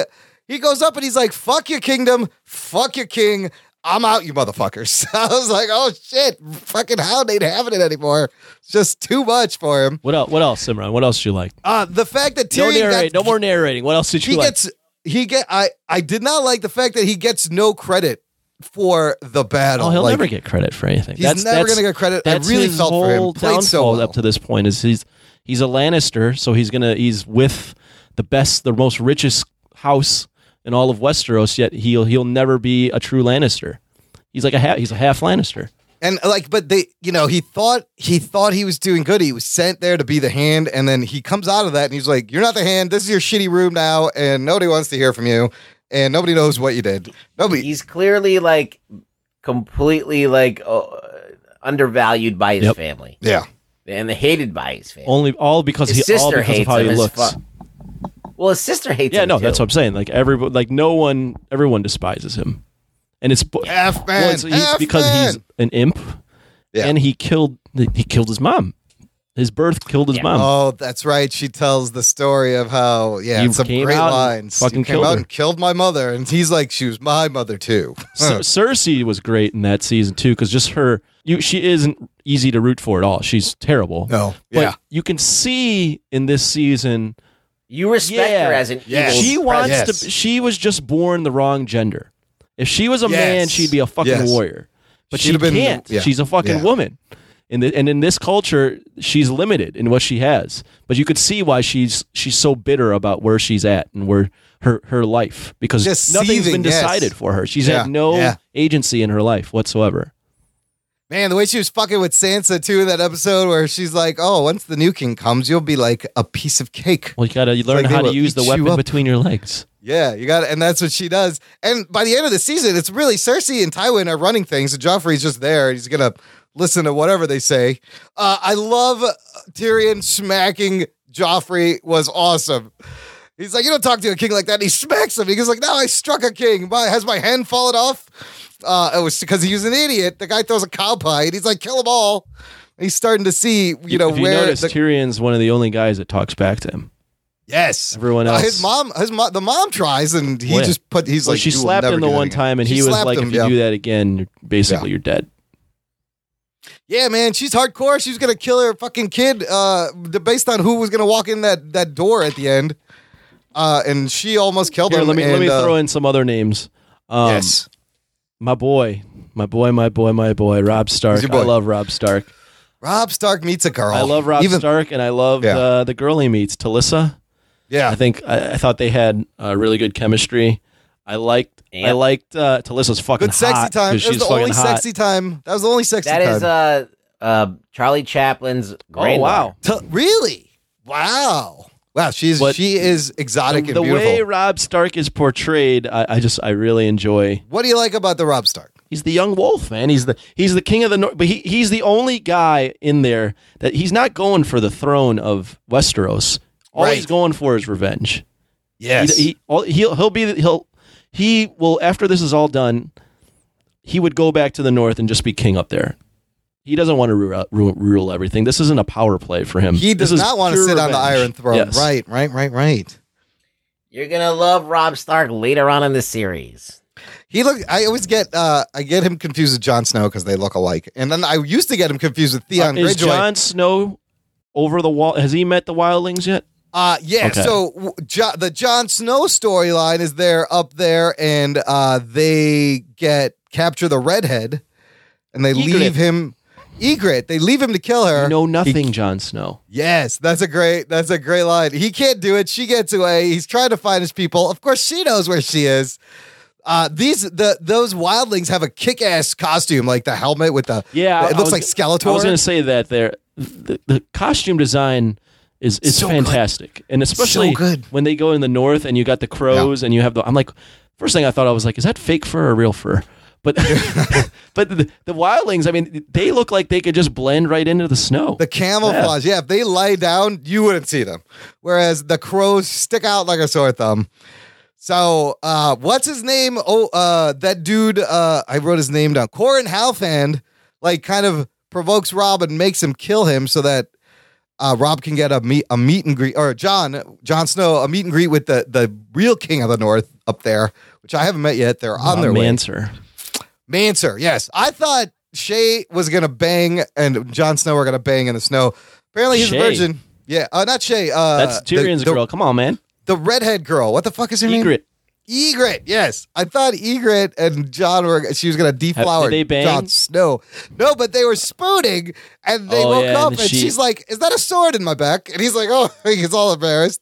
he goes up and he's like, "Fuck your kingdom, fuck your king." I'm out, you motherfuckers. I was like, oh shit, fucking Hound ain't having it anymore. It's just too much for him. What else? What else, Simran? What else did you like? Uh, the fact that No Tyrion narrate. got, No more narrating. What else did you like? he like? gets he get I I did not like the fact that he gets no credit for the battle. oh, he'll Like, never get credit for anything. He's that's, never that's- gonna get credit. I That's really his felt for him. Played so well. up to this point. Is he's he's a Lannister, so he's gonna he's with the best, the most richest house in all of Westeros. Yet he'll he'll never be a true Lannister. He's like a half, he's a half Lannister. And like, but they, you know, he thought he thought he was doing good. He was sent there to be the hand, and then he comes out of that and he's like, "You're not the hand. This is your shitty room now, and nobody wants to hear from you, and nobody knows what you did. Nobody." He's clearly like completely like uh, undervalued by his Yep. family Yeah, and hated by his family. Only all because his he all sister because of hates how him he looks. fuck. Well, his sister hates him. Yeah, him. no, too. that's what I'm saying. Like every like no one, everyone despises him, and it's half man, well, it's, he's half because he's an imp, Yeah. and he killed he killed his mom. His birth killed his Yeah. mom. Oh, that's right. She tells the story of how, yeah, You some came great out lines. fucking came killed out her. and killed my mother, and he's like, she was my mother too. Cer- Cersei was great in that season too, because just her you she isn't easy to root for at all. She's terrible. No. But Yeah. you can see in this season You respect Yeah. her as an Yes. evil she wants Yes. to she was just born the wrong gender. If she was a man, she'd be a fucking Yes. warrior. But She'd she have been- can't. yeah. She's a fucking Yeah. woman. In the, and in this culture, she's limited in what she has. But you could see why she's she's so bitter about where she's at and where her her life because Just nothing's seething, been yes. decided for her. She's Yeah. had no Yeah. agency in her life whatsoever. Man, the way she was fucking with Sansa too in that episode where she's like, "Oh, once the new king comes, you'll be like a piece of cake." Well, you got to learn like how to use the eat you weapon between your legs. Yeah, you got and that's what she does. And by the end of the season, it's really Cersei and Tywin are running things, and Joffrey's just there. He's gonna listen to whatever they say. Uh, I love Tyrion smacking Joffrey was awesome. He's like, you don't talk to a king like that. And he smacks him. He goes like, no, I struck a king. My, has my hand fallen off? Uh, it was because he was an idiot. The guy throws a cow pie, and he's like, kill them all. He's starting to see, you know, if you where notice, the, Tyrion's one of the only guys that talks back to him. yes, Everyone Uh, else, his mom, his mom, the mom tries, and he Well, yeah. just put. He's Well, like, she slapped him the one again." time, and She he was like, him, "If you yeah. do that again, you're basically Yeah. you're dead." Yeah, man, she's hardcore. She's gonna kill her fucking kid, uh, based on who was gonna walk in that that door at the end. Uh, and she almost killed Here, him. let me let me uh, throw in some other names. Um, yes, my boy, my boy, my boy, my boy, Robb Stark. Boy? I love Robb Stark. Robb Stark meets a girl. I love Robb Even, Stark, and I love Yeah. uh, the girl he meets, Talisa. Yeah, I think I, I thought they had uh, really good chemistry. I liked I liked uh, Talisa's fucking good sexy hot time. 'cause That was she's the fucking only hot. sexy time. That was the only sexy That time. is uh, uh, Charlie Chaplin's Oh granddaughter. wow! T- really? Wow, wow. She's But she is exotic The, and the beautiful. way Robb Stark is portrayed, I, I just I really enjoy. what do you like about the Robb Stark? He's the young wolf, man. He's the he's the king of the north, but he, he's the only guy in there that he's not going for the throne of Westeros. All Right. he's going for is revenge. Yes, He, he all, he'll he'll be the- he'll he will after this is all done, he would go back to the north and just be king up there. He doesn't want to rule, rule, rule everything. This isn't a power play for him. he does is not want to pure sit on the. Iron Throne. Yes. Right, right, right, right. You're gonna love Robb Stark later on in the series. He look. I always get. uh I get him confused with Jon Snow because they look alike, and then I used to get him confused with Theon Uh, is Jon Snow over the wall? Has he met the wildlings yet? Uh yeah. Okay. So jo- the Jon Snow storyline is there up there, and uh they get capture the redhead, and they Ygritte. leave him. Ygritte. They leave him to kill her. You know nothing, Jon Snow. Yes, that's a great. That's a great line. He can't do it. She gets away. He's trying to find his people. Of course, she knows where she is. Uh, these the those wildlings have a kick ass costume, like the helmet with the Yeah, It looks was- like Skeletor. I was going to say that there, the, the costume design is is So good. fantastic, and especially So good. when they go in the north and you got the crows and you have the. I'm like, first thing I thought I was like, is that fake fur or real fur? But but the, the wildlings, I mean, they look like they could just blend right into the snow. The camouflage, yeah. If they lie down, you wouldn't see them. Whereas the crows stick out like a sore thumb. So, uh, what's his name? Oh, uh, that dude. Uh, I wrote his name down. Qhorin Halfhand, like, kind of provokes Rob and makes him kill him so that uh, Rob can get a meet a meet and greet, or Jon Jon Snow a meet and greet with the the real King of the North up there, which I haven't met yet. They're on Uh, their way. Manser. Manser, yes. I thought Shae was gonna bang and Jon Snow were gonna bang in the snow. Apparently he's Shae? a virgin. Yeah, uh, not Shae. Uh, That's Tyrion's the, the, girl. Come on, man. The redhead girl. What the fuck is her name? Ygritte. Ygritte. Yes, I thought Ygritte and Jon were. She was gonna deflower did they bang? Jon Snow. No, but they were spooning, and they Oh, woke yeah, up, and and she- she's like, "Is that a sword in my back?" And he's like, "Oh," he's all embarrassed.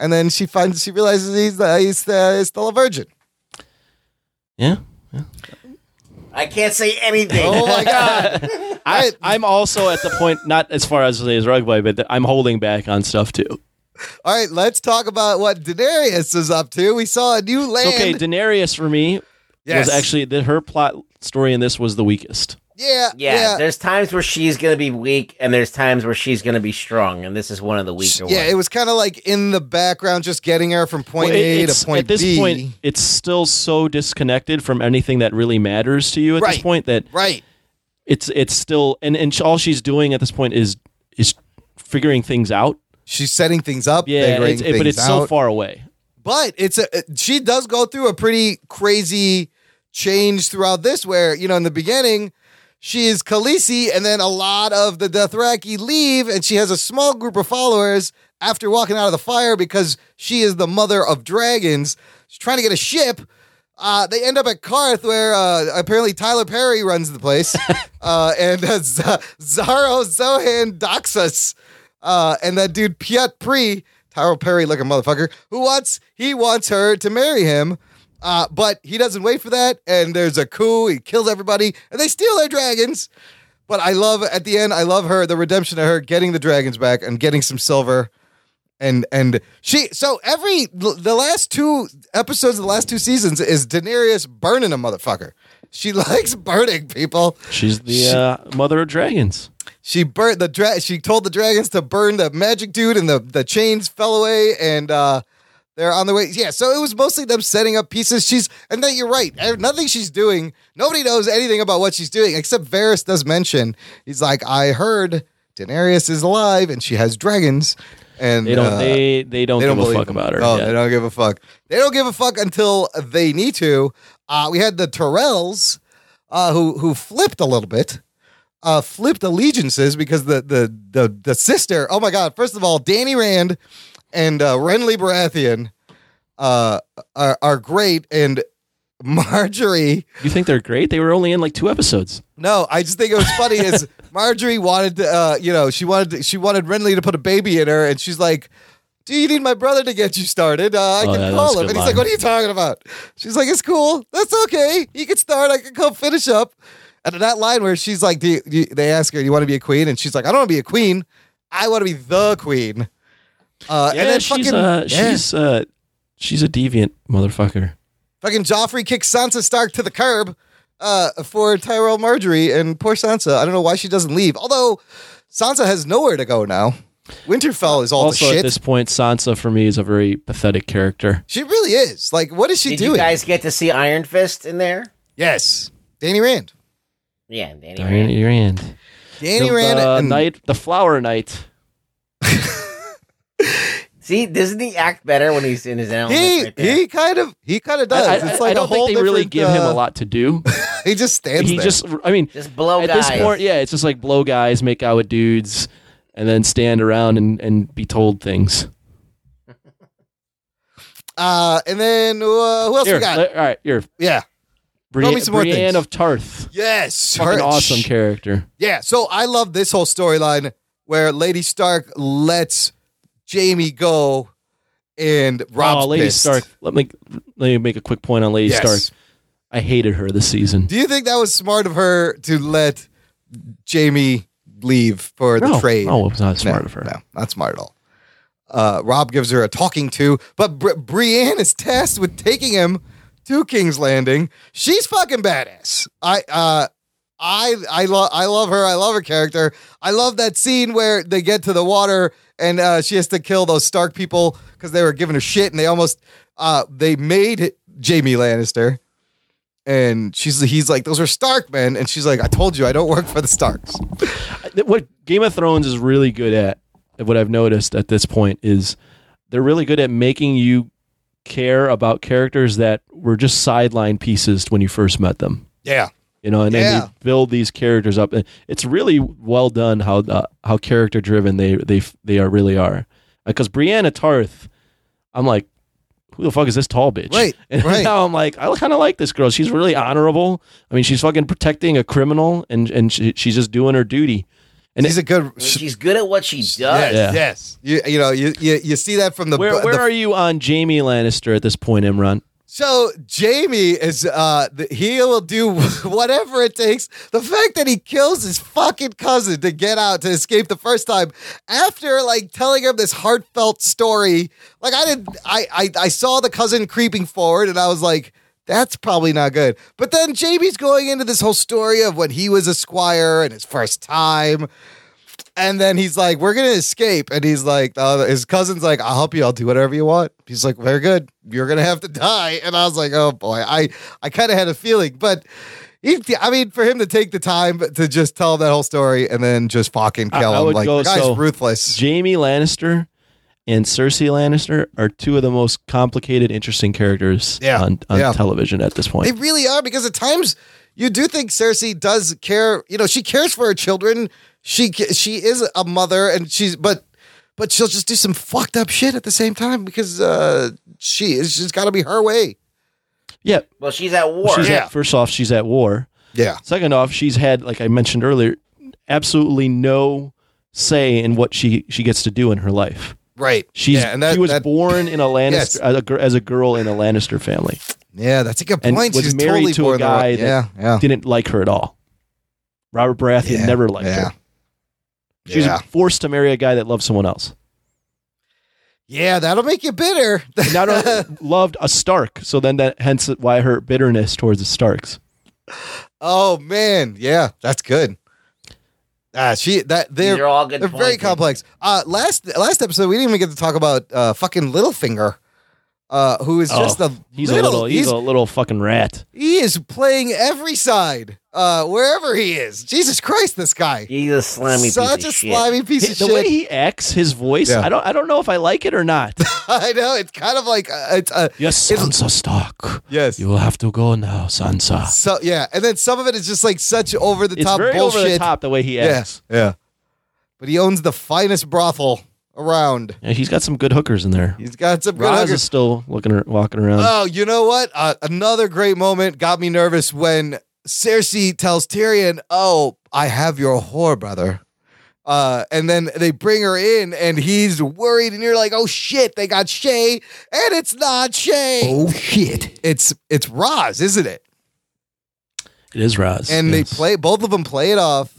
And then she finds, she realizes he's uh, he's, uh, he's still a virgin. Yeah. I can't say anything. Oh my god! I, I'm also at the point, not as far as as rugby, but I'm holding back on stuff too. All right, let's talk about what Daenerys is up to. We saw a new land. Okay, Daenerys for me Yes. was actually the, her plot story in this was the weakest. yeah, yeah, yeah, there's times where she's gonna be weak, and there's times where she's gonna be strong, and this is one of the weaker ones. yeah. ones. It was kind of like in the background, just getting her from point Well, it- A to point B. at this B. point, it's still so disconnected from anything that really matters to you at this point that right. it's it's still and and all she's doing at this point is is figuring things out. She's setting things up. Yeah, it's, it- but it's so far away. But it's a she does go through a pretty crazy change throughout this, where you know in the beginning she is Khaleesi, and then a lot of the Dothraki leave, and she has a small group of followers after walking out of the fire because she is the mother of dragons. She's trying to get a ship. Uh, they end up at Qarth, where uh, apparently Tyler Perry runs the place, uh, and uh, Z- Xaro Xhoan Daxos, uh, and that dude Pyat Pree, Tyler Perry looking motherfucker, who wants he wants her to marry him. Uh, but he doesn't wait for that, and there's a coup. He kills everybody, and they steal their dragons. But I love at the end. I love her, the redemption of her getting the dragons back and getting some silver, and and she. So every the last two episodes of the last two seasons is Daenerys burning a motherfucker. She likes burning people. She's the uh, mother of dragons. She burnt the dra- She told the dragons to burn the magic dude, and the the chains fell away, and uh, they're on the way. Yeah, so it was mostly them setting up pieces. She's and then you're right. Eh, Nothing she's doing. Nobody knows anything about what she's doing except Varys does mention. He's like, I heard Daenerys is alive and she has dragons. And They don't. uh, they they don't they give a fuck him. about her. Oh, they don't give a fuck. They don't give a fuck until they need to. Uh, we had the Tyrells uh, who who flipped a little bit, uh, flipped allegiances because the the the the sister. Oh my god! First of all, Danny Rand and uh, Renly Baratheon uh, are are great, and Margaery. You think they're great? They were only in like two episodes. No, I just think it was funny. Is Margaery wanted to, uh, you know, she wanted to, she wanted Renly to put a baby in her, and she's like, "Do you need my brother to get you started? Uh, I Oh, can yeah, call him." And he's line. like, "What are you talking about?" She's like, "It's cool. That's okay. He can start. I can come finish up." And that line where she's like, do you, do you- they ask her, "Do you want to be a queen?" and she's like, "I don't want to be a queen. I want to be the queen." Uh, Yeah, and then she's fucking uh, yeah. she's uh, she's a deviant motherfucker. Fucking Joffrey kicks Sansa Stark to the curb uh, for Tyrell Margaery and poor Sansa. I don't know why she doesn't leave. Although Sansa has nowhere to go now. Winterfell is all also, the at this point, Sansa for me is a very pathetic character. she really is. Like, what is she Did doing? you guys get to see Iron Fist in there? yes. Danny Rand. Yeah, Danny Rand. Danny Rand. Danny the, Rand the and knight, the flower knight. See, doesn't he act better when he's in his element? he right he kind of he kind of does. I, I- it's I like a don't whole think they really different, give him uh, a lot to do. He just stands he there. just, I mean, just blow at guys. this point, yeah, it's just like blow guys, make out with dudes, and then stand around and, and be told things. uh, and then uh, who else Here, we got? let- all right, here, yeah. Brienne, me some more Brienne things. of Tarth, Yes. fucking her- awesome character. Yeah, so I love this whole storyline where Lady Stark lets Jaime go and Robb's oh, Lady pissed. Stark. Let me let me make a quick point on Lady Yes. Stark. I hated her this season. Do you think that was smart of her to let Jaime leave for the no, trade? no, it was not smart no, of her. No, not smart at all. Uh, Robb gives her a talking to, but Bri- Brienne is tasked with taking him to King's Landing. She's fucking badass. I uh, I I love I love her. I love her character. I love that scene where they get to the water and uh, she has to kill those Stark people because they were giving her shit and they almost uh, they made Jaime Lannister. And she's he's like, those are Stark men, and she's like, I told you I don't work for the Starks. what Game of Thrones is really good at, what I've noticed at this point is they're really good at making you care about characters that were just sideline pieces when you first met them. Yeah. You know, and then Yeah. they build these characters up. It's really well done how uh, how character driven they they they are really are. Because Brianna Tarth, I'm like, who the fuck is this tall bitch? Right, And right. now I'm like, I kind of like this girl. She's really honorable. I mean, she's fucking protecting a criminal, and and she, she's just doing her duty. And She's a good. She's good at what she does. Yes, Yeah. yes. You you know you you, you see that from the where where the- are you on Jaime Lannister at this point, Imran? So Jaime is uh he will do whatever it takes. The fact that he kills his fucking cousin to get out to escape the first time after like telling him this heartfelt story. Like I didn't I I, I saw the cousin creeping forward and I was like that's probably not good. But then Jaime's going into this whole story of when he was a squire and his first time. And then he's like, "We're gonna escape," and he's like, uh, "His cousin's like, I'll help you. I'll do whatever you want." He's like, "Very good. You're gonna have to die." And I was like, "Oh boy, I I kind of had a feeling, but." He, I mean, for him to take the time to just tell that whole story and then just fucking kill I him, would like go guy's so- ruthless. Jaime Lannister and Cersei Lannister are two of the most complicated, interesting characters Yeah, on, on yeah. television at this point. They really are because at times you do think Cersei does care. You know, she cares for her children. She she is a mother, and she's but but she'll just do some fucked up shit at the same time because uh, she is she's got to be her way. yeah. Well, she's at war. She's Yeah. at, first off, she's at war. Yeah, Second off, she's had, like I mentioned earlier, absolutely no say in what she, she gets to do in her life. Right. She's yeah, and that, she was that- born in a Lannister Yes. as, a, as a girl in a Lannister family Yeah, that's a good point. and was she's married totally to a guy that yeah, yeah, didn't like her at all. Robert Baratheon never liked her. She yeah. was forced to marry a guy that loved someone else. yeah. That'll make you bitter. And not only loved a Stark, so then that hence why her bitterness towards the Starks. oh man, yeah, that's good. Ah, she that they're are all good they're very complex. Uh, last last episode we didn't even get to talk about uh fucking Littlefinger, uh, who is just Oh, a he's little, a little he's, he's a little fucking rat. He is playing every side, uh, wherever he is. Jesus Christ, this guy. He's a slimy Such piece a of shit. slimy piece the of shit. The way he acts, his voice, Yeah. I don't I don't know if I like it or not. I know it's kind of like uh, it's uh, yes, It's- Sansa Stark. yes. You will have to go now, Sansa. So yeah, and then some of it is just like such over the It's top very bullshit. over the top the way he Yeah, acts. yeah. But he owns the finest brothel around. Yeah, he's got some good hookers in there. He's got some good Roz hookers. is still looking ar- walking around. Oh, you know what? Uh, another great moment got me nervous when Cersei tells Tyrion, "Oh, I have your whore, brother." Uh, and then they bring her in, and he's worried, and you're like, "Oh shit, they got Shae, and it's not Shae. Oh shit. It's it's Ros, isn't it?" it is Ros. And yes. they play both of them play it off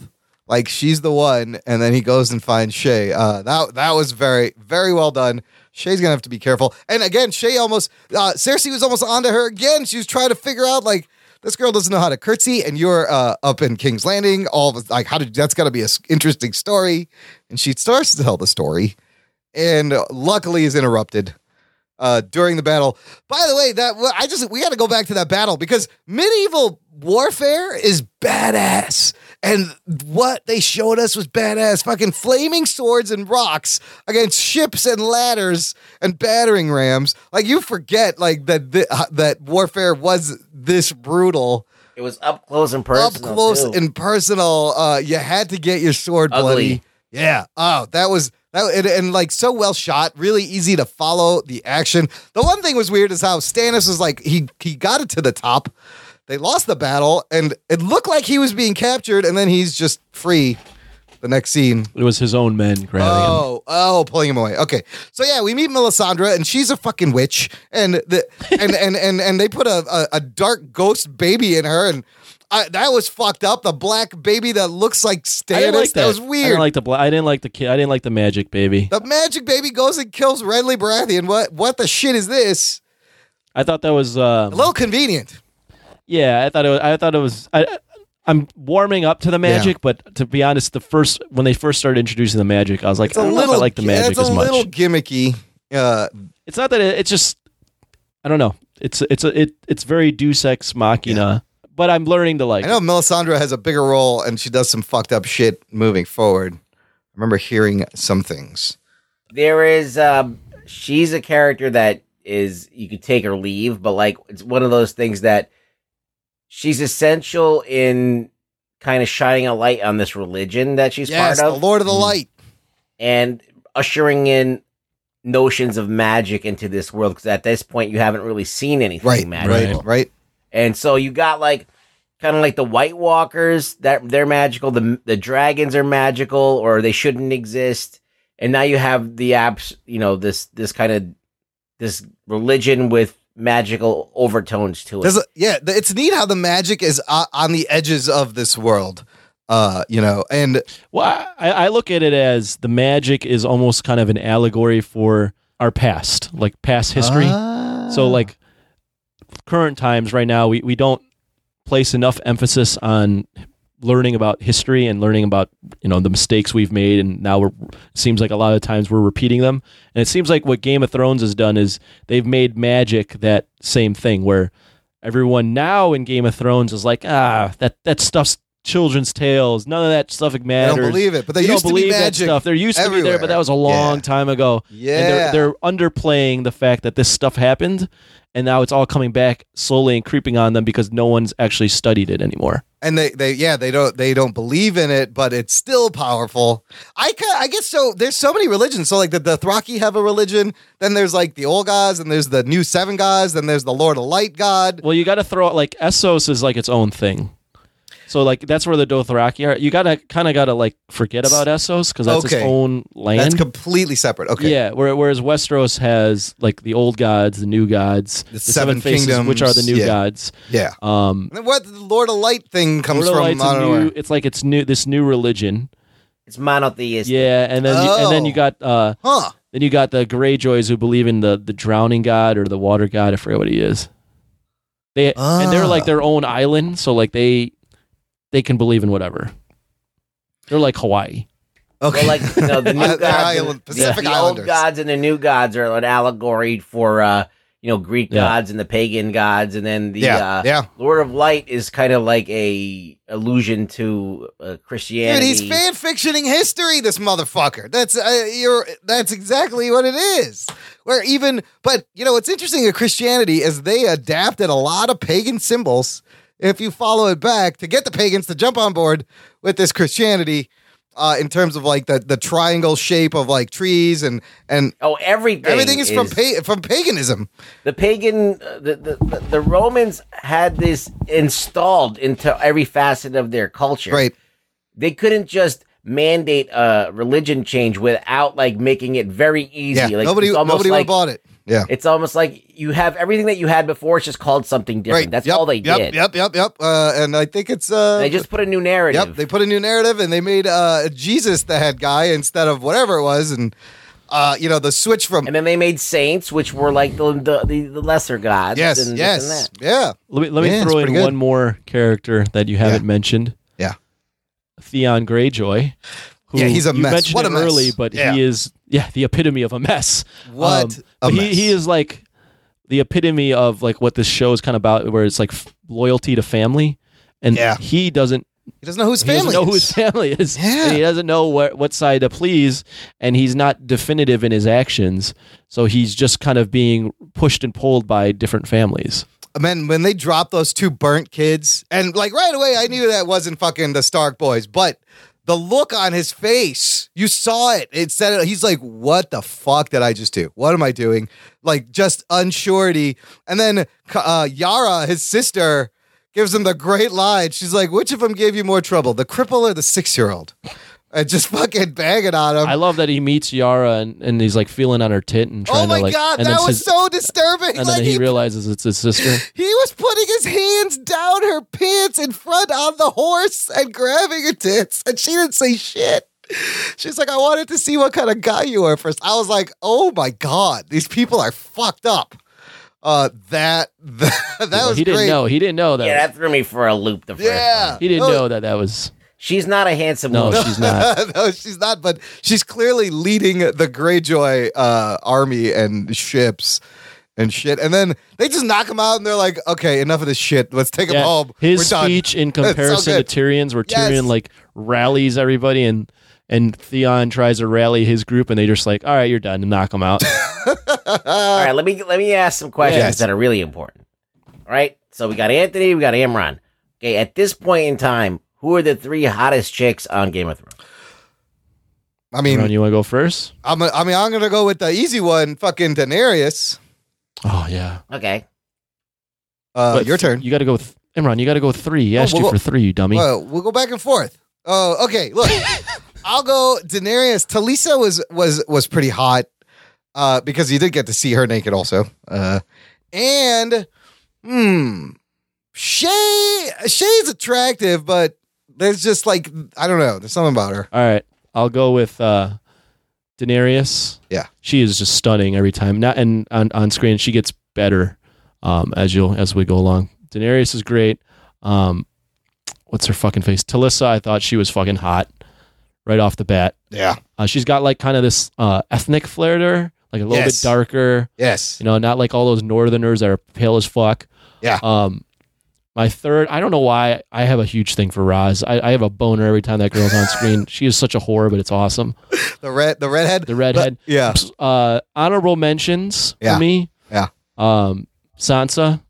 like she's the one, and then he goes and finds Shae. Uh, that that was very very well done. Shae's gonna have to be careful. And again, Shae almost uh, Cersei was almost onto her again. She was trying to figure out like this girl doesn't know how to curtsy, and you're uh, up in King's Landing. All of, like how did that's got to be a interesting story. And she starts to tell the story, and luckily is interrupted uh, during the battle. By the way, that I just we got to go back to that battle because medieval warfare is badass, and what they showed us was badass. Fucking flaming swords and rocks against ships and ladders and battering rams. Like you forget, like that th- that warfare was this brutal. It was up close and personal. Up close too. and personal. Uh, you had to get your sword Ugly. bloody. Yeah. Oh, that was that and, and like so well shot, really easy to follow the action. The one thing was weird is how Stannis was like he he got it to the top. They lost the battle, and it looked like he was being captured, and then he's just free. The next scene. it was his own men grabbing him. Oh, oh, pulling him away. Okay, so yeah, we meet Melisandre, and she's a fucking witch, and the and and and and they put a a, a dark ghost baby in her, and I, that was fucked up. The black baby that looks like Stannis. I didn't like that. was I weird. didn't like the bla- I didn't like the kid. I didn't like the magic baby. the magic baby goes and kills Renly Baratheon. What what the shit is this? I thought that was uh, A little convenient. Yeah. I thought it was. I thought it was. I, I'm warming up to the magic, but to be honest, the first when they first started introducing the magic, I was like, It's I a don't know if I like the magic It's a as much. little gimmicky. Uh, It's not that it, it's just. I don't know. It's it's a, it it's very Deus Ex Machina, but I'm learning to like. I know Melisandre has a bigger role, and she does some fucked up shit moving forward. I remember hearing some things. there is um she's a character that is you could take or leave but like it's one of those things that she's essential in kind of shining a light on this religion that she's yes, part the of Lord of the mm-hmm. Light. and ushering in notions of magic into this world because at this point you haven't really seen anything Right, magical right, right. and so you got like kind of like the White Walkers that they're magical. The the dragons are magical, or they shouldn't exist. And now you have the apps. You know this this kind of this religion with magical overtones to it. There's a, yeah, it's neat how the magic is uh, on the edges of this world. Uh, you know, and Well, I, I look at it as the magic is almost kind of an allegory for our past, like past history. Ah. So, like current times right now, we, we don't place enough emphasis on learning about history and learning about you know the mistakes we've made and now we're it seems like a lot of times we're repeating them and it seems like what game of thrones has done is they've made magic that same thing where everyone now in game of thrones is like ah that that stuff's children's tales. None of that stuff matters. don't believe it, but they, You used don't to be believe that magic stuff. There used to be there, but that was a long Yeah. time ago. And Yeah. they're, they're underplaying the fact that this stuff happened, and now it's all coming back slowly and creeping on them because no one's actually studied it anymore. And they they yeah they don't they don't believe in it but it's still powerful. I i guess so there's so many religions. So like the dothraki have a religion? Then there's like the old gods and there's the new seven gods then there's the lord of light god. Well, you got to throw out like Essos is like its own thing. So like that's where the Dothraki are. You gotta kind of gotta like forget about Essos because that's Okay. its own land. that's completely separate okay Yeah, where, whereas Westeros has like the old gods, the new gods, the, seven faces, which are the new yeah. gods. yeah Um, and then what the lord of light thing comes Lord of from Light's I a don't know new, where. it's like it's new this new religion. It's monotheistic. Yeah, and then you, and then you Oh. got uh, huh then you got the Greyjoys who believe in the the drowning god or the water god. I forget what he is. They and they're like Ah. their own island, so like they they can believe in whatever. They're like Hawaii. okay Well, like you know, the new gods, and- island- the- Pacific the, Islanders. old gods and the new gods are an allegory for uh, you know Greek Yeah. gods and the pagan gods, and then the yeah uh, yeah Lord of Light is kind of like a allusion to uh, Dude, Christianity. he's fan fictioning history. This motherfucker. That's uh, you're. That's exactly what it is. Where even, but you know, what's interesting in Christianity is they adapted a lot of pagan symbols. If you follow it back to get the pagans to jump on board with this Christianity, uh, in terms of like the the triangle shape of like trees and and oh, everything. everything is, from pa- from paganism. the pagan. Uh, the, the the Romans had this installed into every facet of their culture. Right. They couldn't just mandate a religion change without like making it very easy. Yeah. like nobody nobody would like, have bought it. Yeah. It's almost like you have everything that you had before. It's just called something different. Right. That's Yep, all they yep, did. Yep. Yep. Yep. Uh, and I think it's uh. They just put a new narrative. Yep, they put a new narrative and they made uh, Jesus the head guy instead of whatever it was, and uh, you know the switch from and then they made saints, which were like the the, the, the lesser gods. yes, and this and yes, that. yeah, Let me let me Yeah, throw in good. one more character that you haven't Yeah. mentioned. Yeah. Theon Greyjoy. Who Yeah, he's a you mess. mentioned What a mess. early, but Yeah. he is yeah the epitome of a mess. What Um, a he mess. he is like the epitome of like what this show is kind of about, where it's like f- loyalty to family, and Yeah. he doesn't he doesn't know whose he family. doesn't know who is. his family is. Yeah. And he doesn't know what, what side to please, and he's not definitive in his actions. So he's just kind of being pushed and pulled by different families. Man, when they dropped those two burnt kids, and like right away, I knew that wasn't fucking the Stark boys, but the look on his face, you saw it. It said he's like, "What the fuck did I just do? What am I doing?" Like just unsurety. And then uh, Yara, his sister, gives him the great line. She's like, "Which of them gave you more trouble, the cripple or the six-year-old?" And just fucking banging on him. I love that he meets Yara and, and he's like feeling on her tit and trying to like oh my to like. god, and that then was his- so disturbing. And like then he he realizes it's his sister. He was putting his hands down her pants in front on the horse and grabbing her tits, and she didn't say shit. She's like, I wanted to see what kind of guy you are first. I was like, oh my god, these people are fucked up. Uh, that that, that Well, was he didn't great. know. He didn't know that. Yeah, that threw me for a loop. The first Yeah, one. he didn't Oh. know that that was. She's not a handsome woman. No, woman. she's not. no, she's not. But she's clearly leading the Greyjoy uh, army and ships and shit. And then they just knock him out, and they're like, "Okay, enough of this shit. Let's take him Yeah, home." his We're done." speech in It's so comparison to good. Tyrion's, where Yes. Tyrion like rallies everybody and and Theon tries to rally his group, and they just like, all right, you're done, and knock him out. All right, let me let me ask some questions Yes. that are really important. All right, so we got Anthony, we got Imran. Okay, at this point in time, who are the three hottest chicks on Game of Thrones? I mean, Ron, you want to go first? I'm. A, I mean, I'm gonna go with the easy one. Fucking Daenerys. Oh yeah. Okay, Uh, But your turn. You got to go with Imran. You got to go with three. He Oh, asked we'll you go- for three, you dummy. Well, we'll go back and forth. Oh, okay. Look, I'll go Daenerys. Talisa was was was pretty hot uh, because you did get to see her naked also. Uh, and hmm, Shae Shae's attractive, but there's just like I don't know. There's something about her. All right, I'll go with uh, Daenerys. Yeah. she is just stunning every time. Not and on, on screen, she gets better um, as you'll as we go along. Daenerys is great. Um, what's her fucking face? Talisa, I thought she was fucking hot right off the bat. Yeah. Uh, she's got like kind of this uh, ethnic flair to her, like a little Yes. bit darker. Yes. You know, not like all those Northerners that are pale as fuck. Yeah. Um, My third, I don't know why I have a huge thing for Ros. I, I have a boner every time that girl's on screen. she is such a whore, but it's awesome. The red, the redhead, The redhead. But- yeah, Uh, honorable mentions Yeah. for me. yeah. Um, Sansa.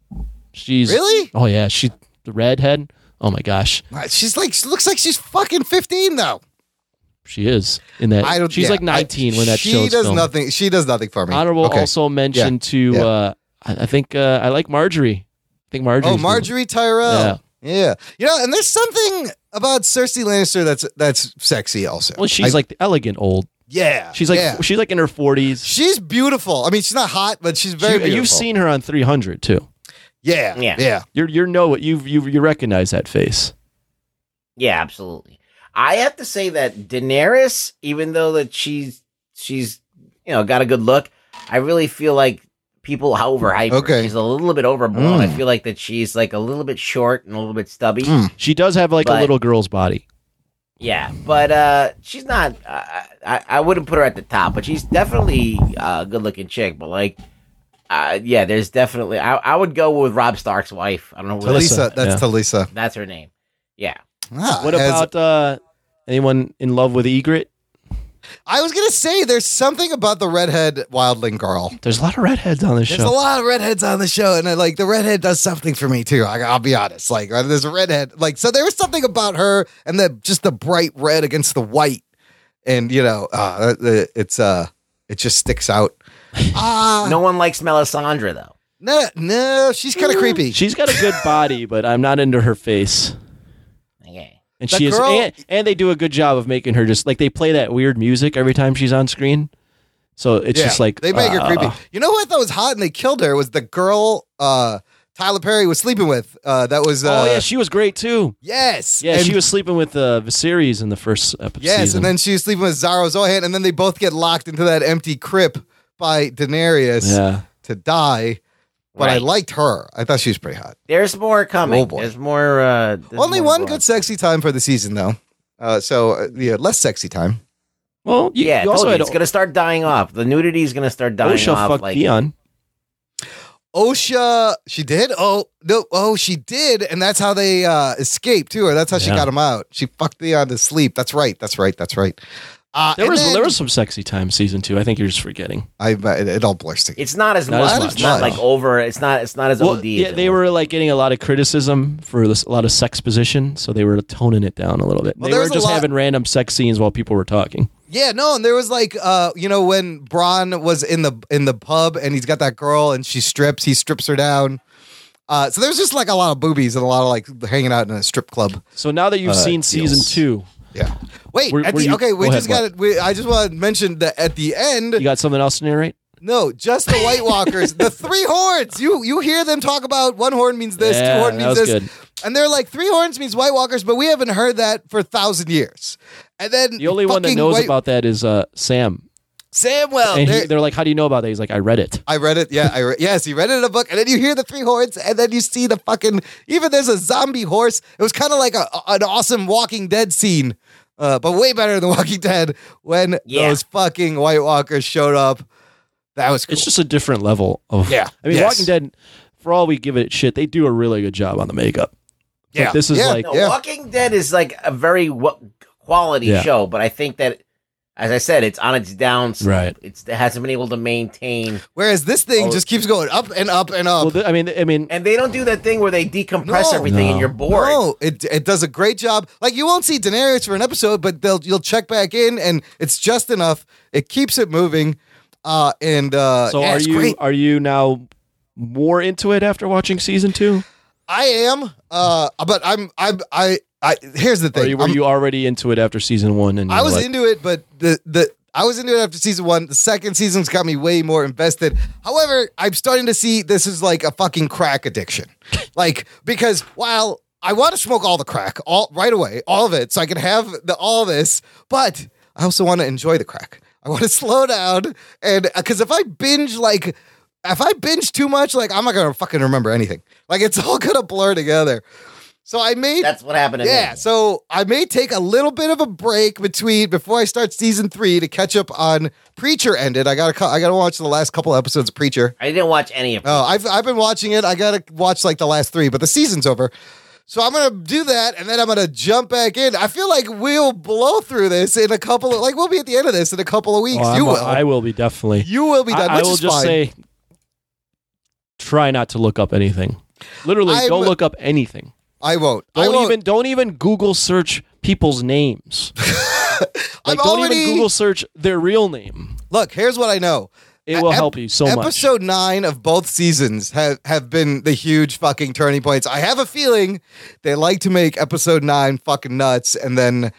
She's Really? Oh yeah, she the redhead. Oh my gosh, She's like, she looks like she's fucking fifteen though. she is in that. I don't. she's yeah, like 19 I- when that she show's does filmed. nothing. She does nothing for me. Honorable Okay. also mention Yeah. to. Uh, I, I think uh, I like Margaery. I think Margaery. Oh, Margaery Tyrell. Yeah. Yeah. You know, and there's something about Cersei Lannister that's that's sexy also. Well, she's I- like the elegant old. yeah. She's like yeah. she's like in her 40s. she's beautiful. I mean, she's not hot, but she's very She- beautiful. you've seen her on 300 too. Yeah. Yeah. Yeah. You're you know what you you you recognize that face. Yeah, absolutely. I have to say that Daenerys, even though that she's she's you know got a good look, I really feel like people overhype her. Okay. She's a little bit overblown. I Mm. feel like that she's like a little bit short and a little bit stubby. Mm. She does have like a little girl's body. Yeah, but uh, she's not. Uh, I I wouldn't put her at the top, but she's definitely a good looking chick. But like, uh, yeah, there's definitely. I I would go with Robb Stark's wife. I don't know what Talisa. That's yeah. Talisa. that's her name. Yeah. Ah, What as- about uh anyone in love with Ygritte? I was gonna say there's something about the redhead wildling girl. There's a lot of redheads on this There's show. There's a lot of redheads on the show, and I, like the redhead does something for me too. I, I'll be honest. Like uh, there's a redhead, like so there was something about her and the just the bright red against the white, and you know, uh, the- it's uh, it just sticks out. Ah, No one likes Melisandre though. no, no, she's kind of creepy. She's got a good body, but I'm not into her face. And she girl- is, and, and they do a good job of making her just like they play that weird music every time she's on screen. So it's Yeah, just like they make her uh, creepy. You know who I thought was hot and they killed her was the girl uh, Tyler Perry was sleeping with. Uh, that was uh, oh yeah, she was great too. yes, Yeah, And- she was sleeping with uh, Viserys in the first episode. Yes, and then she was sleeping with Xaro Xhoan, and then they both get locked into that empty crypt by Daenerys yeah, to die. But I liked her. I thought she was pretty hot. There's more coming. Oh, boy. There's more. Uh, there's Only more one going. good sexy time for the season, though. Uh, so uh, yeah, less sexy time. well, you, Yeah, you also told you, it's gonna start dying off. The nudity is gonna start dying Osha off. fucked Like Theon. Osha, she did. Oh no, oh she did, and that's how they uh, escaped too, or that's how she got him out. She fucked Theon to sleep. That's right. That's right. That's right. Uh, There was then- there was some sexy time season two. I think you're just forgetting. I it, it all blurs together. it's not as Not much. as It's much. not like over. It's not. It's not as Well, OD. yeah, they were like getting a lot of criticism for this, a lot of sex position, so they were toning it down a little bit. Well, they were just lot- having random sex scenes while people were talking. Yeah, no, and there was like uh, you know, when Bronn was in the in the pub and he's got that girl and she strips, he strips her down. Uh, so there's just like a lot of boobies and a lot of like hanging out in a strip club. So now that you've Uh, seen season deals. two, Yeah. Wait, Were- at were the, you- okay, we go just ahead, got it. We, I just want to mention that at the end, you got something else to narrate? no, just the White Walkers, the three horns. You you hear them talk about one horn means this, Yeah, two horn that means was this, good. and they're like three horns means White Walkers, but we haven't heard that for a thousand years. And then The only one that fucking knows White- about that is uh, Sam. Samwell. and he, they're- they're like, "How do you know about that?" He's like, "I read it." I read it. Yeah, I re- yes, he read it in a book, and then you hear the three horns, and then you see the fucking. Even there's a zombie horse. It was kind of like a, an awesome Walking Dead scene, uh, but way better than Walking Dead when Yeah. those fucking White Walkers showed up. That was cool. It's just a different level of. Yeah. I mean, Yes. Walking Dead. For all we give it shit, they do a really good job on the makeup. But Yeah. this is Yeah. like No, Yeah. Walking Dead is like a very w- quality Yeah. show, but I think that, as I said, it's on its downside. Right. It's, it hasn't been able to maintain, Whereas this thing Oh. just keeps going up and up and up. Well, th- I mean, I mean, and they don't do that thing where they decompress No. everything No. and you're bored. No, it it does a great job. Like you won't see Daenerys for an episode, but they'll you'll check back in, and it's just enough. It keeps it moving. Uh, and uh, so yeah, are it's you great. are you now more into it after watching season two? I am. Uh, but I'm. I'm. I. I. Here's the thing. you- were I'm- you already into it after season one? And I was like, into it, but the the I was into it after season one. The second season's got me way more invested. However, I'm starting to see this is like a fucking crack addiction. like because while I want to smoke all the crack all right away, all of it, so I can have the all this, but I also want to enjoy the crack. I want to slow down and uh, because if I binge like. If I binge too much, like I'm not gonna fucking remember anything. Like it's all gonna blur together. So I may That's what happened to yeah, me. so I may take a little bit of a break between before I start season three to catch up on Preacher ended. I gotta I gotta watch the last couple episodes of Preacher. I didn't watch any of it. Oh, I've I've been watching it. I gotta watch like the last three, but the season's over. So I'm gonna do that, and then I'm gonna jump back in. I feel like we'll blow through this in a couple of like we'll be at the end of this in a couple of weeks. Well, you I'm- will. I will be definitely. you will be done. I, I will is just fine. say, try not to look up anything. Literally, I'm- don't look up anything. I won't. I Don't won't. even don't even Google search people's names. I'm Like, don't already even Google search their real name. look. Here's what I know. It will Ep- help you so much. Episode nine of both seasons have, have been the huge fucking turning points. I have a feeling they like to make episode nine fucking nuts and then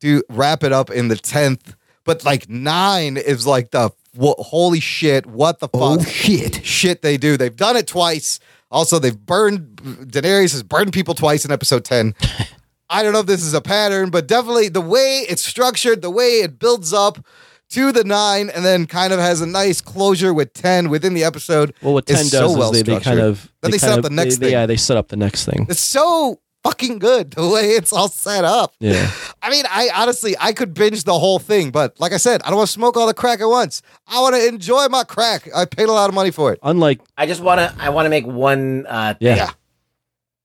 do wrap it up in the tenth. But like nine is like the wha- holy shit, what the oh, fuck Oh, shit shit they do. They've done it twice. Also, they've burned Daenerys has burned people twice in episode ten. I don't know if this is a pattern, but definitely the way it's structured, the way it builds up to the nine, and then kind of has a nice closure with ten within the episode. well, what is ten so does is well they, they kind of Then they set kind up the next they- thing. Yeah, they set up the next thing. It's so fucking good the way it's all set up. Yeah. I mean, I honestly I could binge the whole thing, but like I said, I don't want to smoke all the crack at once. I want to enjoy my crack. I paid a lot of money for it. Unlike I just want to. I want to make one uh, thing. yeah,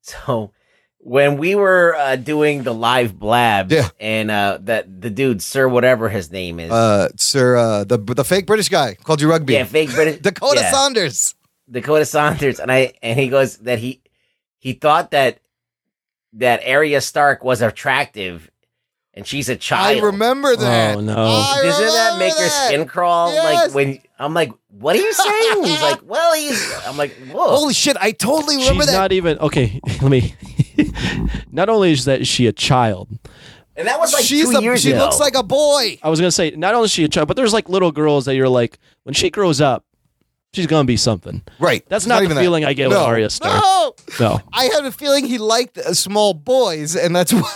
So when we were uh, doing the live blab, Yeah. and uh, that the dude, Sir, whatever his name is, Uh, sir, uh, the the fake British guy called you rugby. yeah, fake British Dakota yeah, Saunders. Dakota Saunders, and I and he goes that he he thought that that Arya Stark was attractive, and she's a child. I remember oh, that. Oh, no. I Doesn't that make her that. skin crawl? Yes. Like when I'm like, what are you saying? He's like, well, he's. I'm like, whoa. Holy shit! I totally remember she's that. not even okay. Let me. not only is that she a child, and that was like She's two a, years she ago. looks like a boy. I was gonna say not only is she a child, but there's like little girls that you're like when she grows up, she's gonna be something. Right. That's It's not, the even that. feeling I get with No. Arya Stark. No. No. I had a feeling he liked uh, small boys, and that's why.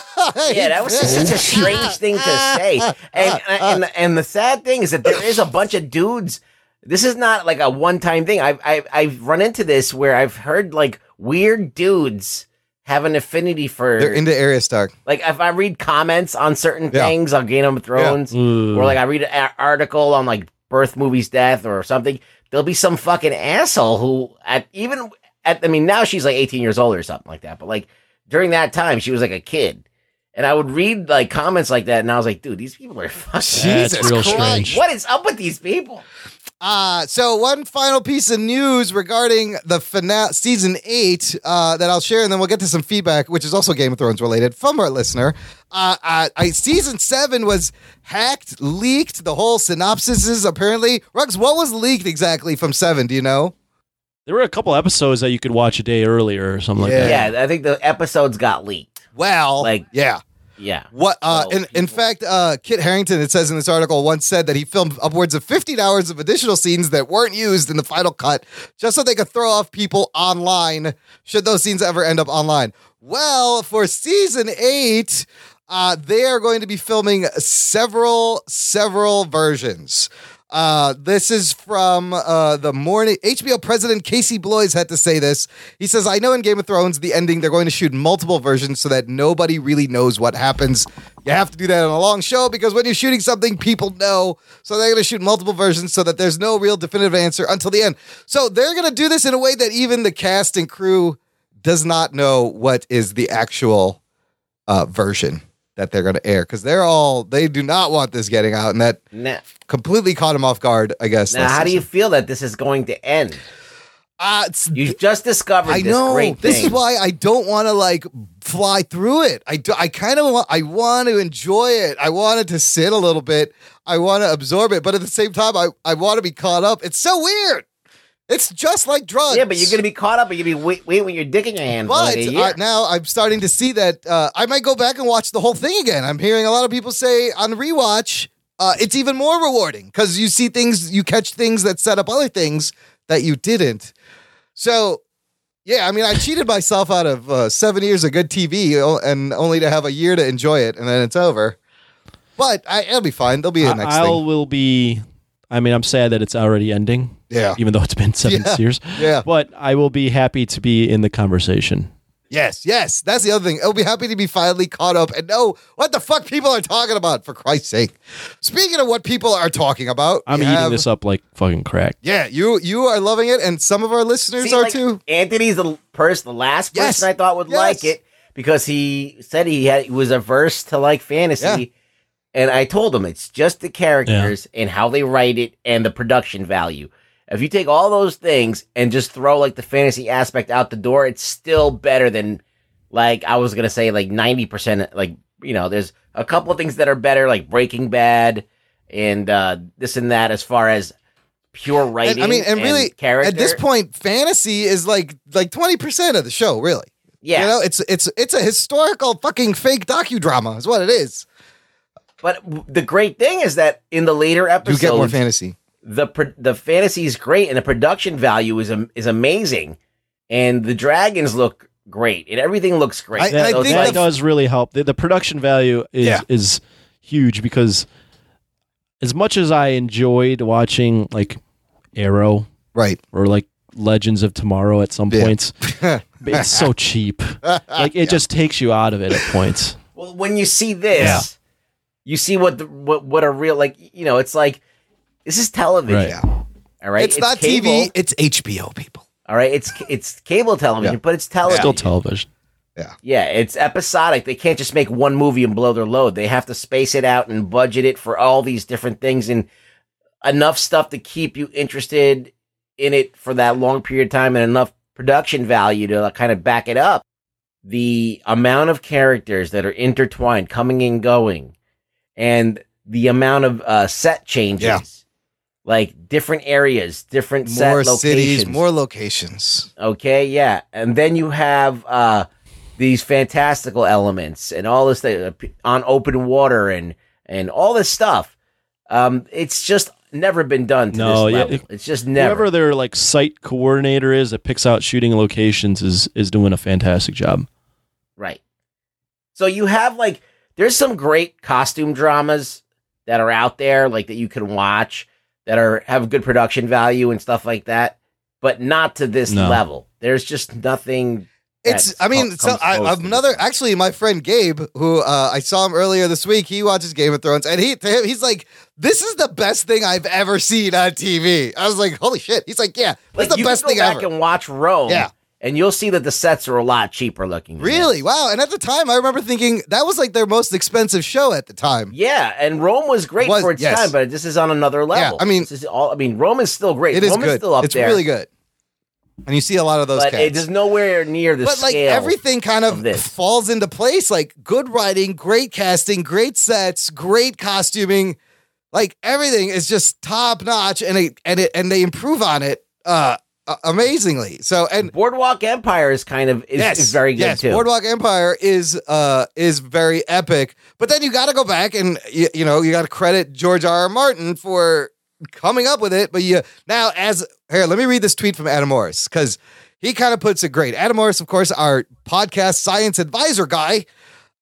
Yeah, that was just such a strange thing to say. And, and and the sad thing is that there is a bunch of dudes. This is not like a one time thing. I've, I've I've run into this where I've heard like weird dudes have an affinity for They're into Arya Stark. like if I read comments on certain Yeah. things on Game of Thrones, Ooh. or like I read an article on like birth movies death or something, there'll be some fucking asshole who at even at I mean now she's like 18 years old or something like that, but like during that time she was like a kid. And I would read like comments like that, and I was like, "Dude, these people are fucking. Jesus real Christ. strange. What is up with these people?" Uh, so one final piece of news regarding the finale, season eight, uh, that I'll share, and then we'll get to some feedback, which is also Game of Thrones related from our listener. Uh, uh, I, season seven was hacked, leaked. The whole synopsis is apparently. Ruggs, what was leaked exactly from seven? Do you know? There were a couple episodes that you could watch a day earlier or something Yeah. like that. Yeah, I think the episodes got leaked. Well, Like- yeah. Yeah, What? Uh, So in, in fact, uh, Kit Harington, it says in this article, once said that he filmed upwards of 15 hours of additional scenes that weren't used in the final cut, just so they could throw off people online. Should those scenes ever end up online? Well, for season eight, uh, they are going to be filming several, several versions. Uh, this is from uh, the morning. HBO president Casey Bloys had to say this. He says, I know in Game of Thrones, the ending, they're going to shoot multiple versions so that nobody really knows what happens. You have to do that on a long show because when you're shooting something, people know. So they're going to shoot multiple versions so that there's no real definitive answer until the end. So they're going to do this in a way that even the cast and crew does not know what is the actual uh, version that they're going to air because they're all they do not want this getting out and that now, completely caught him off guard i guess now how do you feel that this is going to end? uh, You just discovered i this know. this is why i don't want to like fly through it. I do, i kind of want i want to enjoy it. I wanted to sit a little bit. I want to absorb it but at the same time i, I want to be caught up. It's so weird it's just like drugs Yeah, but you're gonna be caught up, and you're gonna be wait, wait with your dick in your hand for But like a year. uh, now I'm starting to see that uh, I might go back and watch the whole thing again. I'm hearing a lot of people say on rewatch, uh, it's even more rewarding because you see things, you catch things that set up other things that you didn't. So, yeah, I mean, I cheated myself out of uh, seven years of good TV and only to have a year to enjoy it and then it's over. But I, it'll be fine. There'll be a next I thing. will be. I mean, I'm sad that it's already ending. Yeah. Even though it's been seven Yeah. years. Yeah. But I will be happy to be in the conversation. Yes, yes. That's the other thing. I'll be happy to be finally caught up and know what the fuck people are talking about, for Christ's sake. Speaking of what people are talking about, I'm eating have- this up like fucking crack. Yeah, you you are loving it, and some of our listeners See, are like, too. Anthony's the person, the last person Yes. I thought would Yes. like it because he said he had he was averse to like fantasy. Yeah. And I told them it's just the characters and how they write it and the production value. If you take all those things and just throw like the fantasy aspect out the door, it's still better than like I was gonna say like ninety percent. Like you know, there's a couple of things that are better, like Breaking Bad and uh, this and that, as far as pure writing. And, I mean, and really, character. at this point, fantasy is like like twenty percent of the show. Really, yeah. you know, it's it's it's a historical fucking fake docudrama, is what it is. But w- the great thing is that in the later episodes, You episodes, get more fantasy. the pro- the fantasy is great and the production value is am- is amazing, and the dragons look great and everything looks great. I- That, I So think that like- does really help. The, the production value is Yeah. is huge because as much as I enjoyed watching like Arrow Right. or like Legends of Tomorrow at some Yeah. points, it's so cheap. Like it just takes you out of it at points. well, when you see this, Yeah. You see what the what what a real like you know it's like this is television. Right. Yeah. All right, It's, not cable, TV. It's HBO. People. All right, it's it's cable television, Yeah. but it's television. Still television. Yeah. Yeah, it's episodic. They can't just make one movie and blow their load. They have to space it out and budget it for all these different things and enough stuff to keep you interested in it for that long period of time and enough production value to kind of back it up. The amount of characters that are intertwined, coming and going, and the amount of uh, set changes. Yeah. Like different areas, different set More locations. cities, more locations. Okay, yeah, and then you have uh these fantastical elements and all this thing, uh, on open water and and all this stuff. Um, it's just never been done to No, this yeah, it- it's just never. Whoever their like site coordinator is that picks out shooting locations is is doing a fantastic job. Right. So you have like there's some great costume dramas that are out there like that you can watch that are have good production value and stuff like that, but not to this No. level. There's just nothing. It's. I mean, com- so I, close I'm to another. Actually, my friend Gabe, who uh, I saw him earlier this week, he watches Game of Thrones, and he to him, he's like, "This is the best thing I've ever seen on TV." I was like, "Holy shit!" He's like, "Yeah, this Like is the you best can go thing back ever." and watch Rome. Yeah. And you'll see that the sets are a lot cheaper looking. Really? this. Wow. And at the time, I remember thinking that was like their most expensive show at the time. Yeah, and Rome was great Was- for its yes. time, but this is on another level. I mean- this is all. I mean, Rome is still great. It is Rome good. is still up it's there. really good. And you see a lot of those but cats. it is nowhere near the but like everything kind of, of falls into place like good writing great casting great sets great costuming like everything is just top notch and it and it and they improve on it uh uh, amazingly so and Boardwalk Empire is kind of is, yes is very good yes too. boardwalk empire is uh is very epic but then you got to go back and you, you know you got to credit george r r martin for coming up with it but you now as here let me read this tweet from adam morris because he kind of puts it great adam morris of course our podcast science advisor guy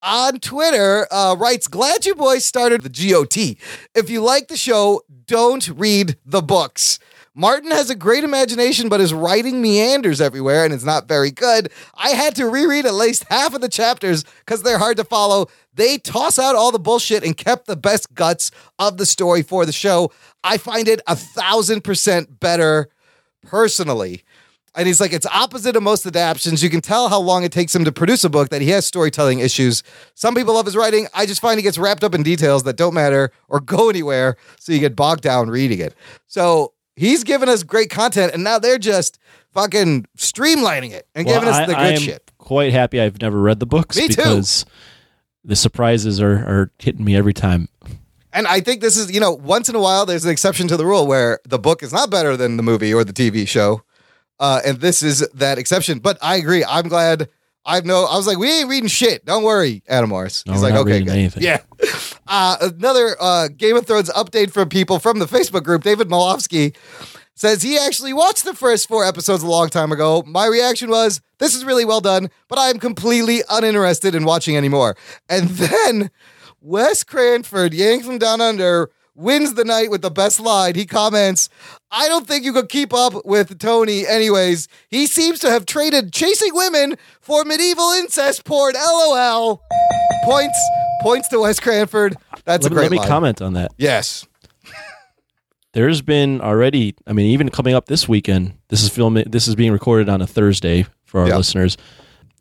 on Twitter uh, writes, Glad you boys started the GOT. If you like the show, don't read the books. Martin has a great imagination, but his writing meanders everywhere and it's not very good. I had to reread at least half of the chapters because they're hard to follow. They toss out all the bullshit and kept the best guts of the story for the show. I find it a thousand percent better personally. And he's like, it's opposite of most adaptions. You can tell how long it takes him to produce a book that he has storytelling issues. Some people love his writing. I just find he gets wrapped up in details that don't matter or go anywhere. So you get bogged down reading it. So he's given us great content and now they're just fucking streamlining it and Well, giving us I- the good shit. Quite happy I've never read the books Me too. because the surprises are, are hitting me every time. And I think this is, you know, once in a while there's an exception to the rule where the book is not better than the movie or the TV show. Uh, and this is that exception. But I agree. I'm glad. I've no. I was like, we ain't reading shit. Don't worry, Adam Morris. No, He's like, okay, good. anything. Yeah. Uh, another uh, Game of Thrones update from people from the Facebook group. David Malofsky says he actually watched the first four episodes a long time ago. My reaction was, this is really well done, but I'm completely uninterested in watching anymore. And then Wes Cranford, Yang from Down Under, wins the night with the best line. He comments, I don't think you could keep up with Tony anyways. He seems to have traded chasing women for medieval incest porn. LOL. Points points to Wes Cranford. That's let, a great let me line. comment on that. Yes. There's been already. I mean, even coming up this weekend. This is filming. This is being recorded on a Thursday for our Yeah. listeners.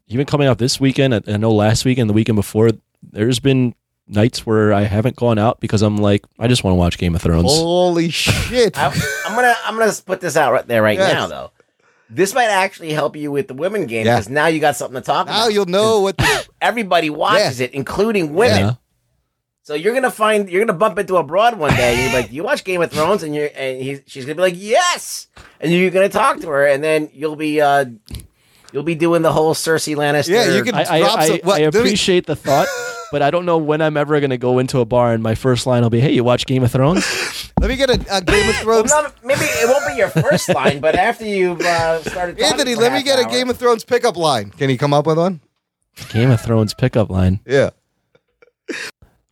Even coming up this weekend. I know last weekend, the weekend before, there's been nights where I haven't gone out because I'm like, I just want to watch Game of Thrones. Holy shit. I, I'm gonna I'm gonna put this out right there right Yes. now though. This might actually help you with the women game Yeah. because now you got something to talk now about. Now you'll know what the, Everybody watches it, including women. Yeah. So you're gonna find you're gonna bump into a broad one day. And you're like, you watch Game of Thrones, and you're and he's, she's gonna be like, yes, and you're gonna talk to her, and then you'll be uh you'll be doing the whole Cersei Lannister. Yeah, you can- I, I, Drop I, some- what, I let me- appreciate the thought, but I don't know when I'm ever going to go into a bar and my first line will be, "Hey, you watch Game of Thrones?" Let me get a, a Game of Well, Thrones. not, maybe it won't be your first line, but after you've uh, started. talking Anthony, let me half get a Game of Thrones pickup line. Can you come up with one? Game of Thrones pickup line. Yeah.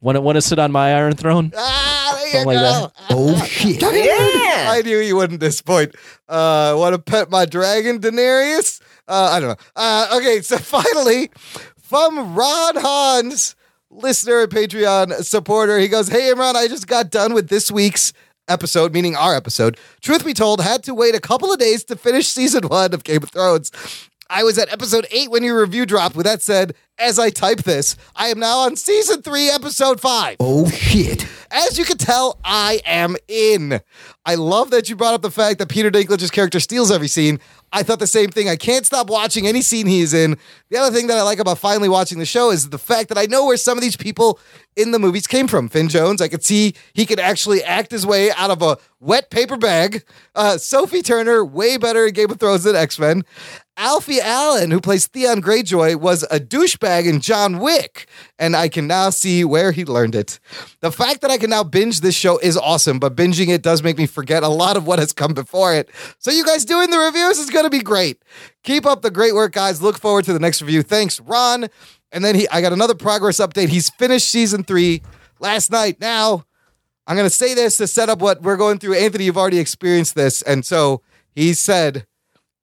Want to want to sit on my Iron Throne? Ah, there you Something like go. that. Oh shit! Yeah. I knew you wouldn't disappoint. Uh, want to pet my dragon, Daenerys? Uh, I don't know. Uh, okay, so finally, from Ron Hans, listener and Patreon supporter, he goes, "Hey, Imran, I just got done with this week's." Episode, meaning our episode. Truth be told, had to wait a couple of days to finish season one of Game of Thrones. I was at episode eight when your review dropped. With that said, as I type this, I am now on season three, episode five. Oh, shit. As you can tell, I am in. I love that you brought up the fact that Peter Dinklage's character steals every scene. I thought the same thing. I can't stop watching any scene he's in. The other thing that I like about finally watching the show is the fact that I know where some of these people in the movies came from. Finn Jones, I could see he could actually act his way out of a wet paper bag. Uh, Sophie Turner, way better in Game of Thrones than X Men. Alfie Allen, who plays Theon Greyjoy, was a douchebag in John Wick, and I can now see where he learned it. The fact that I can now binge this show is awesome, but binging it does make me forget a lot of what has come before it. So, you guys doing the reviews is going to be great. Keep up the great work, guys. Look forward to the next review. Thanks, Ron. And then he, I got another progress update. He's finished season three last night. Now, I'm going to say this to set up what we're going through. Anthony, you've already experienced this. And so he said,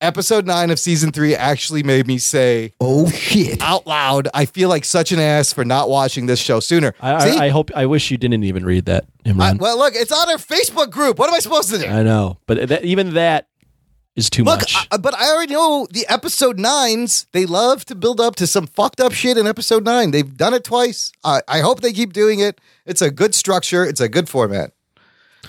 episode nine of season three actually made me say, oh shit, out loud. I feel like such an ass for not watching this show sooner. I, See? I, I hope. I wish you didn't even read that, I- Imran. well, look, it's on our Facebook group. What am I supposed to do? I, know, but that, even that is too Look, much. I, but I already know the episode nines. They love to build up to some fucked up shit in episode nine. They've done it twice. I I hope they keep doing it. It's a good structure. It's a good format.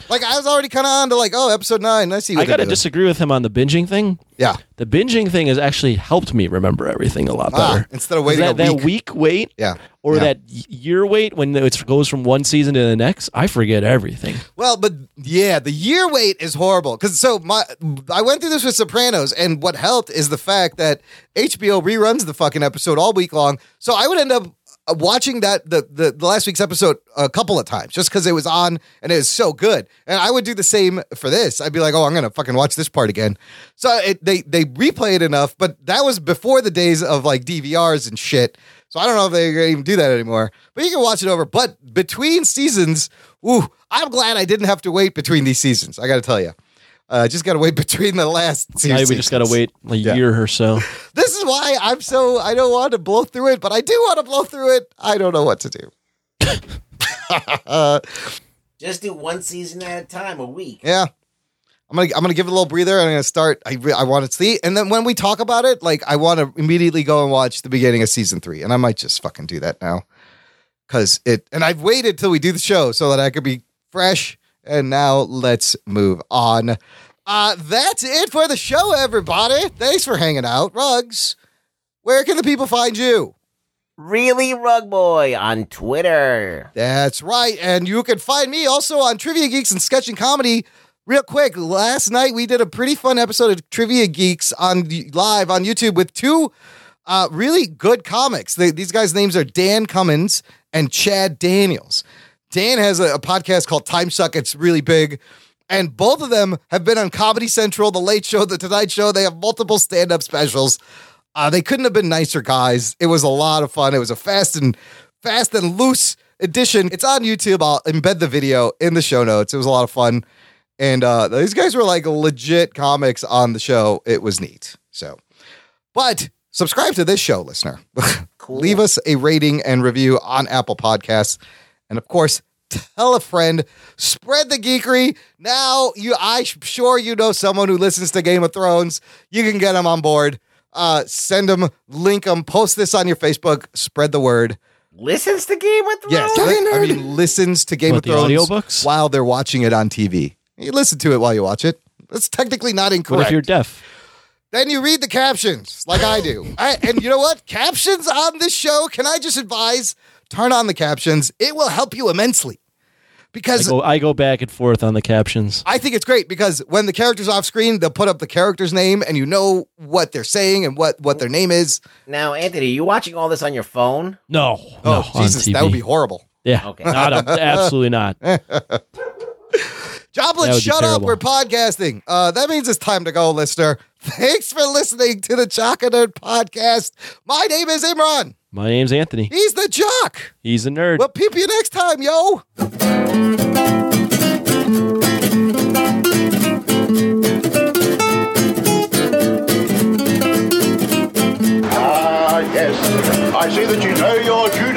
Like I was already kind of on to like, oh, episode nine. I see. What I gotta disagree with him on the binging thing. Yeah. The binging thing has actually helped me remember everything a lot Ah, better. instead of waiting that, week. week wait, Yeah. or Yeah. that year wait when it goes from one season to the next, I forget everything. Well, but yeah, the year wait is horrible because so my I went through this with Sopranos, and what helped is the fact that HBO reruns the fucking episode all week long. So I would end up Uh, watching that the the, the last week's episode a couple of times just because it was on and it was so good. And I would do the same for this. I'd be like, oh, I'm gonna fucking watch this part again. So it, they they replay it enough, but that was before the days of like DVRs and shit. So I don't know if gonna even do that anymore. But you can watch it over. But between seasons, ooh, I'm glad I didn't have to wait between these seasons. I got to tell you, uh, just got to wait between the last. two Now we just gotta wait a Yeah. year or so. This is why I'm so I don't want to blow through it, but I do want to blow through it. I don't know what to do. uh, Just do one season at a time, a week. yeah. I'm gonna I'm gonna give it a little breather. I'm gonna start. I I want to see, and then when we talk about it, like I want to immediately go and watch the beginning of season three, and I might just fucking do that now, because it. And I've waited till we do the show so that I could be fresh. And now let's move on. Uh, that's it for the show, everybody. Thanks for hanging out, Rugs. Where can the people find you? Really, Rug Boy on Twitter. That's right. And you can find me also on Trivia Geeks and Sketching Comedy. Real quick, last night we did a pretty fun episode of Trivia Geeks on live on YouTube with two uh, really good comics. They, these guys' names are Dan Cummins and Chad Daniels. Dan has a, a podcast called Time Suck. It's really big. And both of them have been on Comedy Central, The Late Show, The Tonight Show. They have multiple stand up specials. Uh, they couldn't have been nicer guys. It was a lot of fun. It was a fast and fast and loose edition. It's on YouTube. I'll embed the video in the show notes. It was a lot of fun. And uh, these guys were like legit comics on the show. It was neat. So, but subscribe to this show, listener. Leave us a rating and review on Apple Podcasts. And of course, tell a friend, spread the geekery. Now, you, I'm sure you know someone who listens to Game of Thrones. You can get them on board. Uh, send them, link them, post this on your Facebook, spread the word. Listens to Game of Thrones. Yes, I, I mean listens to Game What, of the Thrones audiobooks? while they're watching it on TV. You listen to it while you watch it. That's technically not What incorrect. if you're deaf? then you read the captions like I do. I, and you know what? Captions on this show, can I just advise? Turn on the captions. It will help you immensely. I Because go, I go back and forth on the captions. I think it's great because when the character's off screen, they'll put up the character's name and you know what they're saying and what, what their name is. Now, Anthony, you watching all this on your phone? No, Oh, no, on Jesus, that would be horrible. Yeah, Okay. not a- absolutely not. Joplin, That would shut up. We're podcasting. Uh, that means it's time to go, listener. Thanks for listening to the Jock and Nerd podcast. My name is Imran. My name's Anthony. He's the Jock. He's a nerd. We'll peep you next time, yo. Ah, yes. I see that you know your judo